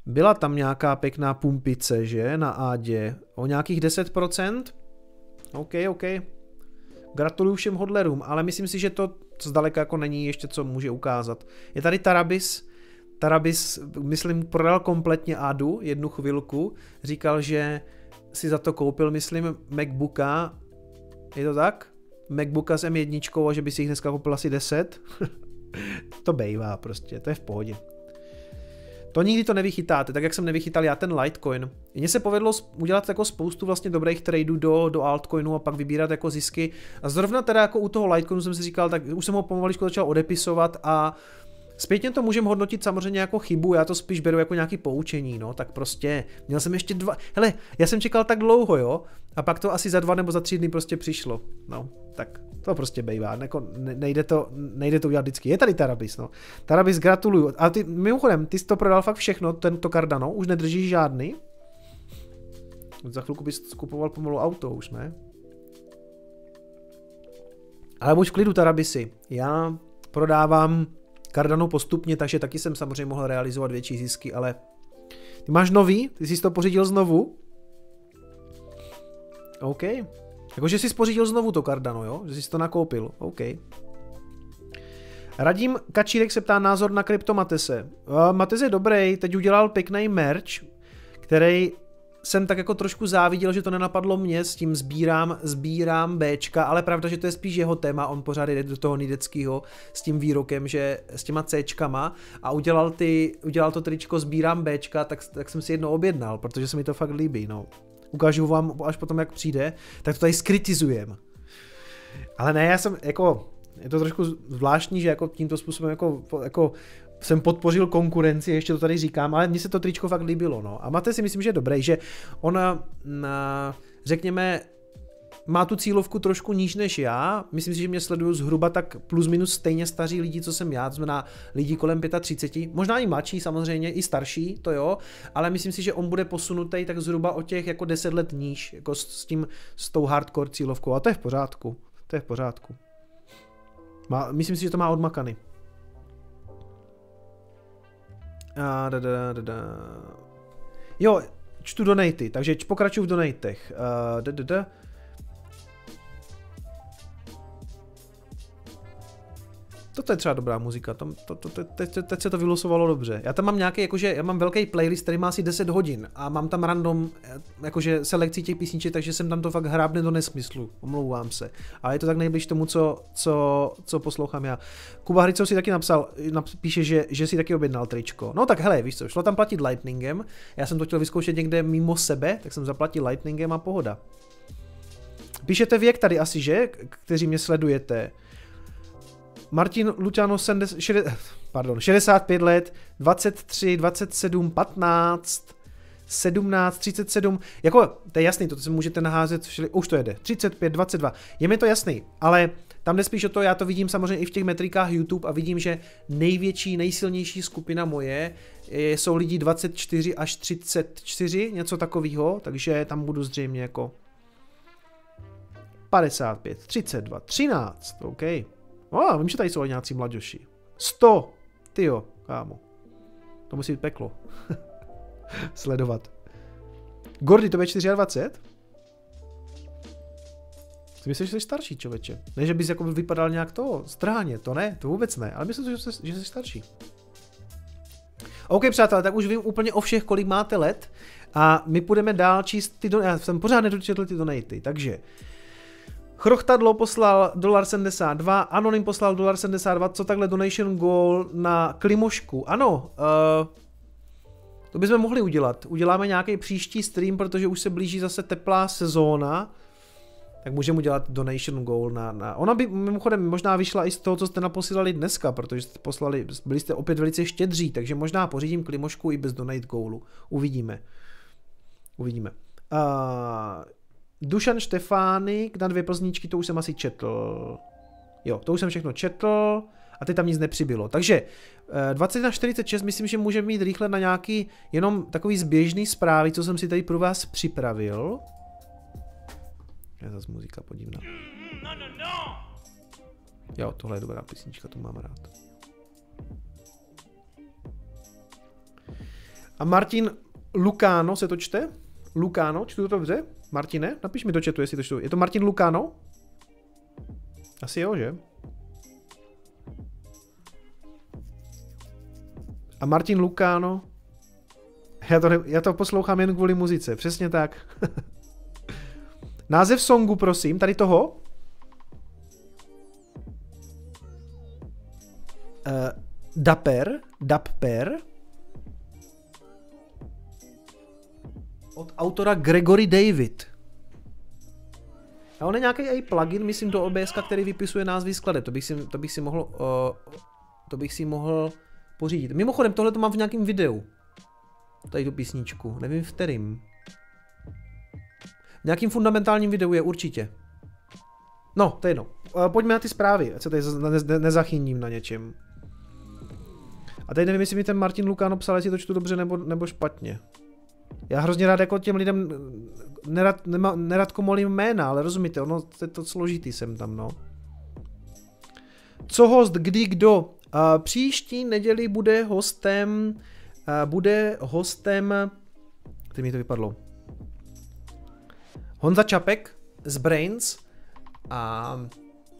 Byla tam nějaká pěkná pumpice, že, na Adě. O nějakých 10%? OK, OK. Gratuluju všem hodlerům, ale myslím si, že to zdaleka jako není ještě co může ukázat. Je tady Tarabis, Tarabis, myslím, prodal kompletně Adu jednu chvilku, říkal, že si za to koupil, myslím, Macbooka, je to tak? Macbooka s M1 a že by si jich dneska koupil asi 10. to bejvá prostě, to je v pohodě. To nikdy to nevychytáte, tak jak jsem nevychytal já ten Litecoin. Mně se povedlo udělat jako spoustu vlastně dobrých tradeů do, do altcoinu a pak vybírat jako zisky. A zrovna teda jako u toho Litecoinu jsem si říkal, tak už jsem ho pomaličku začal odepisovat a Zpětně to můžeme hodnotit samozřejmě jako chybu, já to spíš beru jako nějaký poučení, no, tak prostě měl jsem ještě dva, hele, já jsem čekal tak dlouho, jo, a pak to asi za dva nebo za tři dny prostě přišlo, no, tak to prostě bejvá, Neko, nejde, to, nejde to udělat vždycky. Je tady Tarabis, no. Tarabis, gratuluju. A ty, mimochodem, ty jsi to prodal fakt všechno, tento Cardano, už nedržíš žádný? Za chvilku bys skupoval pomalu auto, už ne? Ale buď v klidu, Tarabisi. Já prodávám Cardano postupně, takže taky jsem samozřejmě mohl realizovat větší zisky, ale ty máš nový? Ty jsi to pořídil znovu? OK. Jakože jsi spořídil znovu to Cardano, jo? Že jsi to nakoupil. OK. Radím Kačírek se ptá názor na kryptomatese. Matese je dobrý, teď udělal pěkný merch, který jsem tak jako trošku záviděl, že to nenapadlo mě, s tím sbírám, sbírám Bčka, ale pravda, že to je spíš jeho téma, on pořád jde do toho Nideckého s tím výrokem, že s těma Cčkama a udělal, ty, udělal to tričko sbírám Bčka, tak, tak jsem si jedno objednal, protože se mi to fakt líbí, no. Ukážu vám až potom, jak přijde, tak to tady skritizujem. Ale ne, já jsem jako, je to trošku zvláštní, že jako tímto způsobem jako, jako jsem podpořil konkurenci, ještě to tady říkám, ale mně se to tričko fakt líbilo. No. A máte si myslím, že je dobré, že ona, na, řekněme, má tu cílovku trošku níž než já. Myslím si, že mě sledují zhruba tak plus minus stejně staří lidi, co jsem já, to znamená lidi kolem 35, možná i mladší samozřejmě, i starší, to jo, ale myslím si, že on bude posunutý tak zhruba o těch jako 10 let níž, jako s, s tím, s tou hardcore cílovkou a to je v pořádku, to je v pořádku. Má, myslím si, že to má odmakany. A da, da, da, da. Jo, čtu donaty, takže pokračuju v donatech. Uh, da, da, da. Toto je třeba dobrá muzika, to, to, to, to, teď, teď se to vylosovalo dobře. Já tam mám nějaký, jakože, já mám velký playlist, který má asi 10 hodin a mám tam random, eh, jakože selekci těch písniček, takže jsem tam to fakt hrábne do nesmyslu, omlouvám se. Ale je to tak nejbliž tomu, co, co, co poslouchám já. Kuba Hricov si taky napsal, píše, že, že si taky objednal tričko. No tak hele, víš co, šlo tam platit Lightningem, já jsem to chtěl vyzkoušet někde mimo sebe, tak jsem zaplatil Lightningem a pohoda. Píšete věk tady asi, že? Kteří mě sledujete. Martin Luciano 60, pardon, 65 let, 23, 27, 15, 17, 37, jako to je jasný, to se můžete naházet, všeli, už to jede, 35, 22, je mi to jasný, ale tam jde spíš o to, já to vidím samozřejmě i v těch metrikách YouTube a vidím, že největší, nejsilnější skupina moje jsou lidi 24 až 34, něco takového, takže tam budu zřejmě jako 55, 32, 13, OK. No, vím, že tady jsou nějací mladoši. 100! Tyjo, kámo. To musí být peklo. Sledovat. Gordy, to je 24? Ty myslíš, že jsi starší, člověče. Ne, že bys jako vypadal nějak to, stráně, to ne, to vůbec ne, ale myslím, že jsi, že jsi starší. OK, přátelé, tak už vím úplně o všech, kolik máte let a my půjdeme dál číst ty donaty. Já jsem pořád nedočetl ty donaty, takže Chrochtadlo poslal dolar 72, Anonym poslal dolar 72, co takhle donation goal na Klimošku. Ano, uh, to bychom mohli udělat. Uděláme nějaký příští stream, protože už se blíží zase teplá sezóna, tak můžeme udělat donation goal na, na... Ona by mimochodem možná vyšla i z toho, co jste naposílali dneska, protože jste poslali, byli jste opět velice štědří, takže možná pořídím klimošku i bez donate goalu. Uvidíme. Uvidíme. Uh, Dušan Štefánik na dvě plzníčky, to už jsem asi četl. Jo, to už jsem všechno četl a teď tam nic nepřibylo. Takže 20 eh, na 46 myslím, že můžeme mít rychle na nějaký jenom takový zběžný zprávy, co jsem si tady pro vás připravil. Je zase muzika podivná. Jo, tohle je dobrá písnička, to mám rád. A Martin Lukáno se to čte? Lukáno, čtu to dobře? Martine, napiš mi do chatu, jestli to čtu. Je to Martin Lukano? Asi jo, že? A Martin Lukáno? Já to, ne, já to poslouchám jen kvůli muzice, přesně tak. Název songu, prosím, tady toho? Uh, Dapper, Dapper, od autora Gregory David. A on je nějaký i plugin, myslím, do OBS, který vypisuje názvy skladeb. To bych si, to bych si mohl, uh, to bych si mohl pořídit. Mimochodem, tohle to mám v nějakém videu. Tady tu písničku, nevím v kterým. V nějakým fundamentálním videu je určitě. No, to je jedno. Uh, pojďme na ty zprávy, ať se tady ne- nezachyním na něčem. A tady nevím, jestli mi ten Martin Lukano psal, jestli to čtu dobře nebo, nebo špatně. Já hrozně rád jako těm lidem nerad, nema, nerad komolím jména, ale rozumíte, ono to je to složitý jsem tam, no. Co host, kdy, kdo? Uh, příští neděli bude hostem, uh, bude hostem, teď mi to vypadlo, Honza Čapek z Brains a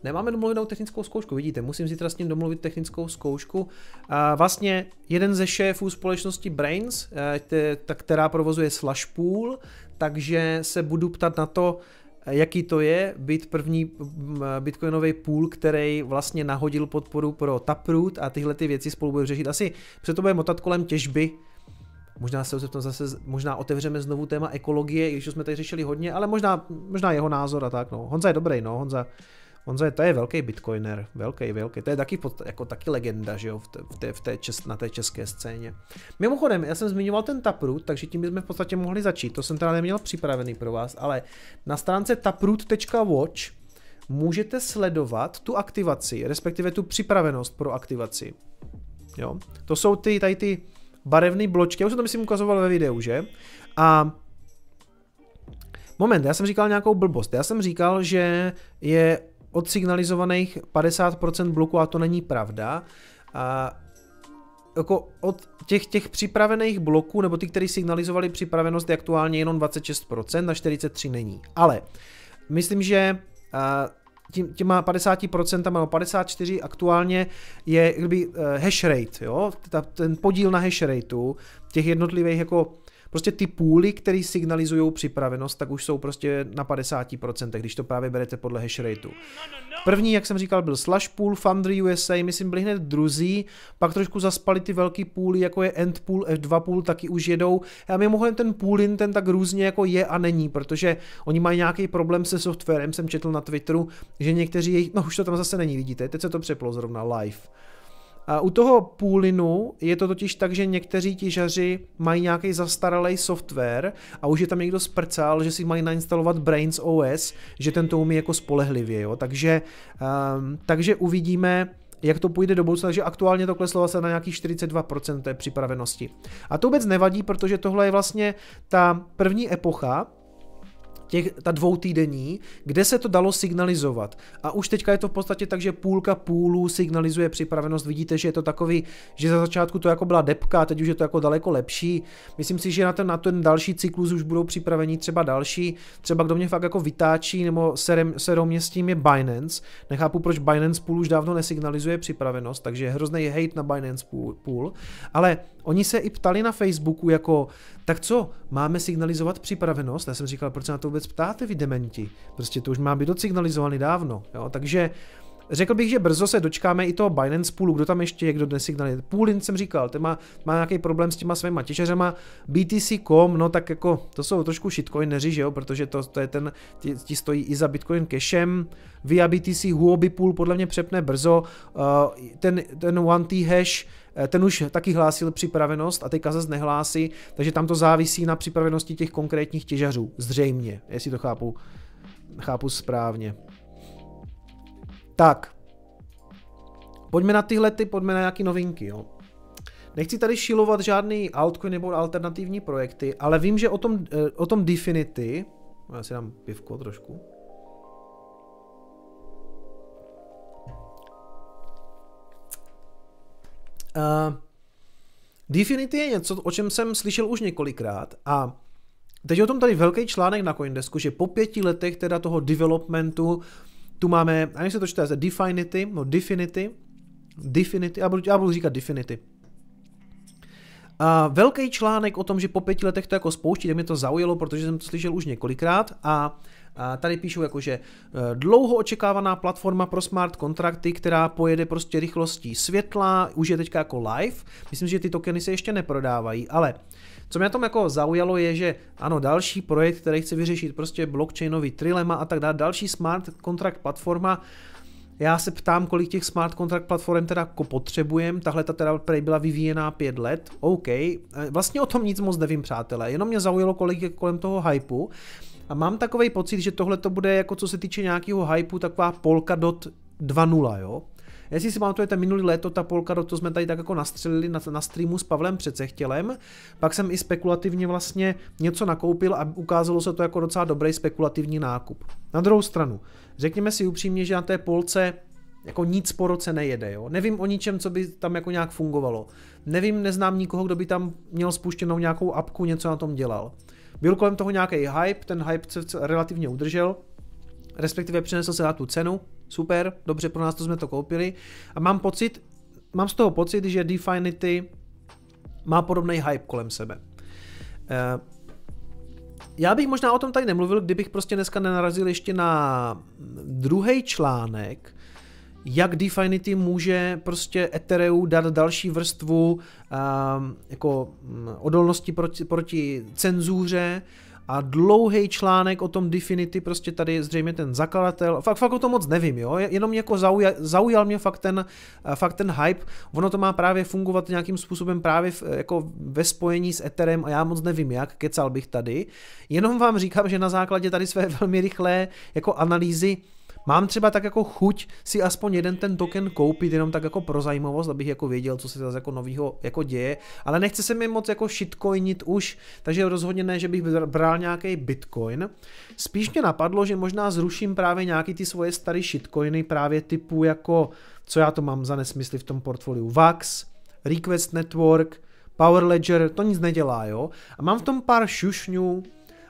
Nemáme domluvenou technickou zkoušku, vidíte, musím zítra s ním domluvit technickou zkoušku. A vlastně jeden ze šéfů společnosti Brains, eh, která provozuje Slashpool, takže se budu ptat na to, jaký to je být první bitcoinový pool, který vlastně nahodil podporu pro Taproot a tyhle ty věci spolu bude řešit. Asi před to bude motat kolem těžby, Možná se v zase, možná otevřeme znovu téma ekologie, když jsme tady řešili hodně, ale možná, možná jeho názor a tak, no. Honza je dobrý, no, Honza, Honza, to je velký bitcoiner, velký, velký, to je taky, jako taky legenda, že jo, v té, v té, v té čes, na té české scéně. Mimochodem, já jsem zmiňoval ten Taproot, takže tím bychom v podstatě mohli začít, to jsem teda neměl připravený pro vás, ale na stránce taproot.watch můžete sledovat tu aktivaci, respektive tu připravenost pro aktivaci. Jo, to jsou ty, tady ty barevné bločky, já už jsem to myslím ukazoval ve videu, že? A Moment, já jsem říkal nějakou blbost. Já jsem říkal, že je odsignalizovaných 50% bloku a to není pravda. A jako od těch, těch připravených bloků, nebo ty, kteří signalizovali připravenost, je aktuálně jenom 26%, na 43 není. Ale myslím, že tím, těma 50% nebo 54 aktuálně je kdyby, uh, hash rate, jo? Ta, ten podíl na hash rateu těch jednotlivých jako Prostě ty půly, které signalizují připravenost, tak už jsou prostě na 50%, když to právě berete podle hash rateu. První, jak jsem říkal, byl Slash Pool, Foundry USA, myslím byli hned druzí, pak trošku zaspali ty velký půly, jako je End Pool, F2 Pool, taky už jedou. A mimochodem ten poolin ten tak různě jako je a není, protože oni mají nějaký problém se softwarem, jsem četl na Twitteru, že někteří, no už to tam zase není, vidíte, teď se to přeplo zrovna live u toho poolinu je to totiž tak, že někteří těžaři mají nějaký zastaralý software a už je tam někdo sprcal, že si mají nainstalovat Brains OS, že ten to umí jako spolehlivě, jo? Takže, um, takže uvidíme, jak to půjde do budoucna, takže aktuálně to kleslo se na nějakých 42% té připravenosti. A to vůbec nevadí, protože tohle je vlastně ta první epocha, těch, ta dvou týdení, kde se to dalo signalizovat. A už teďka je to v podstatě tak, že půlka půlů signalizuje připravenost. Vidíte, že je to takový, že za začátku to jako byla depka, teď už je to jako daleko lepší. Myslím si, že na ten, na ten další cyklus už budou připraveni třeba další. Třeba kdo mě fakt jako vytáčí nebo serou mě s tím je Binance. Nechápu, proč Binance Pool už dávno nesignalizuje připravenost, takže je hrozný hate na Binance Pool. Ale oni se i ptali na Facebooku jako, tak co, máme signalizovat připravenost? Já jsem říkal, proč se na to vůbec ptáte vy dementi? Prostě to už má být odsignalizovaný dávno, jo? takže Řekl bych, že brzo se dočkáme i toho Binance Poolu, kdo tam ještě je, kdo nesignalizuje. Poolin jsem říkal, ten má, má nějaký problém s těma svýma těžařema. BTC.com, no tak jako, to jsou trošku shitcoineři, že jo, protože to, to je ten, ti, ti stojí i za Bitcoin cashem. Via BTC Huobi Pool podle mě přepne brzo. Uh, ten, ten 1T hash ten už taky hlásil připravenost a teďka zase nehlásí, takže tam to závisí na připravenosti těch konkrétních těžařů, zřejmě, jestli to chápu, chápu správně. Tak, pojďme na tyhle, ty, pojďme na nějaké novinky, jo. Nechci tady šilovat žádný altcoin nebo alternativní projekty, ale vím, že o tom, eh, o tom Definity, já si dám pivko trošku, Uh, Definity je něco, o čem jsem slyšel už několikrát a teď o tom tady velký článek na Coindesku, že po pěti letech teda toho developmentu tu máme, a jak se to čte, Definity, no Definity, Definity, já budu, já budu říkat Definity. A velký článek o tom, že po pěti letech to jako spouští, tak mě to zaujalo, protože jsem to slyšel už několikrát a a tady píšou jako, že eh, dlouho očekávaná platforma pro smart kontrakty, která pojede prostě rychlostí světla, už je teďka jako live. Myslím, že ty tokeny se ještě neprodávají, ale co mě tom jako zaujalo je, že ano, další projekt, který chce vyřešit prostě blockchainový trilema a tak dále, další smart contract platforma, já se ptám, kolik těch smart contract platform teda jako potřebujem, tahle ta teda byla vyvíjená pět let, OK, eh, vlastně o tom nic moc nevím, přátelé, jenom mě zaujalo, kolik je kolem toho hypeu a mám takový pocit, že tohle to bude jako co se týče nějakého hypeu, taková Polkadot 2.0, jo. Jestli si pamatujete minulý léto, ta Polkadot, to jsme tady tak jako nastřelili na, na streamu s Pavlem Přecechtělem, pak jsem i spekulativně vlastně něco nakoupil a ukázalo se to jako docela dobrý spekulativní nákup. Na druhou stranu, řekněme si upřímně, že na té Polce jako nic po roce nejede, jo. Nevím o ničem, co by tam jako nějak fungovalo. Nevím, neznám nikoho, kdo by tam měl spuštěnou nějakou apku, něco na tom dělal. Byl kolem toho nějaký hype, ten hype se relativně udržel, respektive přinesl se na tu cenu, super, dobře pro nás to jsme to koupili a mám pocit, mám z toho pocit, že Definity má podobný hype kolem sebe. Eh, já bych možná o tom tady nemluvil, kdybych prostě dneska nenarazil ještě na druhý článek, jak Definity může prostě Ethereu dát další vrstvu um, jako odolnosti proti, proti cenzuře a dlouhý článek o tom Definity, prostě tady zřejmě ten zakladatel, fakt, fakt o tom moc nevím, jo, jenom jako zaujal, zaujal mě fakt ten, fakt ten hype, ono to má právě fungovat nějakým způsobem právě v, jako ve spojení s Etherem a já moc nevím jak, kecal bych tady, jenom vám říkám, že na základě tady své velmi rychlé jako analýzy Mám třeba tak jako chuť si aspoň jeden ten token koupit, jenom tak jako pro zajímavost, abych jako věděl, co se zase jako novýho jako děje, ale nechce se mi moc jako shitcoinit už, takže rozhodně ne, že bych bral nějaký bitcoin. Spíš mě napadlo, že možná zruším právě nějaký ty svoje staré shitcoiny, právě typu jako, co já to mám za nesmysly v tom portfoliu, VAX, Request Network, Power Ledger, to nic nedělá, jo. A mám v tom pár šušňů,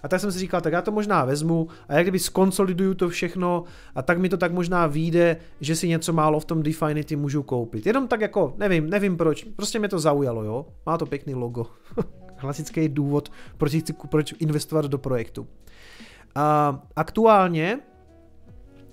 a tak jsem si říkal, tak já to možná vezmu a jak kdyby skonsoliduju to všechno a tak mi to tak možná vyjde, že si něco málo v tom Definity můžu koupit. Jenom tak jako, nevím, nevím proč, prostě mě to zaujalo, jo. Má to pěkný logo. Klasický důvod, proč, chci, proč investovat do projektu. A aktuálně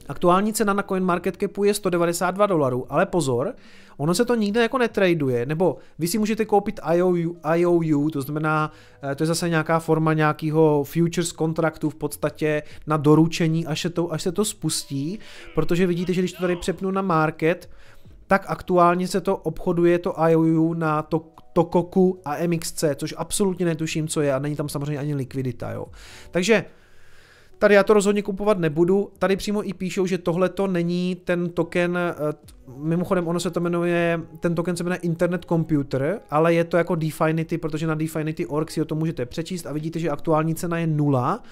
Aktuální cena na CoinMarketCapu je 192 dolarů, ale pozor, ono se to nikde jako netraduje, nebo vy si můžete koupit IOU, IOU to znamená, eh, to je zase nějaká forma nějakého futures kontraktu v podstatě na doručení, až se to, až se to spustí, protože vidíte, že když to tady přepnu na market, tak aktuálně se to obchoduje to IOU na to, Tokoku a MXC, což absolutně netuším, co je a není tam samozřejmě ani likvidita, jo. Takže Tady já to rozhodně kupovat nebudu. Tady přímo i píšou, že tohle to není ten token, eh, mimochodem ono se to jmenuje, ten token se jmenuje Internet Computer, ale je to jako Definity, protože na Definity.org si o tom můžete přečíst a vidíte, že aktuální cena je nula.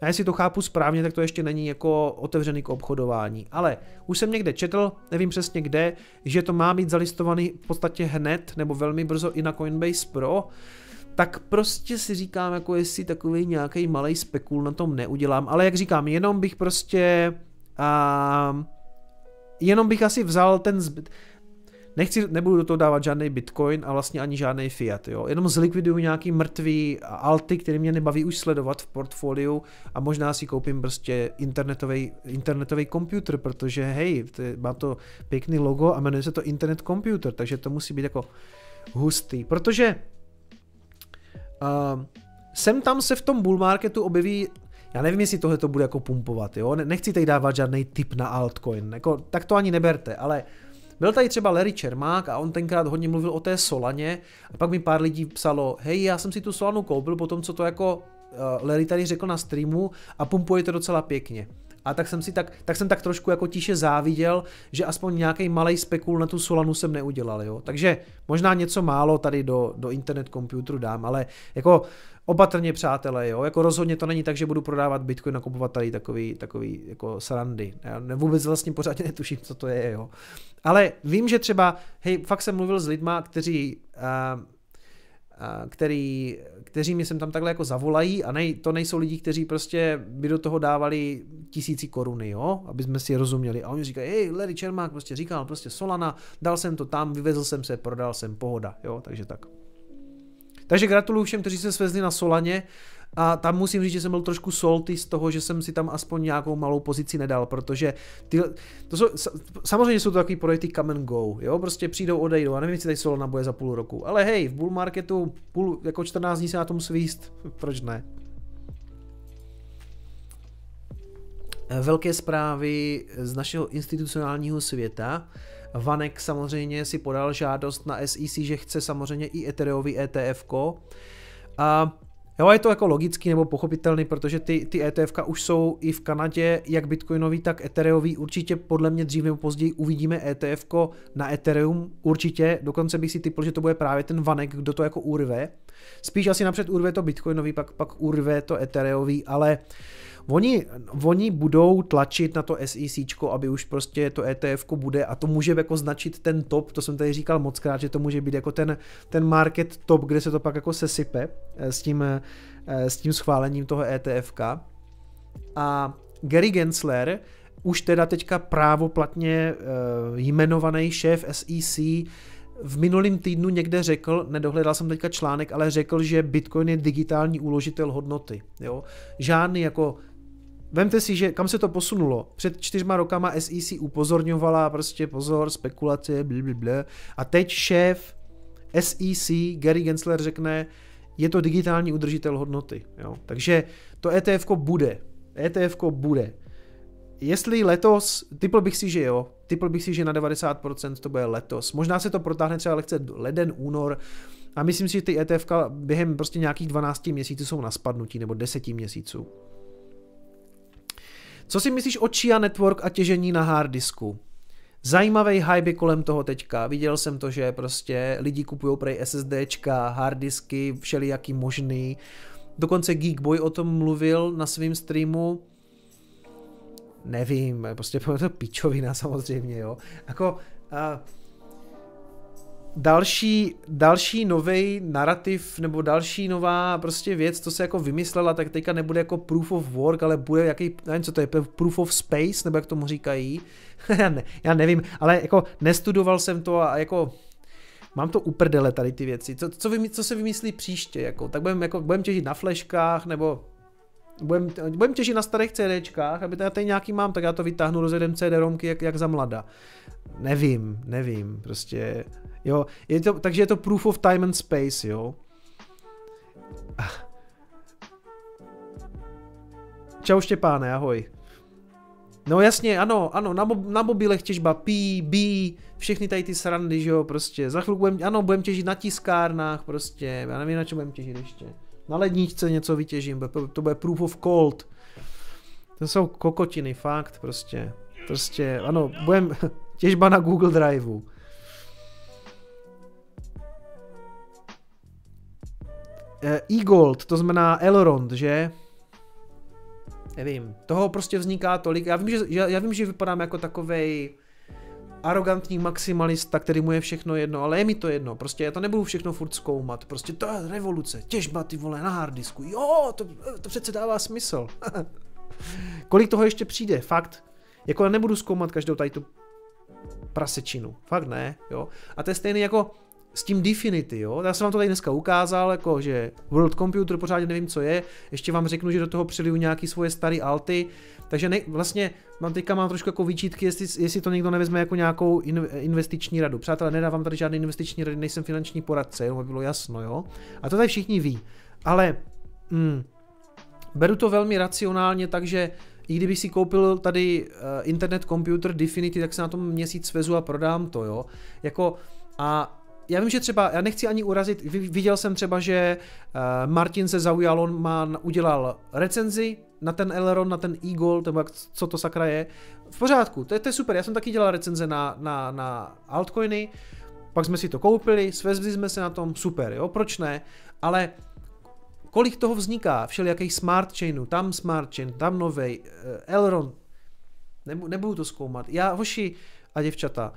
A jestli to chápu správně, tak to ještě není jako otevřený k obchodování. Ale už jsem někde četl, nevím přesně kde, že to má být zalistovaný v podstatě hned nebo velmi brzo i na Coinbase Pro tak prostě si říkám, jako jestli takový nějaký malý spekul na tom neudělám, ale jak říkám, jenom bych prostě a, jenom bych asi vzal ten zbyt, nechci, nebudu do toho dávat žádný bitcoin a vlastně ani žádný fiat, jo. Jenom zlikviduju nějaký mrtvý alty, který mě nebaví už sledovat v portfoliu a možná si koupím prostě internetový, internetový počítač, protože hej, to má to pěkný logo a jmenuje se to Internet Computer, takže to musí být jako hustý, protože Uh, sem tam se v tom bull marketu objeví já nevím, jestli tohle to bude jako pumpovat, jo? Nechci tady dávat žádný tip na altcoin, jako, tak to ani neberte, ale byl tady třeba Larry Čermák a on tenkrát hodně mluvil o té Solaně a pak mi pár lidí psalo, hej, já jsem si tu Solanu koupil po tom, co to jako uh, Larry tady řekl na streamu a pumpuje to docela pěkně. A tak jsem si tak, tak jsem tak trošku jako tiše záviděl, že aspoň nějaký malý spekul na tu Solanu jsem neudělal, jo. Takže možná něco málo tady do, do internet computeru dám, ale jako opatrně přátelé, jo, jako rozhodně to není tak, že budu prodávat Bitcoin a kupovat tady takový, takový jako srandy. Já vůbec vlastně pořádně netuším, co to je, jo. Ale vím, že třeba, hej, fakt jsem mluvil s lidma, kteří uh, který, kteří mi sem tam takhle jako zavolají a nej, to nejsou lidi, kteří prostě by do toho dávali tisíci koruny, jo, aby jsme si rozuměli. A oni říkají, hej, Larry Čermák prostě říkal, prostě Solana, dal jsem to tam, vyvezl jsem se, prodal jsem, pohoda, jo, takže tak. Takže gratuluju všem, kteří se svezli na Solaně a tam musím říct, že jsem byl trošku salty z toho, že jsem si tam aspoň nějakou malou pozici nedal, protože ty, to jsou, samozřejmě jsou to takový projekty come and go, jo, prostě přijdou, odejdou, a nevím, jestli tady Solana bude za půl roku, ale hej, v bull marketu půl, jako 14 dní se na tom svíst, proč ne? Velké zprávy z našeho institucionálního světa. Vanek samozřejmě si podal žádost na SEC, že chce samozřejmě i Ethereový ETF. A Jo, je to jako logický nebo pochopitelný, protože ty, ty ETF už jsou i v Kanadě, jak bitcoinový, tak ethereový. Určitě podle mě dřív nebo později uvidíme ETF na Ethereum, určitě. Dokonce bych si typl, že to bude právě ten vanek, kdo to jako urve. Spíš asi napřed urve to bitcoinový, pak, pak urve to ethereový, ale uh, Oni, oni budou tlačit na to SEC, aby už prostě to ETF bude a to může jako značit ten top, to jsem tady říkal moc krát, že to může být jako ten, ten market top, kde se to pak jako sesype eh, s tím, eh, s tím schválením toho ETF. A Gary Gensler, už teda teďka právoplatně eh, jmenovaný šéf SEC, v minulém týdnu někde řekl, nedohledal jsem teďka článek, ale řekl, že Bitcoin je digitální uložitel hodnoty. Jo? Žádný jako Vemte si, že kam se to posunulo. Před čtyřma rokama SEC upozorňovala prostě pozor, spekulace, blablabla. A teď šéf SEC Gary Gensler řekne, je to digitální udržitel hodnoty. Jo? Takže to ETF bude. ETF bude. Jestli letos, typl bych si, že jo, typl bych si, že na 90% to bude letos. Možná se to protáhne třeba lehce leden, únor, a myslím si, že ty ETF během prostě nějakých 12 měsíců jsou na spadnutí, nebo 10 měsíců. Co si myslíš o Chia Network a těžení na hard disku? Zajímavý hype kolem toho teďka. Viděl jsem to, že prostě lidi kupují prej SSDčka, harddisky, všelijaký možný. Dokonce Geekboy o tom mluvil na svém streamu. Nevím, prostě to pičovina samozřejmě, jo. Jako, uh, další, další nový narrativ nebo další nová prostě věc, co se jako vymyslela, tak teďka nebude jako proof of work, ale bude jaký, nevím co to je, proof of space, nebo jak tomu říkají. já, ne, já nevím, ale jako nestudoval jsem to a jako mám to uprdele tady ty věci. Co, co, vy, co se vymyslí příště, jako, tak budem, jako, budem těžit na fleškách, nebo budem, budem těžit na starých CDčkách, aby tady nějaký mám, tak já to vytáhnu, rozjedem CD-romky jak, jak za mlada. Nevím, nevím, prostě Jo, je to, takže je to proof of time and space, jo. Čau Štěpáne, ahoj. No jasně, ano, ano, na, mob, na mobilech těžba P, B, všechny tady ty srandy, že jo, prostě. Za chvilku budem, ano, budem těžit na tiskárnách, prostě, já nevím, na čem budem těžit ještě. Na ledničce něco vytěžím, to bude proof of cold. To jsou kokotiny, fakt, prostě. Prostě, ano, budem těžba na Google Driveu. E-gold, to znamená Elrond, že? Nevím, toho prostě vzniká tolik. Já vím, že, já, já vím, že vypadám jako takovej arrogantní maximalista, který mu je všechno jedno, ale je mi to jedno, prostě já to nebudu všechno furt zkoumat, prostě to je revoluce, těžba ty vole na harddisku, jo, to, to přece dává smysl. Kolik toho ještě přijde, fakt, jako já nebudu zkoumat každou tady tu prasečinu, fakt ne, jo. A to je stejný jako, s tím Definity, jo. Já jsem vám to tady dneska ukázal, jako že World Computer pořádně nevím, co je. Ještě vám řeknu, že do toho přiliju nějaký svoje staré alty. Takže ne, vlastně mám teďka mám trošku jako výčítky, jestli, jestli to někdo nevezme jako nějakou in, investiční radu. Přátelé, nedávám tady žádný investiční rady, nejsem finanční poradce, aby bylo jasno, jo. A to tady všichni ví. Ale mm, beru to velmi racionálně, takže i kdybych si koupil tady uh, internet computer Definity, tak se na tom měsíc svezu a prodám to, jo. Jako a já vím, že třeba, já nechci ani urazit, viděl jsem třeba, že uh, Martin se zaujal, on má, udělal recenzi na ten Elron, na ten Eagle, nebo jak, co to sakra je. V pořádku, to je, to je super, já jsem taky dělal recenze na, na, na altcoiny, pak jsme si to koupili, svezli jsme se na tom, super, jo, proč ne, ale kolik toho vzniká, všelijakých smart chainů, tam smart chain, tam novej, uh, Elron, nebudu, nebudu to zkoumat, já, hoši a děvčata,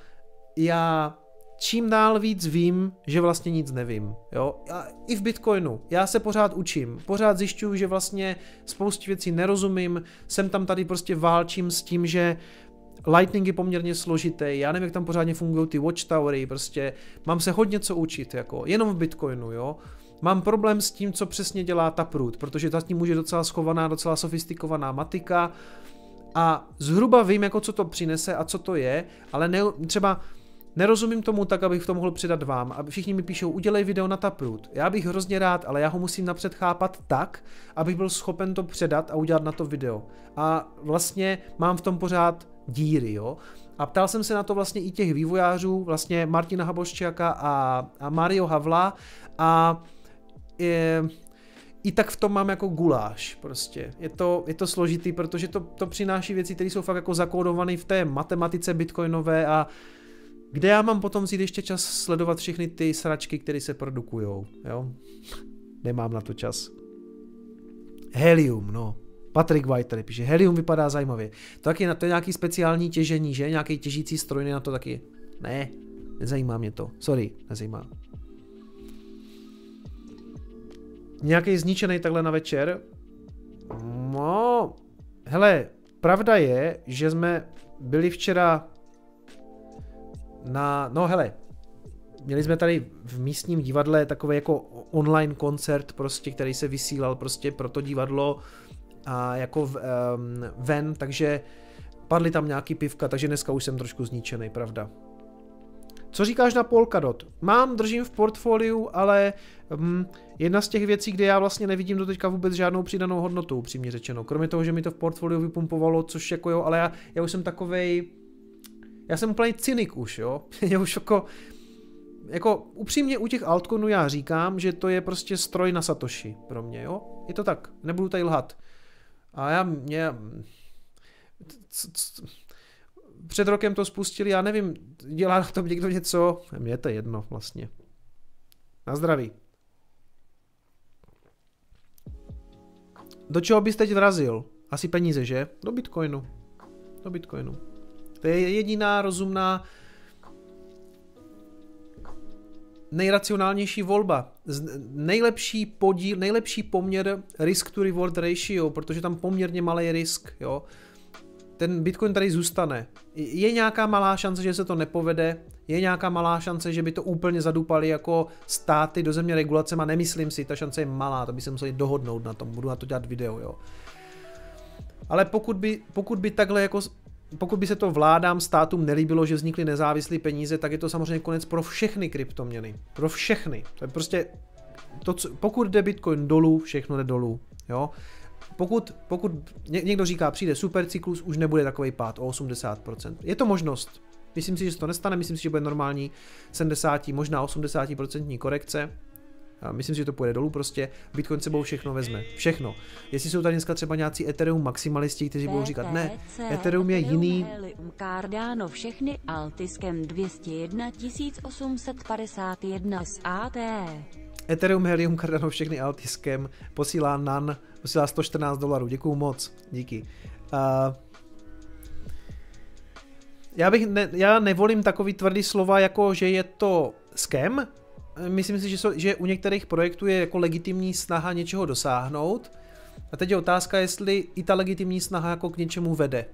já čím dál víc vím, že vlastně nic nevím. Jo? A I v Bitcoinu. Já se pořád učím. Pořád zjišťuju, že vlastně spoustě věcí nerozumím. Jsem tam tady prostě válčím s tím, že Lightning je poměrně složitý, já nevím, jak tam pořádně fungují ty watchtowery, prostě mám se hodně co učit, jako jenom v Bitcoinu, jo. Mám problém s tím, co přesně dělá Taproot, protože ta s tím může docela schovaná, docela sofistikovaná matika a zhruba vím, jako co to přinese a co to je, ale ne, třeba Nerozumím tomu tak, abych to mohl předat vám. A všichni mi píšou, udělej video na Taproot. Já bych hrozně rád, ale já ho musím napřed chápat tak, abych byl schopen to předat a udělat na to video. A vlastně mám v tom pořád díry, jo. A ptal jsem se na to vlastně i těch vývojářů, vlastně Martina Haboščáka a, a Mario Havla a je, i tak v tom mám jako guláš prostě. Je to, je to složitý, protože to, to přináší věci, které jsou fakt jako zakódované v té matematice bitcoinové a kde já mám potom vzít ještě čas sledovat všechny ty sračky, které se produkujou, jo? Nemám na to čas. Helium, no. Patrick White tady píše, helium vypadá zajímavě. To taky na to je nějaký speciální těžení, že? Nějaký těžící stroj na to taky. Ne, nezajímá mě to. Sorry, nezajímá. Nějaký zničený takhle na večer? No, hele, pravda je, že jsme byli včera na, no hele, měli jsme tady v místním divadle takový jako online koncert prostě, který se vysílal prostě pro to divadlo a jako v, um, ven, takže padly tam nějaký pivka, takže dneska už jsem trošku zničený, pravda. Co říkáš na Polkadot? Mám, držím v portfoliu, ale um, jedna z těch věcí, kde já vlastně nevidím do teďka vůbec žádnou přidanou hodnotu, přímě řečeno. Kromě toho, že mi to v portfoliu vypumpovalo, což jako jo, ale já, já už jsem takovej, já jsem úplně cynik už, jo. já už jako, jako upřímně u těch altcoinů já říkám, že to je prostě stroj na Satoshi pro mě, jo. Je to tak, nebudu tady lhat. A já mě... Před rokem to spustili, já nevím, dělá na tom někdo něco, mně to jedno vlastně. Na zdraví. Do čeho bys teď vrazil? Asi peníze, že? Do Bitcoinu. Do Bitcoinu. To je jediná rozumná nejracionálnější volba. Nejlepší podíl, nejlepší poměr risk to reward ratio, protože tam poměrně malý risk, jo. Ten Bitcoin tady zůstane. Je nějaká malá šance, že se to nepovede, je nějaká malá šance, že by to úplně zadupali jako státy do země regulacema, nemyslím si, ta šance je malá, to by se museli dohodnout na tom, budu na to dělat video, jo. Ale pokud by, pokud by takhle jako pokud by se to vládám, státům nelíbilo, že vznikly nezávislé peníze, tak je to samozřejmě konec pro všechny kryptoměny. Pro všechny. To je prostě, to, co, pokud jde Bitcoin dolů, všechno jde dolů. Jo? Pokud, pokud někdo říká, přijde supercyklus, už nebude takový pád o 80%. Je to možnost. Myslím si, že se to nestane, myslím si, že bude normální 70, možná 80% korekce. Myslím si, že to půjde dolů prostě. Bitcoin sebou všechno vezme. Všechno. Jestli jsou tady dneska třeba nějací Ethereum maximalisti, kteří budou říkat, ne, Ethereum je jiný. Cardano všechny altiskem 201 851 SAT. Ethereum, Helium, Cardano, všechny altiskem, posílá NAN, posílá 114 dolarů, děkuju moc, díky. Uh, já bych, ne, já nevolím takový tvrdý slova, jako že je to scam, myslím si, že, jsou, že u některých projektů je jako legitimní snaha něčeho dosáhnout. A teď je otázka, jestli i ta legitimní snaha jako k něčemu vede.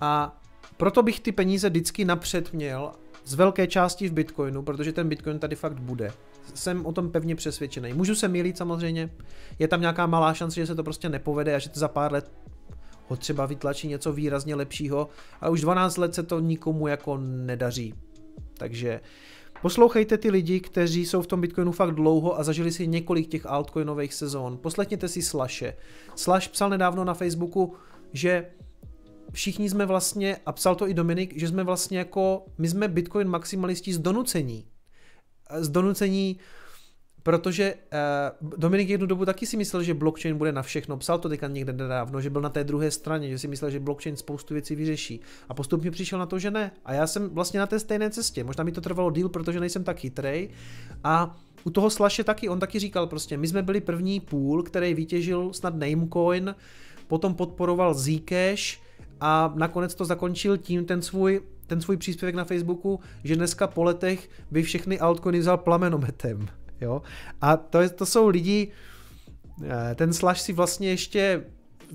A proto bych ty peníze vždycky napřed měl z velké části v Bitcoinu, protože ten Bitcoin tady fakt bude. Jsem o tom pevně přesvědčený. Můžu se mýlit samozřejmě, je tam nějaká malá šance, že se to prostě nepovede a že to za pár let ho třeba vytlačí něco výrazně lepšího, ale už 12 let se to nikomu jako nedaří. Takže Poslouchejte ty lidi, kteří jsou v tom Bitcoinu fakt dlouho a zažili si několik těch altcoinových sezón. Poslechněte si Slashe. Slash psal nedávno na Facebooku, že všichni jsme vlastně, a psal to i Dominik, že jsme vlastně jako, my jsme Bitcoin maximalisti z donucení. Z donucení Protože uh, Dominik jednu dobu taky si myslel, že blockchain bude na všechno. Psal to teďka někde nedávno, že byl na té druhé straně, že si myslel, že blockchain spoustu věcí vyřeší. A postupně přišel na to, že ne. A já jsem vlastně na té stejné cestě. Možná mi to trvalo díl, protože nejsem tak chytrej. A u toho Slashe taky, on taky říkal prostě, my jsme byli první půl, který vytěžil snad Namecoin, potom podporoval Zcash a nakonec to zakončil tím ten svůj ten svůj příspěvek na Facebooku, že dneska po letech by všechny altcoiny vzal plamenometem. Jo? A to, to jsou lidi, eh, ten Slash si vlastně ještě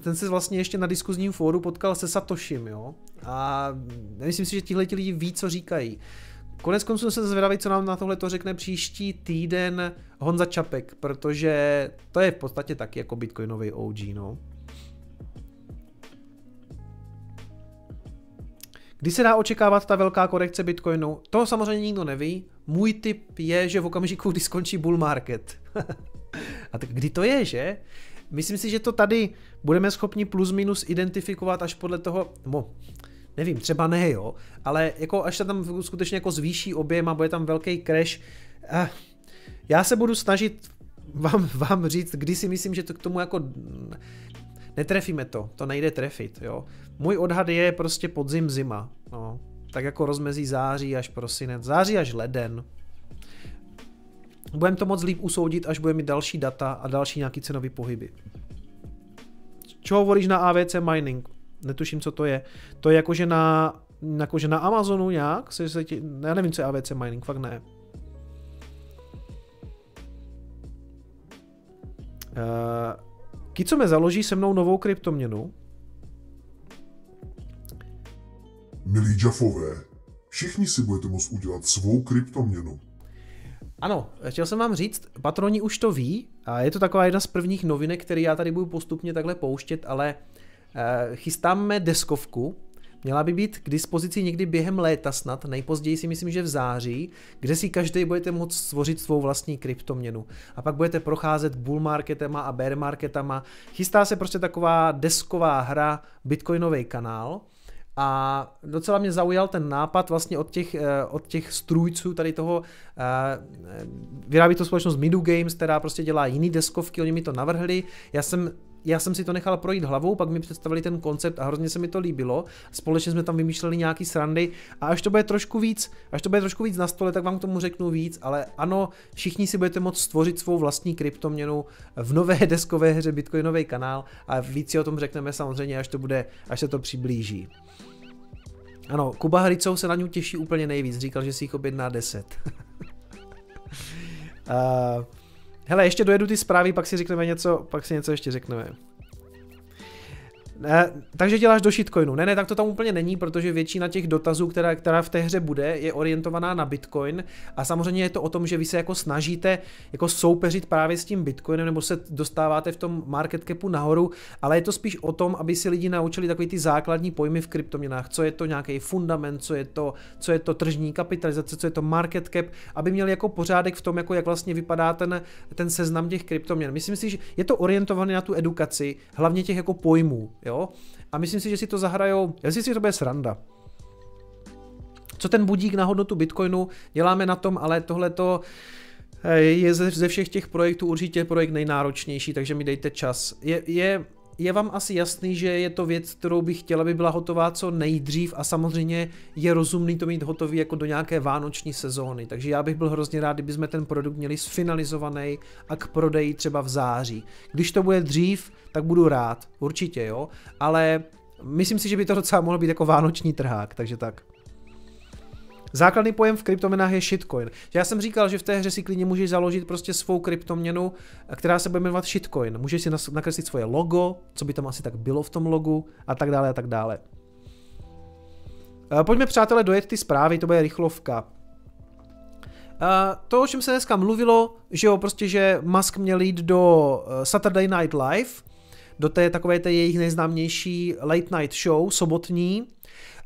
ten se vlastně ještě na diskuzním fóru potkal se Satoshim, jo. A myslím si, že tihle lidi ví, co říkají. Konec konců se zvědavý, co nám na tohle to řekne příští týden Honza Čapek, protože to je v podstatě taky jako bitcoinový OG, no. Kdy se dá očekávat ta velká korekce Bitcoinu? To samozřejmě nikdo neví. Můj tip je, že v okamžiku, kdy skončí bull market. A tak kdy to je, že? Myslím si, že to tady budeme schopni plus minus identifikovat až podle toho, no, nevím, třeba ne, jo, ale jako až se tam skutečně jako zvýší objem a bude tam velký crash, eh, já se budu snažit vám, vám říct, kdy si myslím, že to k tomu jako netrefíme to, to nejde trefit, jo. Můj odhad je prostě podzim zima, no. Tak jako rozmezí září až prosinec, září až leden. Budeme to moc líp usoudit, až budeme mít další data a další nějaký cenový pohyby. Čo hovoríš na AVC mining? Netuším, co to je. To je jakože na, jakože na Amazonu nějak? Se, se ti, já nevím, co je AVC mining, fakt ne. Uh, Kicome založí se mnou novou kryptoměnu. Milí Jaffové, všichni si budete moct udělat svou kryptoměnu. Ano, chtěl jsem vám říct, patroni už to ví a je to taková jedna z prvních novinek, které já tady budu postupně takhle pouštět, ale uh, chystáme deskovku, Měla by být k dispozici někdy během léta snad, nejpozději si myslím, že v září, kde si každý budete moct stvořit svou vlastní kryptoměnu. A pak budete procházet bull marketama a bear marketama. Chystá se prostě taková desková hra, bitcoinový kanál, a docela mě zaujal ten nápad vlastně od těch, eh, od těch strůjců tady toho, eh, vyrábí to společnost Midu Games, která prostě dělá jiný deskovky, oni mi to navrhli, já jsem já jsem si to nechal projít hlavou, pak mi představili ten koncept a hrozně se mi to líbilo. Společně jsme tam vymýšleli nějaký srandy a až to bude trošku víc, až to bude trošku víc na stole, tak vám k tomu řeknu víc, ale ano, všichni si budete moct stvořit svou vlastní kryptoměnu v nové deskové hře Bitcoinový kanál a víc si o tom řekneme samozřejmě, až to bude, až se to přiblíží. Ano, Kuba Hricou se na ní těší úplně nejvíc, říkal, že si jich objedná 10. uh, Hele, ještě dojedu ty zprávy, pak si řekneme něco, pak si něco ještě řekneme. Ne, takže děláš do shitcoinu. Ne, ne, tak to tam úplně není, protože většina těch dotazů, která, která v té hře bude, je orientovaná na bitcoin a samozřejmě je to o tom, že vy se jako snažíte jako soupeřit právě s tím bitcoinem nebo se dostáváte v tom market capu nahoru, ale je to spíš o tom, aby si lidi naučili takový ty základní pojmy v kryptoměnách, co je to nějaký fundament, co je to, co je to tržní kapitalizace, co je to market cap, aby měli jako pořádek v tom, jako jak vlastně vypadá ten, ten seznam těch kryptoměn. Myslím si, že je to orientované na tu edukaci, hlavně těch jako pojmů. Jo? Jo. A myslím si, že si to zahrajou, já si, že to bude sranda. Co ten budík na hodnotu Bitcoinu, děláme na tom, ale tohle to eh, je ze všech těch projektů určitě projekt nejnáročnější, takže mi dejte čas. Je, je je vám asi jasný, že je to věc, kterou bych chtěla, aby byla hotová co nejdřív a samozřejmě je rozumný to mít hotový jako do nějaké vánoční sezóny. Takže já bych byl hrozně rád, kdybychom ten produkt měli sfinalizovaný a k prodeji třeba v září. Když to bude dřív, tak budu rád, určitě jo, ale myslím si, že by to docela mohlo být jako vánoční trhák, takže tak. Základní pojem v kryptoměnách je shitcoin. Já jsem říkal, že v té hře si klidně můžeš založit prostě svou kryptoměnu, která se bude jmenovat shitcoin. Můžeš si nakreslit svoje logo, co by tam asi tak bylo v tom logu a tak dále a tak dále. Eh, pojďme přátelé dojet ty zprávy, to bude rychlovka. Uh, to, o čem se dneska mluvilo, že jo, prostě, že Musk měl jít do eh, Saturday Night Live, do té takové té jejich nejznámější late night show, sobotní,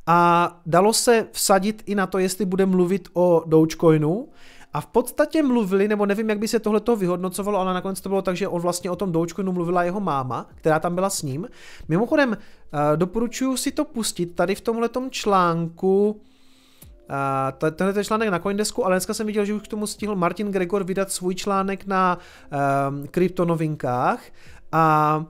a dalo se vsadit i na to, jestli bude mluvit o Dogecoinu, a v podstatě mluvili, nebo nevím, jak by se tohle vyhodnocovalo, ale nakonec to bylo tak, že on vlastně o tom Dogecoinu mluvila jeho máma, která tam byla s ním. Mimochodem, eh, doporučuji si to pustit tady v tomhle článku, Uh, tenhle je článek na Coindesku, ale dneska jsem viděl, že už k tomu stihl Martin Gregor vydat svůj článek na uh, kryptonovinkách a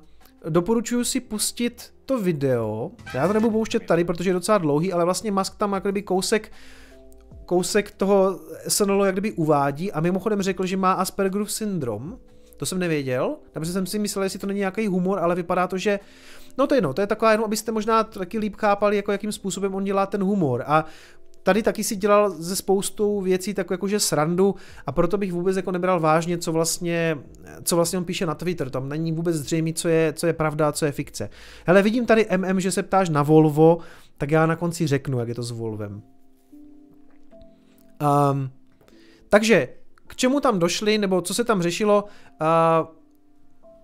doporučuji si pustit to video, já to nebudu pouštět tady, protože je docela dlouhý, ale vlastně Musk tam jak kdyby kousek kousek toho SNL jak kdyby uvádí a mimochodem řekl, že má Aspergerův syndrom, to jsem nevěděl, takže jsem si myslel, jestli to není nějaký humor, ale vypadá to, že No to je no, to je taková jenom, abyste možná taky líp chápali, jako jakým způsobem on dělá ten humor. A tady taky si dělal ze spoustou věcí tak jakože srandu a proto bych vůbec jako nebral vážně, co vlastně, co vlastně on píše na Twitter. Tam není vůbec zřejmé, co je, co je pravda a co je fikce. Hele, vidím tady MM, že se ptáš na Volvo, tak já na konci řeknu, jak je to s Volvem. Um, takže k čemu tam došli, nebo co se tam řešilo, uh,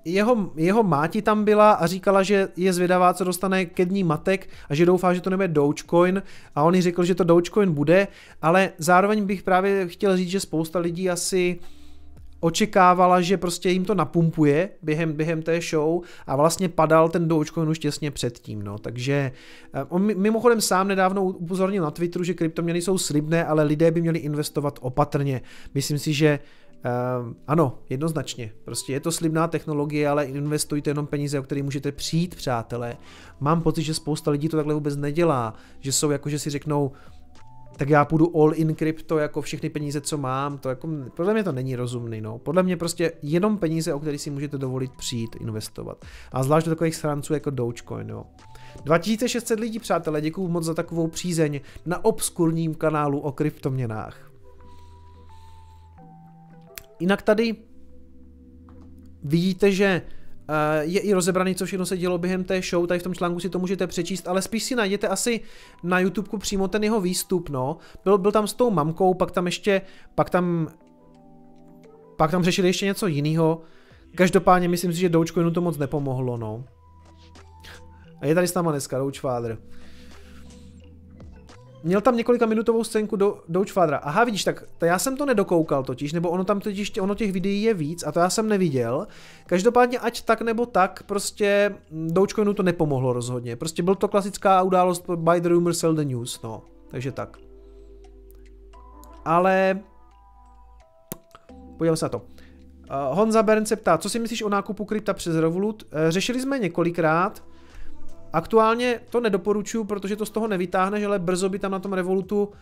jeho, jeho máti tam byla a říkala, že je zvědavá, co dostane ke dní matek a že doufá, že to nebude Dogecoin a on jí řekl, že to Dogecoin bude, ale zároveň bych právě chtěl říct, že spousta lidí asi očekávala, že prostě jim to napumpuje během, během té show a vlastně padal ten Dogecoin už těsně předtím, no, takže eh, on mimochodem sám nedávno upozornil na Twitteru, že kryptoměny jsou slibné, ale lidé by měli investovat opatrně. Myslím si, že Uh, ano, jednoznačně. Prostě je to slibná technologie, ale investujte jenom peníze, o které můžete přijít, přátelé. Mám pocit, že spousta lidí to takhle vůbec nedělá, že jsou jako, že si řeknou, tak já půjdu all in krypto, jako všechny peníze, co mám, to jako, podle mě to není rozumný, no. Podle mě prostě jenom peníze, o které si můžete dovolit přijít, investovat. A zvlášť do takových schránců jako Dogecoin, jo. 2600 lidí, přátelé, děkuju moc za takovou přízeň na obskurním kanálu o kryptoměnách. Jinak tady vidíte, že eh, je i rozebraný, co všechno se dělo během té show, tady v tom článku si to můžete přečíst, ale spíš si najděte asi na YouTube přímo ten jeho výstup, no. Byl, byl tam s tou mamkou, pak tam ještě, pak tam, pak tam řešili ještě něco jiného. Každopádně myslím si, že Dogecoinu to moc nepomohlo, no. A je tady s náma dneska Dogefather. Měl tam několika minutovou scénku do Dogefather. Aha, vidíš, tak to já jsem to nedokoukal totiž, nebo ono tam totiž, ono těch videí je víc a to já jsem neviděl. Každopádně ať tak nebo tak, prostě Dogecoinu to nepomohlo rozhodně. Prostě byl to klasická událost by the rumor sell the news, no. Takže tak. Ale... Podívám se na to. Uh, Honza Bern se ptá, co si myslíš o nákupu krypta přes Revolut? Uh, řešili jsme několikrát, Aktuálně to nedoporučuju, protože to z toho nevytáhneš, ale brzo by tam na tom Revolutu uh,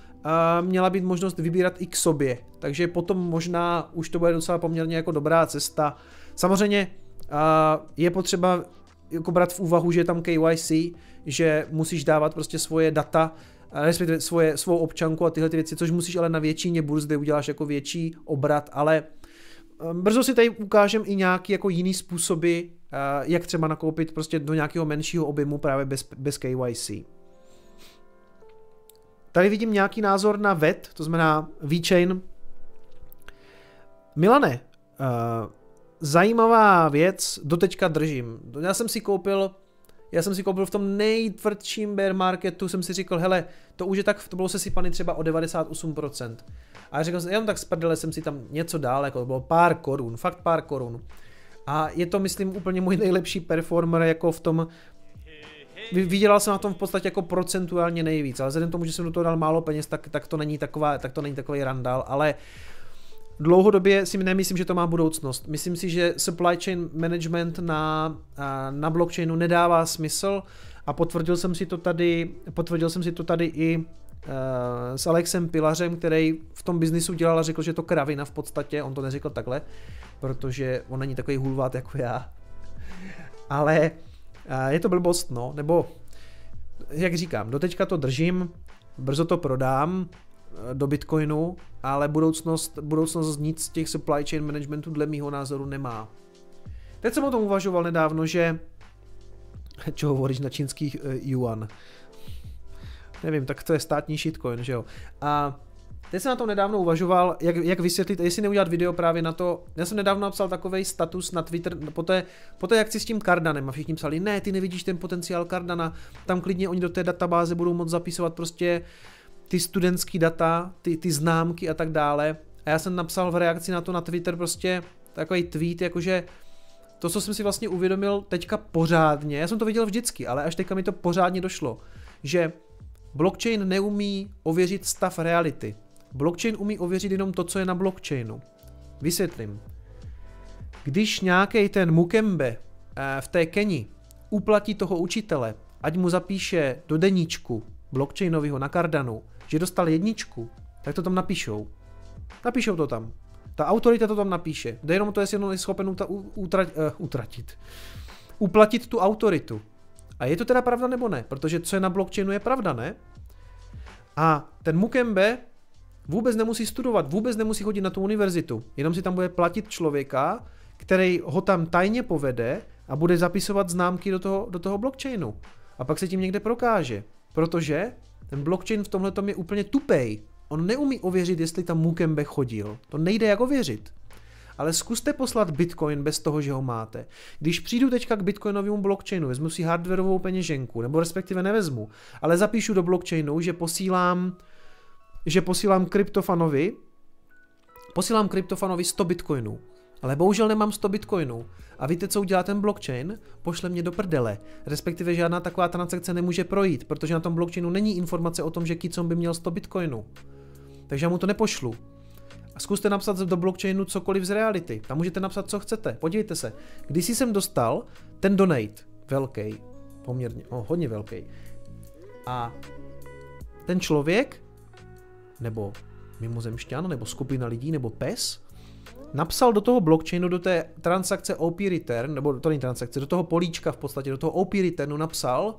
měla být možnost vybírat i k sobě. Takže potom možná už to bude docela poměrně jako dobrá cesta. Samozřejmě uh, je potřeba jako brát v úvahu, že je tam KYC, že musíš dávat prostě svoje data, respektive svoje, svou občanku a tyhle ty věci, což musíš ale na většině burz, kde uděláš jako větší obrat, ale brzo si tady ukážem i nějaký jako jiný způsoby, Eh, jak třeba nakoupit prostě do nějakého menšího objemu právě bez, bez KYC. Tady vidím nějaký názor na VET, to znamená VeChain. Milane, uh, zajímavá věc, doteďka držím. Já jsem si koupil já jsem si koupil v tom nejtvrdším bear marketu, jsem si říkal, hele, to už je tak, to bylo sesypaný třeba o 98%. A já říkal jsem, jenom tak z jsem si tam něco dál, jako to bylo pár korun, fakt pár korun. A je to, myslím, úplně můj nejlepší performer jako v tom, vydělal jsem na tom v podstatě jako procentuálně nejvíc, ale vzhledem tomu, že jsem do toho dal málo peněz, tak, tak to není taková, tak to není takový randál, ale dlouhodobě si nemyslím, že to má budoucnost. Myslím si, že supply chain management na, na blockchainu nedává smysl a potvrdil jsem si to tady, potvrdil jsem si to tady i s Alexem Pilařem, který v tom biznisu dělal a řekl, že to kravina v podstatě, on to neřekl takhle, protože on není takový hulvát jako já. Ale je to blbost, no, nebo jak říkám, doteďka to držím, brzo to prodám e, do Bitcoinu, ale budoucnost, budoucnost nic z těch supply chain managementů dle mýho názoru nemá. Teď jsem o tom uvažoval nedávno, že čo hovoríš na čínských uh, yuan. Nevím, tak to je státní shitcoin, že jo. A Teď jsem na to nedávno uvažoval, jak, jak vysvětlit, jestli neudělat video právě na to. Já jsem nedávno napsal takový status na Twitter po té, po té akci s tím Cardanem a všichni psali, ne, ty nevidíš ten potenciál Cardana, tam klidně oni do té databáze budou moct zapisovat prostě ty studentský data, ty, ty známky a tak dále. A já jsem napsal v reakci na to na Twitter prostě takový tweet, jakože to, co jsem si vlastně uvědomil teďka pořádně, já jsem to viděl vždycky, ale až teďka mi to pořádně došlo, že blockchain neumí ověřit stav reality. Blockchain umí ověřit jenom to, co je na blockchainu. Vysvětlím. Když nějaký ten Mukembe eh, v té Keni uplatí toho učitele, ať mu zapíše do deníčku blockchainového na Cardanu, že dostal jedničku, tak to tam napíšou. Napíšou to tam. Ta autorita to tam napíše. Jde jenom to, jestli on je schopen utra- utra- uh, utratit. Uplatit tu autoritu. A je to teda pravda nebo ne? Protože co je na blockchainu je pravda, ne? A ten Mukembe vůbec nemusí studovat, vůbec nemusí chodit na tu univerzitu, jenom si tam bude platit člověka, který ho tam tajně povede a bude zapisovat známky do toho, do toho blockchainu. A pak se tím někde prokáže. Protože ten blockchain v tomhle je úplně tupej. On neumí ověřit, jestli tam Mukembe chodil. To nejde jak ověřit. Ale zkuste poslat Bitcoin bez toho, že ho máte. Když přijdu teďka k Bitcoinovému blockchainu, vezmu si hardwareovou peněženku, nebo respektive nevezmu, ale zapíšu do blockchainu, že posílám že posílám kryptofanovi posílám kryptofanovi 100 bitcoinů. Ale bohužel nemám 100 bitcoinů. A víte, co udělá ten blockchain? Pošle mě do prdele. Respektive žádná taková transakce nemůže projít, protože na tom blockchainu není informace o tom, že Kicom by měl 100 bitcoinů. Takže já mu to nepošlu. A zkuste napsat do blockchainu cokoliv z reality. Tam můžete napsat, co chcete. Podívejte se. Když jsem dostal ten donate, velký, poměrně, oh, hodně velký. A ten člověk, nebo mimozemšťan, nebo skupina lidí, nebo pes, napsal do toho blockchainu, do té transakce OP return, nebo to není transakce, do toho políčka v podstatě, do toho OP returnu napsal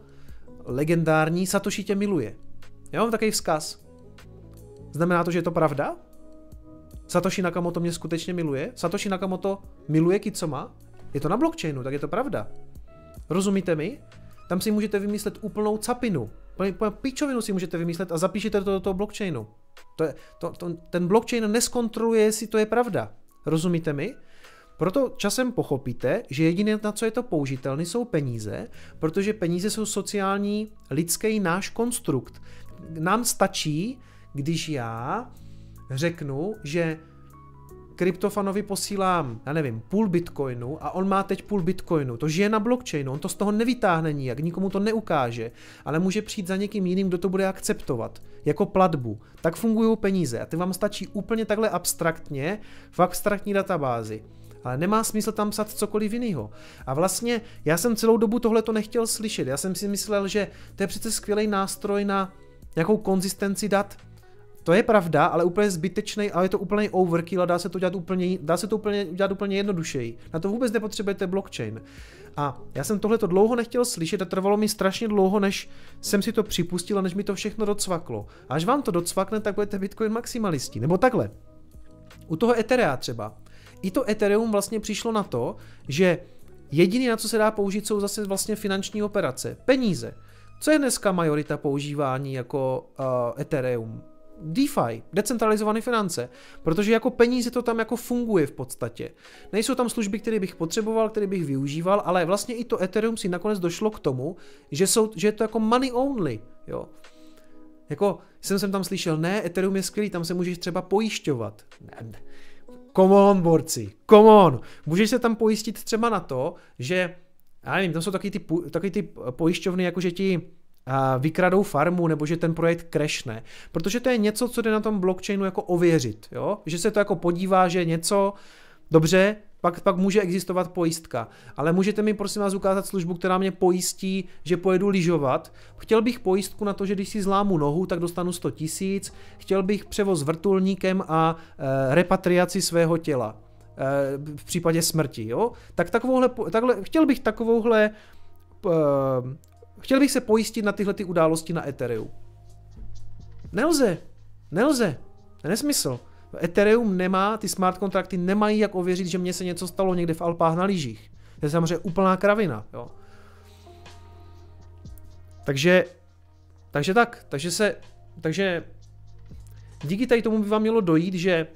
legendární Satoshi tě miluje. Já mám takový vzkaz. Znamená to, že je to pravda? Satoshi Nakamoto mě skutečně miluje? Satoshi Nakamoto miluje Kitsoma? Je to na blockchainu, tak je to pravda. Rozumíte mi? Tam si můžete vymyslet úplnou capinu. Píčovinu si můžete vymyslet a zapíšete to do toho blockchainu. To je, to, to, ten blockchain neskontroluje, jestli to je pravda. Rozumíte mi? Proto časem pochopíte, že jediné, na co je to použitelné, jsou peníze, protože peníze jsou sociální, lidský náš konstrukt. Nám stačí, když já řeknu, že kryptofanovi posílám, já nevím, půl bitcoinu a on má teď půl bitcoinu. To žije na blockchainu, on to z toho nevytáhne nijak, nikomu to neukáže, ale může přijít za někým jiným, kdo to bude akceptovat jako platbu. Tak fungují peníze a ty vám stačí úplně takhle abstraktně v abstraktní databázi. Ale nemá smysl tam psat cokoliv jiného. A vlastně já jsem celou dobu tohle to nechtěl slyšet. Já jsem si myslel, že to je přece skvělý nástroj na nějakou konzistenci dat, to je pravda, ale úplně zbytečný, ale je to úplně overkill a dá se to dělat úplně, dá se to úplně, dělat úplně jednodušeji. Na to vůbec nepotřebujete blockchain. A já jsem tohle to dlouho nechtěl slyšet a trvalo mi strašně dlouho, než jsem si to připustil a než mi to všechno docvaklo. A až vám to docvakne, tak budete Bitcoin maximalisti. Nebo takhle. U toho Etherea třeba. I to Ethereum vlastně přišlo na to, že jediný, na co se dá použít, jsou zase vlastně finanční operace. Peníze. Co je dneska majorita používání jako uh, Ethereum? DeFi, decentralizované finance, protože jako peníze to tam jako funguje v podstatě. Nejsou tam služby, které bych potřeboval, které bych využíval, ale vlastně i to Ethereum si nakonec došlo k tomu, že, jsou, že je to jako money only, jo. Jako jsem jsem tam slyšel, ne, Ethereum je skvělý, tam se můžeš třeba pojišťovat. Ne. Come on, borci, come on. Můžeš se tam pojistit třeba na to, že, já nevím, to jsou taky ty, taky ty pojišťovny, jako že ti vykradou farmu nebo že ten projekt crashne. Protože to je něco, co jde na tom blockchainu jako ověřit. Jo? Že se to jako podívá, že něco, dobře, pak, pak může existovat pojistka. Ale můžete mi prosím vás ukázat službu, která mě pojistí, že pojedu lyžovat. Chtěl bych pojistku na to, že když si zlámu nohu, tak dostanu 100 tisíc. Chtěl bych převoz vrtulníkem a e, repatriaci svého těla e, v případě smrti. Jo? Tak takovouhle, takhle, chtěl bych takovouhle Chtěl bych se pojistit na tyhle ty události na Ethereum. Nelze. Nelze. To je nesmysl. Ethereum nemá, ty smart kontrakty nemají jak ověřit, že mně se něco stalo někde v Alpách na lyžích. To je samozřejmě úplná kravina. Jo. Takže, takže tak, takže se, takže díky tady tomu by vám mělo dojít, že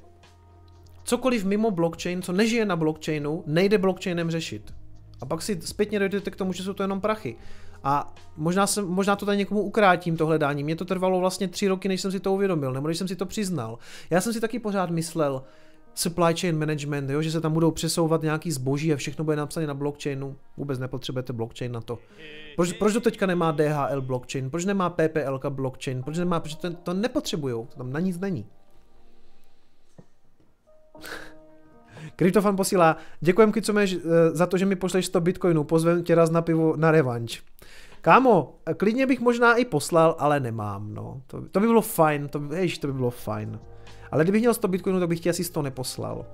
cokoliv mimo blockchain, co nežije na blockchainu, nejde blockchainem řešit. A pak si zpětně dojdete k tomu, že jsou to jenom prachy. A možná, jsem, možná to tady někomu ukrátím, to hledání. Mně to trvalo vlastně tři roky, než jsem si to uvědomil, nebo než jsem si to přiznal. Já jsem si taky pořád myslel, supply chain management, jo, že se tam budou přesouvat nějaký zboží a všechno bude napsané na blockchainu. Vůbec nepotřebujete blockchain na to. Proč, proč to teďka nemá DHL blockchain? Proč nemá PPL blockchain? Proč nemá, proč to, to nepotřebujou? To tam na nic není. Kryptofan posílá, děkujem Kicome eh, za to, že mi pošleš 100 bitcoinů, pozvem tě raz na pivo na revanč. Kámo, klidně bych možná i poslal, ale nemám, no. To, to by bylo fajn, to, jež, to by bylo fajn. Ale kdybych měl 100 bitcoinů, tak bych ti asi 100 neposlal.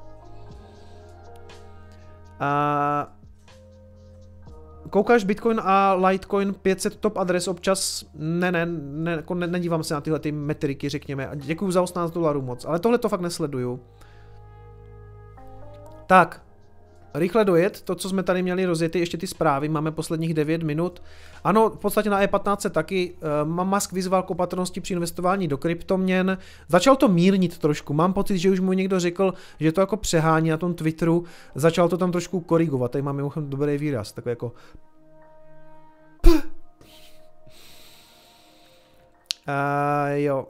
A... koukáš Bitcoin a Litecoin 500 top adres občas, ne, ne, ne, jako ne nedívám se na tyhle ty metriky, řekněme. A děkuju za 18 dolarů moc, ale tohle to fakt nesleduju. Tak, rychle dojet, to, co jsme tady měli rozjety, ještě ty zprávy, máme posledních 9 minut. Ano, v podstatě na E15 taky uh, Musk vyzval k opatrnosti při investování do kryptoměn. Začal to mírnit trošku, mám pocit, že už mu někdo řekl, že to jako přehání na tom Twitteru, začal to tam trošku korigovat, tady máme mimochodem dobrý výraz, takový jako Uh, jo,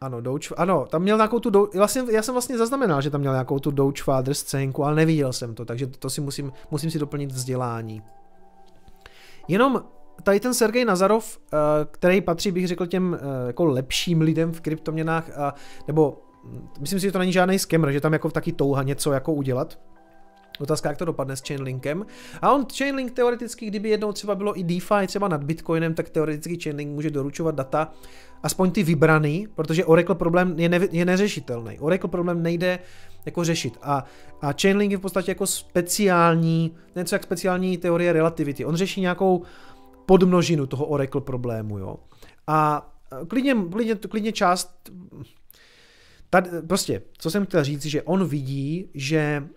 ano, Doge, ano, tam měl nějakou tu, vlastně, já jsem vlastně zaznamenal, že tam měl nějakou tu Doge Father scénku, ale neviděl jsem to, takže to si musím, musím si doplnit vzdělání. Jenom tady ten Sergej Nazarov, eh, který patří, bych řekl, těm eh, jako lepším lidem v kryptoměnách, nebo hm, myslím si, že to není žádný scammer, že tam jako taky touha něco jako udělat, Otázka, jak to dopadne s Chainlinkem. A on Chainlink teoreticky, kdyby jednou třeba bylo i DeFi třeba nad Bitcoinem, tak teoreticky Chainlink může doručovat data, aspoň ty vybraný, protože Oracle problém je, ne, je neřešitelný. Oracle problém nejde jako řešit. A, a Chainlink je v podstatě jako speciální, něco jak speciální teorie relativity. On řeší nějakou podmnožinu toho Oracle problému, jo. A klidně, klidně, klidně část Tady, prostě, co jsem chtěl říct, že on vidí, že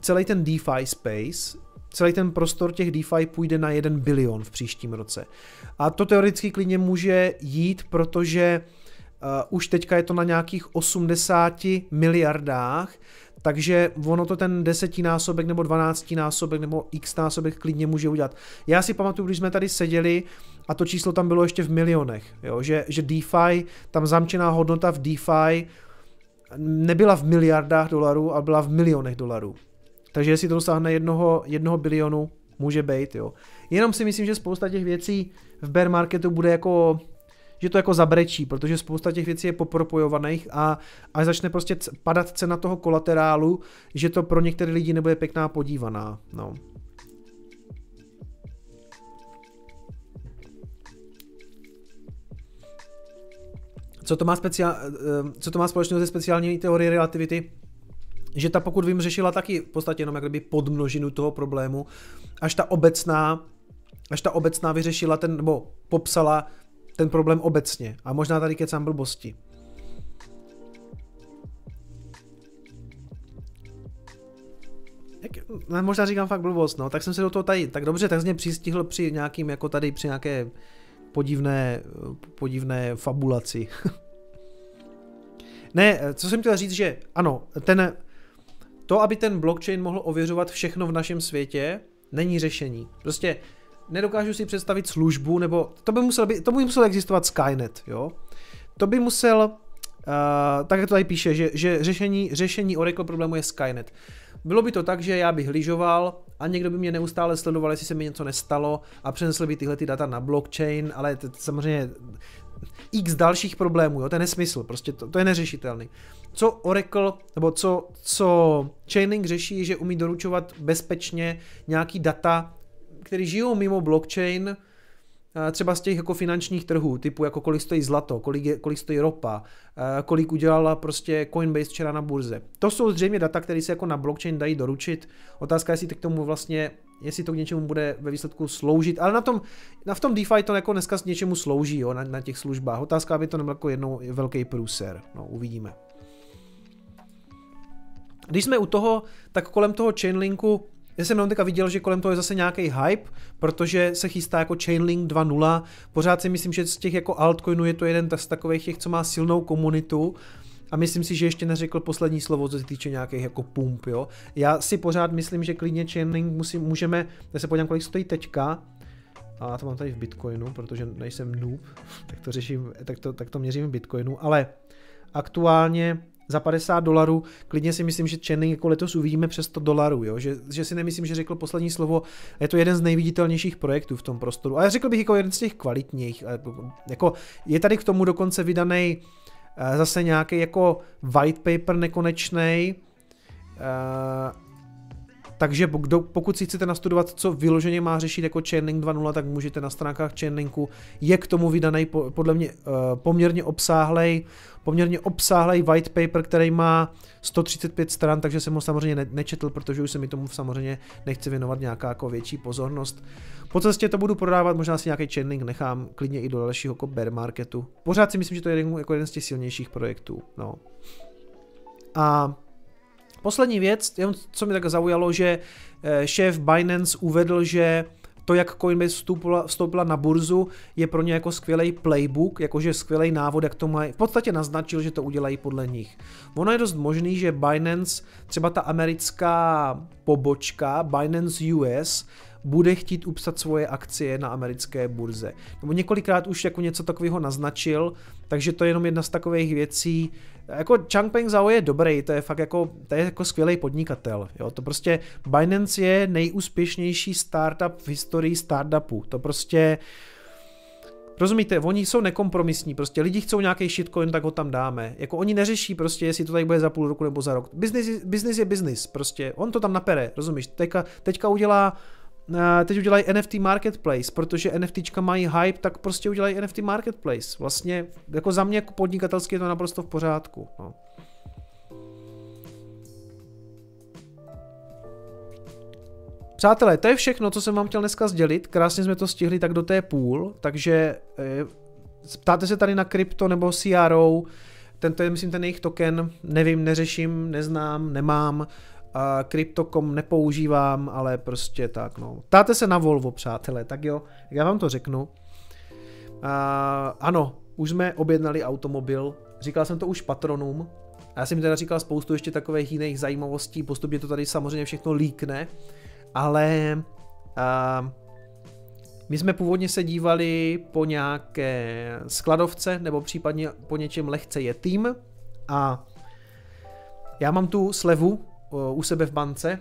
celý ten DeFi space, celý ten prostor těch DeFi půjde na 1 bilion v příštím roce. A to teoreticky klidně může jít, protože uh, už teďka je to na nějakých 80 miliardách, takže ono to ten desetinásobek nebo dvanáctinásobek nebo x násobek klidně může udělat. Já si pamatuju, když jsme tady seděli a to číslo tam bylo ještě v milionech, jo? Že, že DeFi, tam zamčená hodnota v DeFi nebyla v miliardách dolarů, ale byla v milionech dolarů. Takže jestli to dosáhne jednoho, jednoho bilionu, může být, jo. Jenom si myslím, že spousta těch věcí v bear marketu bude jako, že to jako zabrečí, protože spousta těch věcí je popropojovaných a až začne prostě padat cena toho kolaterálu, že to pro některé lidi nebude pěkná podívaná, no. Co to má, speciál, eh, co to má společného ze speciální teorie relativity? Že ta, pokud vím, řešila taky v podstatě jenom jak podmnožinu toho problému, až ta obecná, až ta obecná vyřešila ten, nebo popsala ten problém obecně. A možná tady kecám blbosti. Jak, ne, možná říkám fakt blbost, no, tak jsem se do toho tady, tak dobře, tak mě přistihl při nějakým, jako tady, při nějaké podivné, podivné fabulaci. ne, co jsem chtěl říct, že ano, ten, to, aby ten blockchain mohl ověřovat všechno v našem světě, není řešení. Prostě nedokážu si představit službu, nebo to by musel, by, to by musel existovat Skynet, jo? To by musel, uh, tak jak to tady píše, že, že řešení, řešení Oracle problému je Skynet. Bylo by to tak, že já bych lyžoval a někdo by mě neustále sledoval, jestli se mi něco nestalo a přenesl by tyhle ty data na blockchain, ale samozřejmě x dalších problémů, jo, to je nesmysl, prostě to, to je neřešitelný. Co Oracle, nebo co, co Chainlink řeší, že umí doručovat bezpečně nějaký data, které žijou mimo blockchain, třeba z těch jako finančních trhů, typu jako kolik stojí zlato, kolik, je, kolik stojí ropa, kolik udělala prostě Coinbase včera na burze. To jsou zřejmě data, které se jako na blockchain dají doručit. Otázka je, jestli k tomu vlastně, jestli to k něčemu bude ve výsledku sloužit, ale na tom, na v tom DeFi to jako dneska s něčemu slouží, jo, na, na těch službách. Otázka, aby to nebyl jako jednou velký průser. No, uvidíme. Když jsme u toho, tak kolem toho Chainlinku já jsem jenom teďka viděl, že kolem toho je zase nějaký hype, protože se chystá jako Chainlink 2.0. Pořád si myslím, že z těch jako altcoinů je to jeden z takových těch, co má silnou komunitu. A myslím si, že ještě neřekl poslední slovo, co se týče nějakých jako pump, jo. Já si pořád myslím, že klidně Chainlink musí, můžeme, já se podívám, kolik stojí teďka, a to mám tady v Bitcoinu, protože nejsem noob, tak to řeším, tak to, tak to měřím v Bitcoinu, ale aktuálně za 50 dolarů, klidně si myslím, že Channing jako letos uvidíme přes 100 dolarů, jo? Že, že, si nemyslím, že řekl poslední slovo, je to jeden z nejviditelnějších projektů v tom prostoru. A já řekl bych jako jeden z těch kvalitních. Jako, je tady k tomu dokonce vydaný eh, zase nějaký jako white paper nekonečný, eh, takže pokud si chcete nastudovat, co vyloženě má řešit jako Chainlink 2.0, tak můžete na stránkách Chainlinku. Je k tomu vydaný podle mě uh, poměrně obsáhlej, poměrně obsáhlej white paper, který má 135 stran, takže jsem ho samozřejmě ne- nečetl, protože už se mi tomu samozřejmě nechce věnovat nějaká jako větší pozornost. Po cestě to budu prodávat, možná si nějaký chainlink nechám klidně i do dalšího jako bear marketu. Pořád si myslím, že to je jeden, jako jeden z těch silnějších projektů. No. A poslední věc, jenom co mi tak zaujalo, že eh, šéf Binance uvedl, že to, jak Coinbase vstoupila, vstoupila na burzu, je pro ně jako skvělý playbook, jakože skvělý návod, jak to mají. V podstatě naznačil, že to udělají podle nich. Ono je dost možný, že Binance, třeba ta americká pobočka, Binance US, bude chtít upsat svoje akcie na americké burze. Nebo několikrát už jako něco takového naznačil, takže to je jenom jedna z takových věcí. Jako Changpeng Zhao je dobrý, to je fakt jako, to je jako skvělý podnikatel. Jo? To prostě Binance je nejúspěšnější startup v historii startupů. To prostě Rozumíte, oni jsou nekompromisní, prostě lidi chcou nějaký shitcoin, tak ho tam dáme. Jako oni neřeší prostě, jestli to tady bude za půl roku nebo za rok. Business, business je business, prostě. On to tam napere, rozumíš? Teďka, teďka udělá teď udělají NFT Marketplace, protože NFTčka mají hype, tak prostě udělají NFT Marketplace. Vlastně jako za mě jako podnikatelsky je to naprosto v pořádku. No. Přátelé, to je všechno, co jsem vám chtěl dneska sdělit. Krásně jsme to stihli tak do té půl, takže eh, ptáte se tady na krypto nebo CRO, tento je myslím ten jejich token, nevím, neřeším, neznám, nemám. A Crypto.com nepoužívám, ale prostě tak no. Ptáte se na Volvo, přátelé, tak jo, já vám to řeknu. A, ano, už jsme objednali automobil, říkal jsem to už patronům, já jsem teda říkal spoustu ještě takových jiných zajímavostí, postupně to tady samozřejmě všechno líkne, ale a, my jsme původně se dívali po nějaké skladovce nebo případně po něčem lehce jetým a já mám tu slevu u sebe v bance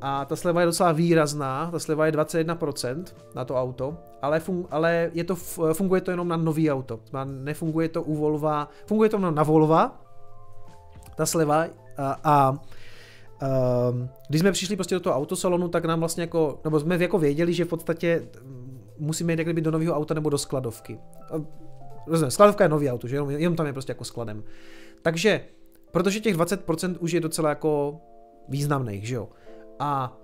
a ta sleva je docela výrazná, ta sleva je 21% na to auto, ale, fun, ale je to, funguje to jenom na nový auto, nefunguje to u Volva, funguje to na Volva, ta sleva a, a Um, když jsme přišli prostě do toho autosalonu, tak nám vlastně jako, nebo jsme jako věděli, že v podstatě musíme jít do nového auta nebo do skladovky. Rozumím, skladovka je nový auto, že jenom, jenom tam je prostě jako skladem. Takže, protože těch 20% už je docela jako významných, že jo. A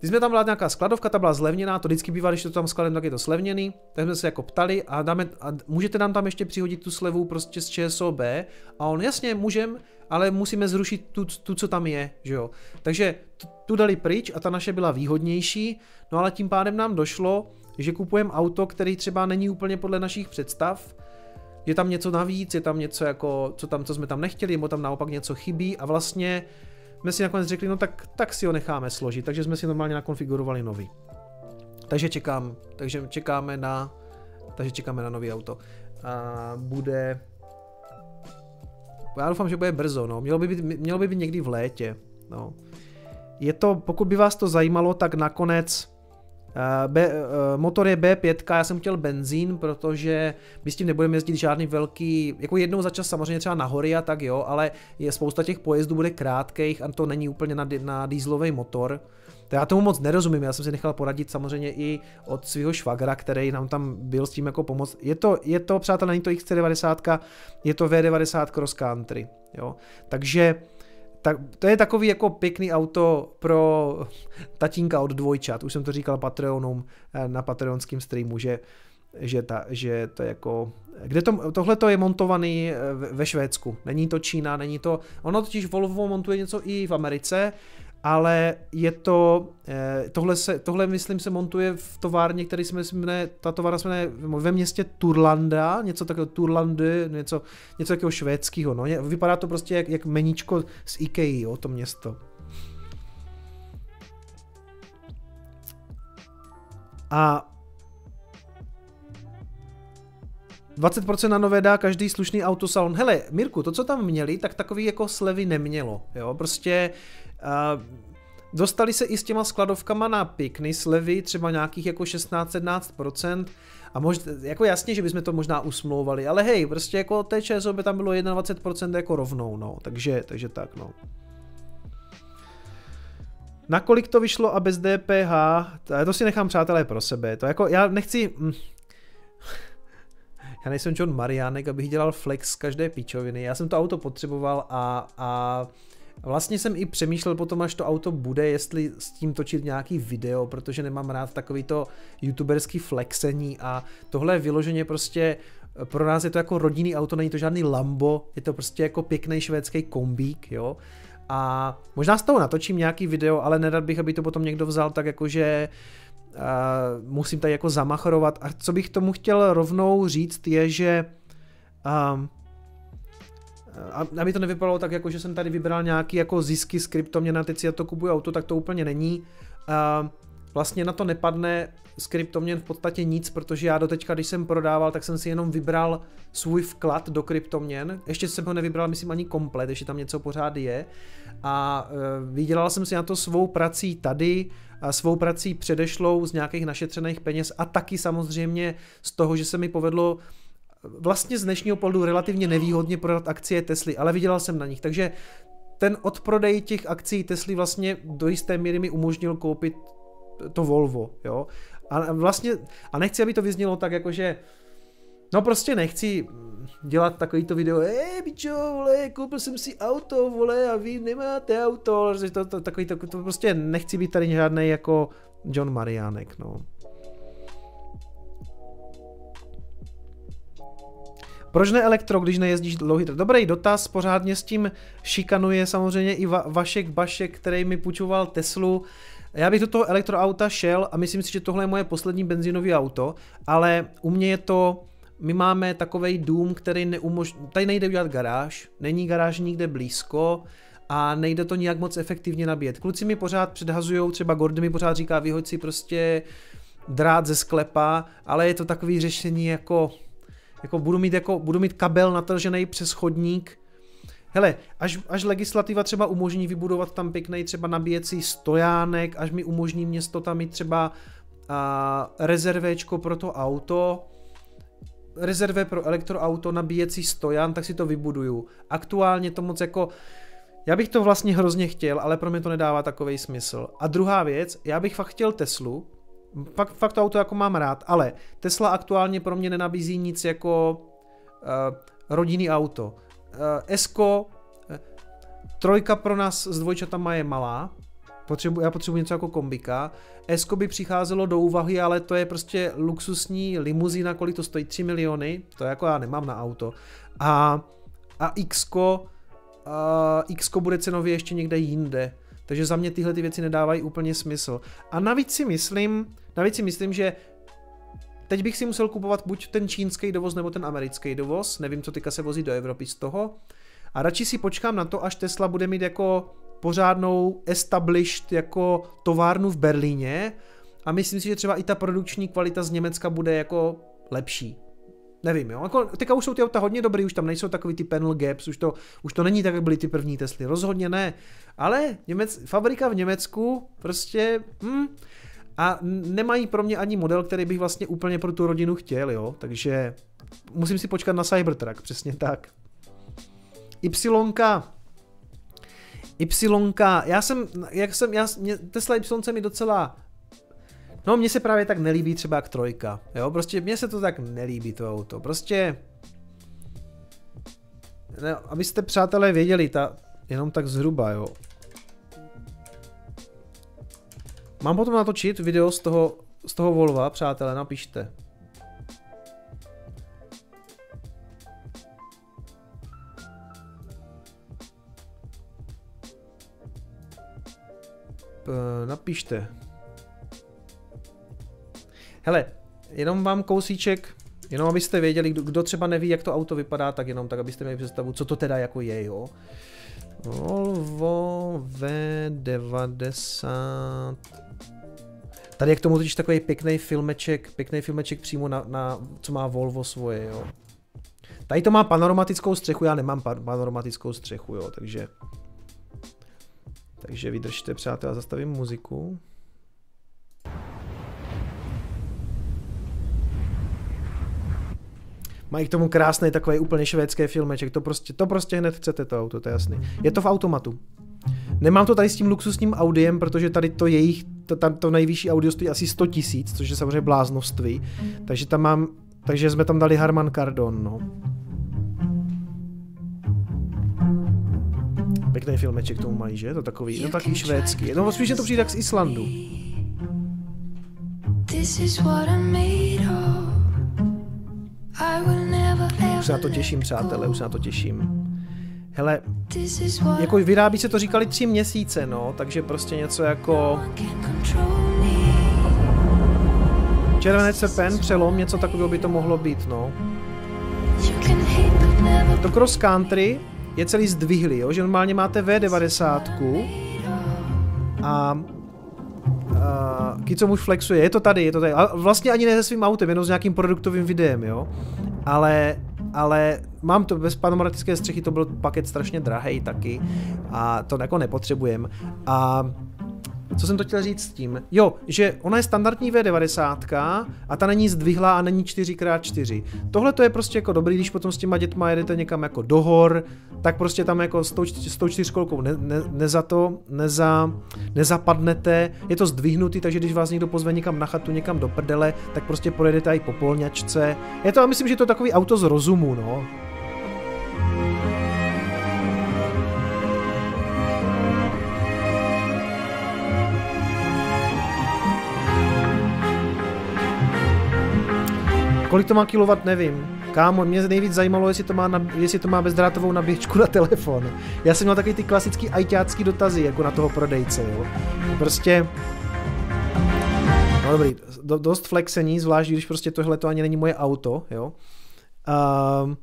když jsme tam byla nějaká skladovka, ta byla zlevněná, to vždycky bývá, když to tam skladem, tak je to slevněný, tak jsme se jako ptali a, dáme, a můžete nám tam ještě přihodit tu slevu prostě z ČSOB a on jasně můžem, ale musíme zrušit tu, tu co tam je, že jo. Takže tu dali pryč a ta naše byla výhodnější, no ale tím pádem nám došlo, že kupujeme auto, který třeba není úplně podle našich představ, je tam něco navíc, je tam něco jako, co tam, co jsme tam nechtěli, nebo tam naopak něco chybí a vlastně jsme si nakonec řekli, no tak, tak si ho necháme složit, takže jsme si normálně nakonfigurovali nový. Takže čekám, takže čekáme na, takže čekáme na nový auto. A bude, já doufám, že bude brzo, no. Mělo by být, mělo by být někdy v létě, no. Je to, pokud by vás to zajímalo, tak nakonec B, uh, motor je B5, já jsem chtěl benzín, protože my s tím nebudeme jezdit žádný velký, jako jednou za čas samozřejmě třeba na hory a tak jo, ale je spousta těch pojezdů bude krátkých a to není úplně na, na dýzlový motor. To já tomu moc nerozumím, já jsem si nechal poradit samozřejmě i od svého švagra, který nám tam byl s tím jako pomoc. Je to, je to přátelé, není to XC90, je to V90 Cross Country, jo. Takže tak, to je takový jako pěkný auto pro tatínka od dvojčat. Už jsem to říkal Patreonům eh, na patreonském streamu, že, že, ta, že to je jako... Kde to, tohle to je montovaný eh, ve Švédsku. Není to Čína, není to... Ono totiž Volvo montuje něco i v Americe, ale je to, eh, tohle, se, tohle myslím se montuje v továrně, který jsme jmenuje, ta továrna se jmenuje ve městě Turlanda, něco takového Turlandy, něco, něco takového švédského, no. Vypadá to prostě jak, jak meníčko z Ikea, jo, to město. A 20% na nové dá každý slušný autosalon. Hele, Mirku, to, co tam měli, tak takový jako slevy nemělo. Jo? Prostě dostali se i s těma skladovkama na pěkný slevy, třeba nějakých jako 16-17%. A možná, jako jasně, že bychom to možná usmlouvali, ale hej, prostě jako té ČSOB tam bylo 21% jako rovnou, no, takže, takže tak, no. Nakolik to vyšlo a bez DPH, to si nechám přátelé pro sebe. To jako, já nechci... Hm. Já nejsem John Mariánek, abych dělal flex z každé píčoviny. Já jsem to auto potřeboval a, a Vlastně jsem i přemýšlel potom, až to auto bude, jestli s tím točit nějaký video, protože nemám rád takový to youtuberský flexení a tohle je vyloženě prostě pro nás je to jako rodinný auto, není to žádný Lambo, je to prostě jako pěkný švédský kombík, jo. A možná z toho natočím nějaký video, ale nerad bych, aby to potom někdo vzal tak jako, že uh, musím tady jako zamachrovat. A co bych tomu chtěl rovnou říct je, že uh, aby to nevypadalo tak, jako že jsem tady vybral nějaký jako zisky z kryptoměn a teď si já to kupuju auto, tak to úplně není. Uh, vlastně na to nepadne z kryptoměn v podstatě nic, protože já doteďka, když jsem prodával, tak jsem si jenom vybral svůj vklad do kryptoměn. Ještě jsem ho nevybral, myslím, ani komplet, ještě tam něco pořád je. A e, vydělal jsem si na to svou prací tady, a svou prací předešlou z nějakých našetřených peněz a taky samozřejmě z toho, že se mi povedlo vlastně z dnešního pohledu relativně nevýhodně prodat akcie Tesly, ale vydělal jsem na nich, takže ten odprodej těch akcí Tesly vlastně do jisté míry mi umožnil koupit to Volvo, jo. A vlastně, a nechci, aby to vyznělo tak, jako že No prostě nechci dělat takovýto video, hej bičo, vole, koupil jsem si auto, vole, a vy nemáte auto, to, to, takový, to, to prostě nechci být tady žádný jako John Mariánek, no. Proč ne elektro, když nejezdíš dlouhý Dobrý dotaz, pořádně s tím šikanuje samozřejmě i Va- Vašek Bašek, který mi půjčoval Teslu. Já bych do toho elektroauta šel a myslím si, že tohle je moje poslední benzínové auto, ale u mě je to, my máme takový dům, který neumožňuje, tady nejde udělat garáž, není garáž nikde blízko, a nejde to nijak moc efektivně nabíjet. Kluci mi pořád předhazují, třeba Gordon mi pořád říká, vyhoď si prostě drát ze sklepa, ale je to takový řešení jako, jako budu mít, jako, budu mít kabel natržený přes chodník, Hele, až, až legislativa třeba umožní vybudovat tam pěkný třeba nabíjecí stojánek, až mi umožní město tam mít třeba a, rezervéčko pro to auto, rezervé pro elektroauto, nabíjecí stojan, tak si to vybuduju. Aktuálně to moc jako, já bych to vlastně hrozně chtěl, ale pro mě to nedává takový smysl. A druhá věc, já bych fakt chtěl Teslu, fakt, fakt to auto jako mám rád, ale Tesla aktuálně pro mě nenabízí nic jako uh, rodinný auto. Uh, Esko, uh, trojka pro nás s dvojčatama je malá, potřebuji, já potřebuji něco jako kombika. Esko by přicházelo do úvahy, ale to je prostě luxusní limuzína, kolik to stojí 3 miliony, to jako já nemám na auto. A, a Xko, uh, Xko bude cenově ještě někde jinde. Takže za mě tyhle ty věci nedávají úplně smysl. A navíc si myslím, navíc si myslím, že teď bych si musel kupovat buď ten čínský dovoz nebo ten americký dovoz, nevím, co teďka se vozí do Evropy z toho. A radši si počkám na to, až Tesla bude mít jako pořádnou established jako továrnu v Berlíně a myslím si, že třeba i ta produkční kvalita z Německa bude jako lepší. Nevím, jo. Jako, teďka už jsou ty auta hodně dobrý, už tam nejsou takový ty panel gaps, už to, už to není tak, jak byly ty první Tesly, rozhodně ne. Ale Němec, fabrika v Německu prostě, hm, a nemají pro mě ani model, který bych vlastně úplně pro tu rodinu chtěl, jo. Takže musím si počkat na Cybertruck, přesně tak. Y, Y, já jsem, jak jsem, já, mě, Tesla Y mi docela No, mně se právě tak nelíbí třeba jak trojka, jo, prostě mně se to tak nelíbí to auto, prostě ne, abyste přátelé věděli, ta, jenom tak zhruba, jo. Mám potom natočit video z toho, z toho Volva, přátelé, napište. napište. Hele, jenom vám kousíček, jenom abyste věděli, kdo, kdo třeba neví, jak to auto vypadá, tak jenom tak, abyste měli představu, co to teda jako je, jo. Volvo V90. Tady je k tomu totiž takový pěkný filmeček, pěkný filmeček přímo na, na, co má Volvo svoje, jo. Tady to má panoramatickou střechu, já nemám panoramatickou střechu, jo, takže takže vydržte, přátelé, zastavím muziku. Mají k tomu krásný takový úplně švédský filmeček, to prostě, to prostě hned chcete to auto, to je jasný. Je to v automatu. Nemám to tady s tím luxusním audiem, protože tady to jejich, to, tam to nejvyšší audio stojí asi 100 tisíc, což je samozřejmě bláznovství. Takže tam mám, takže jsme tam dali Harman Kardon, no. Pěkný filmeček tomu mají, že? To takový, no takový švédský. No spíš to přijde tak z Islandu. Už se na to těším, přátelé, už se na to těším. Hele, jako vyrábí se to říkali tři měsíce, no, takže prostě něco jako... Červený srpen, přelom, něco takového by to mohlo být, no. To cross country je celý zdvihlý, jo, že normálně máte V90 a Uh, Kico už flexuje, je to tady, je to tady. A vlastně ani ne se svým autem, jenom s nějakým produktovým videem, jo. Ale ale mám to bez panomoratické střechy, to byl paket strašně drahý taky a to jako nepotřebujem. A co jsem to chtěl říct s tím? Jo, že ona je standardní V90 a ta není zdvihlá a není 4x4. Tohle to je prostě jako dobrý, když potom s těma dětma jedete někam jako do hor, tak prostě tam jako s tou, s tou čtyřkolkou ne, ne, neza to, neza, nezapadnete, je to zdvihnutý, takže když vás někdo pozve někam na chatu, někam do prdele, tak prostě pojedete i po polňačce. Je to, a myslím, že to je takový auto z rozumu, no. Kolik to má kilovat, nevím. Kámo, mě nejvíc zajímalo, jestli to má, na, jestli to má bezdrátovou nabíječku na telefon. Já jsem měl takový ty klasický ajťácký dotazy, jako na toho prodejce, jo. Prostě... No dobrý, do, dost flexení, zvlášť když prostě tohle to ani není moje auto, jo. Um,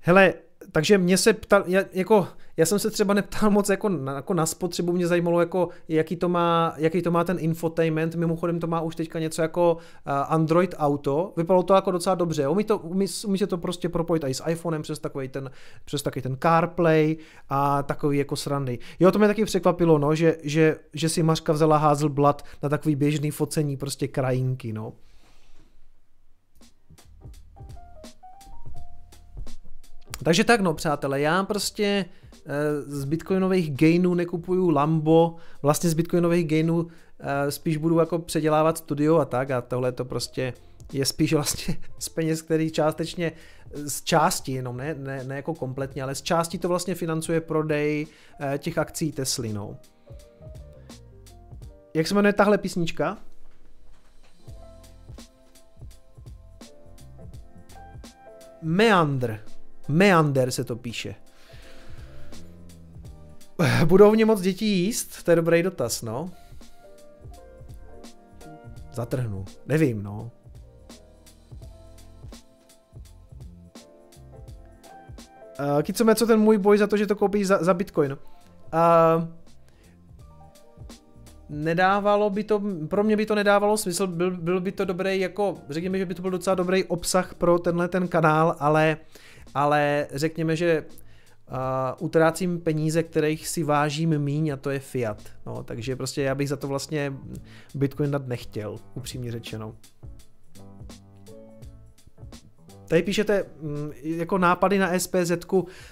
hele, takže mě se ptal, jako já jsem se třeba neptal moc jako na, jako na spotřebu, mě zajímalo, jako, jaký, to má, jaký to má ten infotainment, mimochodem to má už teďka něco jako uh, Android Auto, vypadalo to jako docela dobře, umí, to, umí, umí se to prostě propojit i s iPhonem přes takový ten, přes takový ten CarPlay a takový jako srandy. Jo, to mě taky překvapilo, no, že, že, že si Mařka vzala Hazelblad na takový běžný focení prostě krajinky, no. Takže tak no, přátelé, já prostě Eh, z bitcoinových gainů nekupuju Lambo, vlastně z bitcoinových gainů eh, spíš budu jako předělávat studio a tak a tohle to prostě je spíš vlastně z peněz, který částečně z části jenom, ne, ne, ne jako kompletně, ale z části to vlastně financuje prodej eh, těch akcí Tesly, no. Jak se jmenuje tahle písnička? Meandr. Meander se to píše. Budou v ně moc děti jíst? To je dobrý dotaz, no. Zatrhnu. Nevím, no. Uh, Kicome, co ten můj boj za to, že to koupí za, za bitcoin? Uh, nedávalo by to, pro mě by to nedávalo smysl, byl, byl by to dobrý jako, řekněme, že by to byl docela dobrý obsah pro tenhle ten kanál, ale, ale řekněme, že uh, utrácím peníze, kterých si vážím míň a to je fiat. No, takže prostě já bych za to vlastně Bitcoin dát nechtěl, upřímně řečeno. Tady píšete mm, jako nápady na SPZ.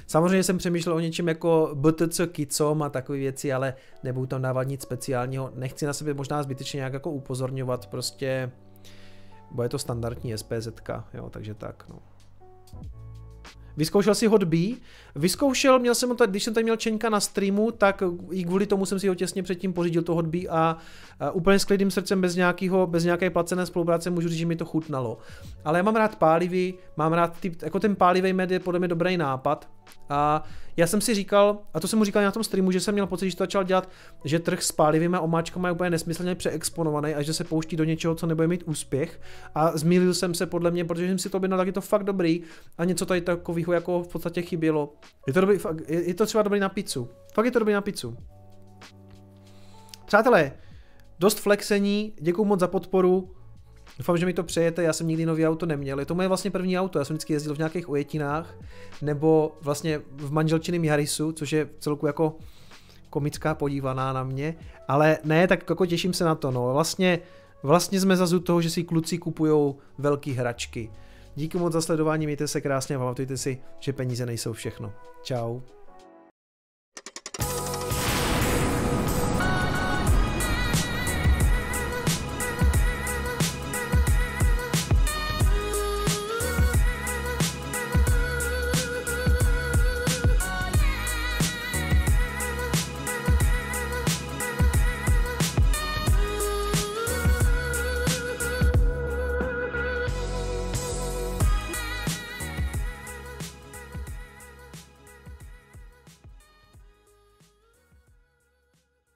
Samozřejmě jsem přemýšlel o něčem jako BTC Kicom a takové věci, ale nebudu tam dávat nic speciálního. Nechci na sebe možná zbytečně nějak jako upozorňovat, prostě bude to standardní SPZ, jo, takže tak, no. Vyzkoušel si hod B? Vyzkoušel, měl jsem tady, když jsem tady měl Čeňka na streamu, tak i kvůli tomu jsem si ho těsně předtím pořídil to hod B a, a úplně s klidným srdcem bez, nějakého, bez nějaké placené spolupráce můžu říct, že mi to chutnalo. Ale já mám rád pálivý, mám rád ty, jako ten pálivý med je podle mě dobrý nápad a já jsem si říkal, a to jsem mu říkal na tom streamu, že jsem měl pocit, že to začal dělat, že trh s pálivými omáčkami je úplně nesmyslně přeexponovaný a že se pouští do něčeho, co nebude mít úspěch. A zmílil jsem se podle mě, protože jsem si to objednal, tak je to fakt dobrý a něco tady takového jako v podstatě chybělo. Je to, dobrý, je to třeba dobrý na pizzu. Fakt je to dobrý na pizzu. Přátelé, dost flexení, děkuji moc za podporu. Doufám, že mi to přejete, já jsem nikdy nový auto neměl. Je to moje vlastně první auto, já jsem vždycky jezdil v nějakých ojetinách, nebo vlastně v manželčiném Jarisu, což je celku jako komická podívaná na mě, ale ne, tak jako těším se na to, no. Vlastně, vlastně jsme zazu toho, že si kluci kupujou velké hračky. Díky moc za sledování, mějte se krásně a pamatujte si, že peníze nejsou všechno. Ciao.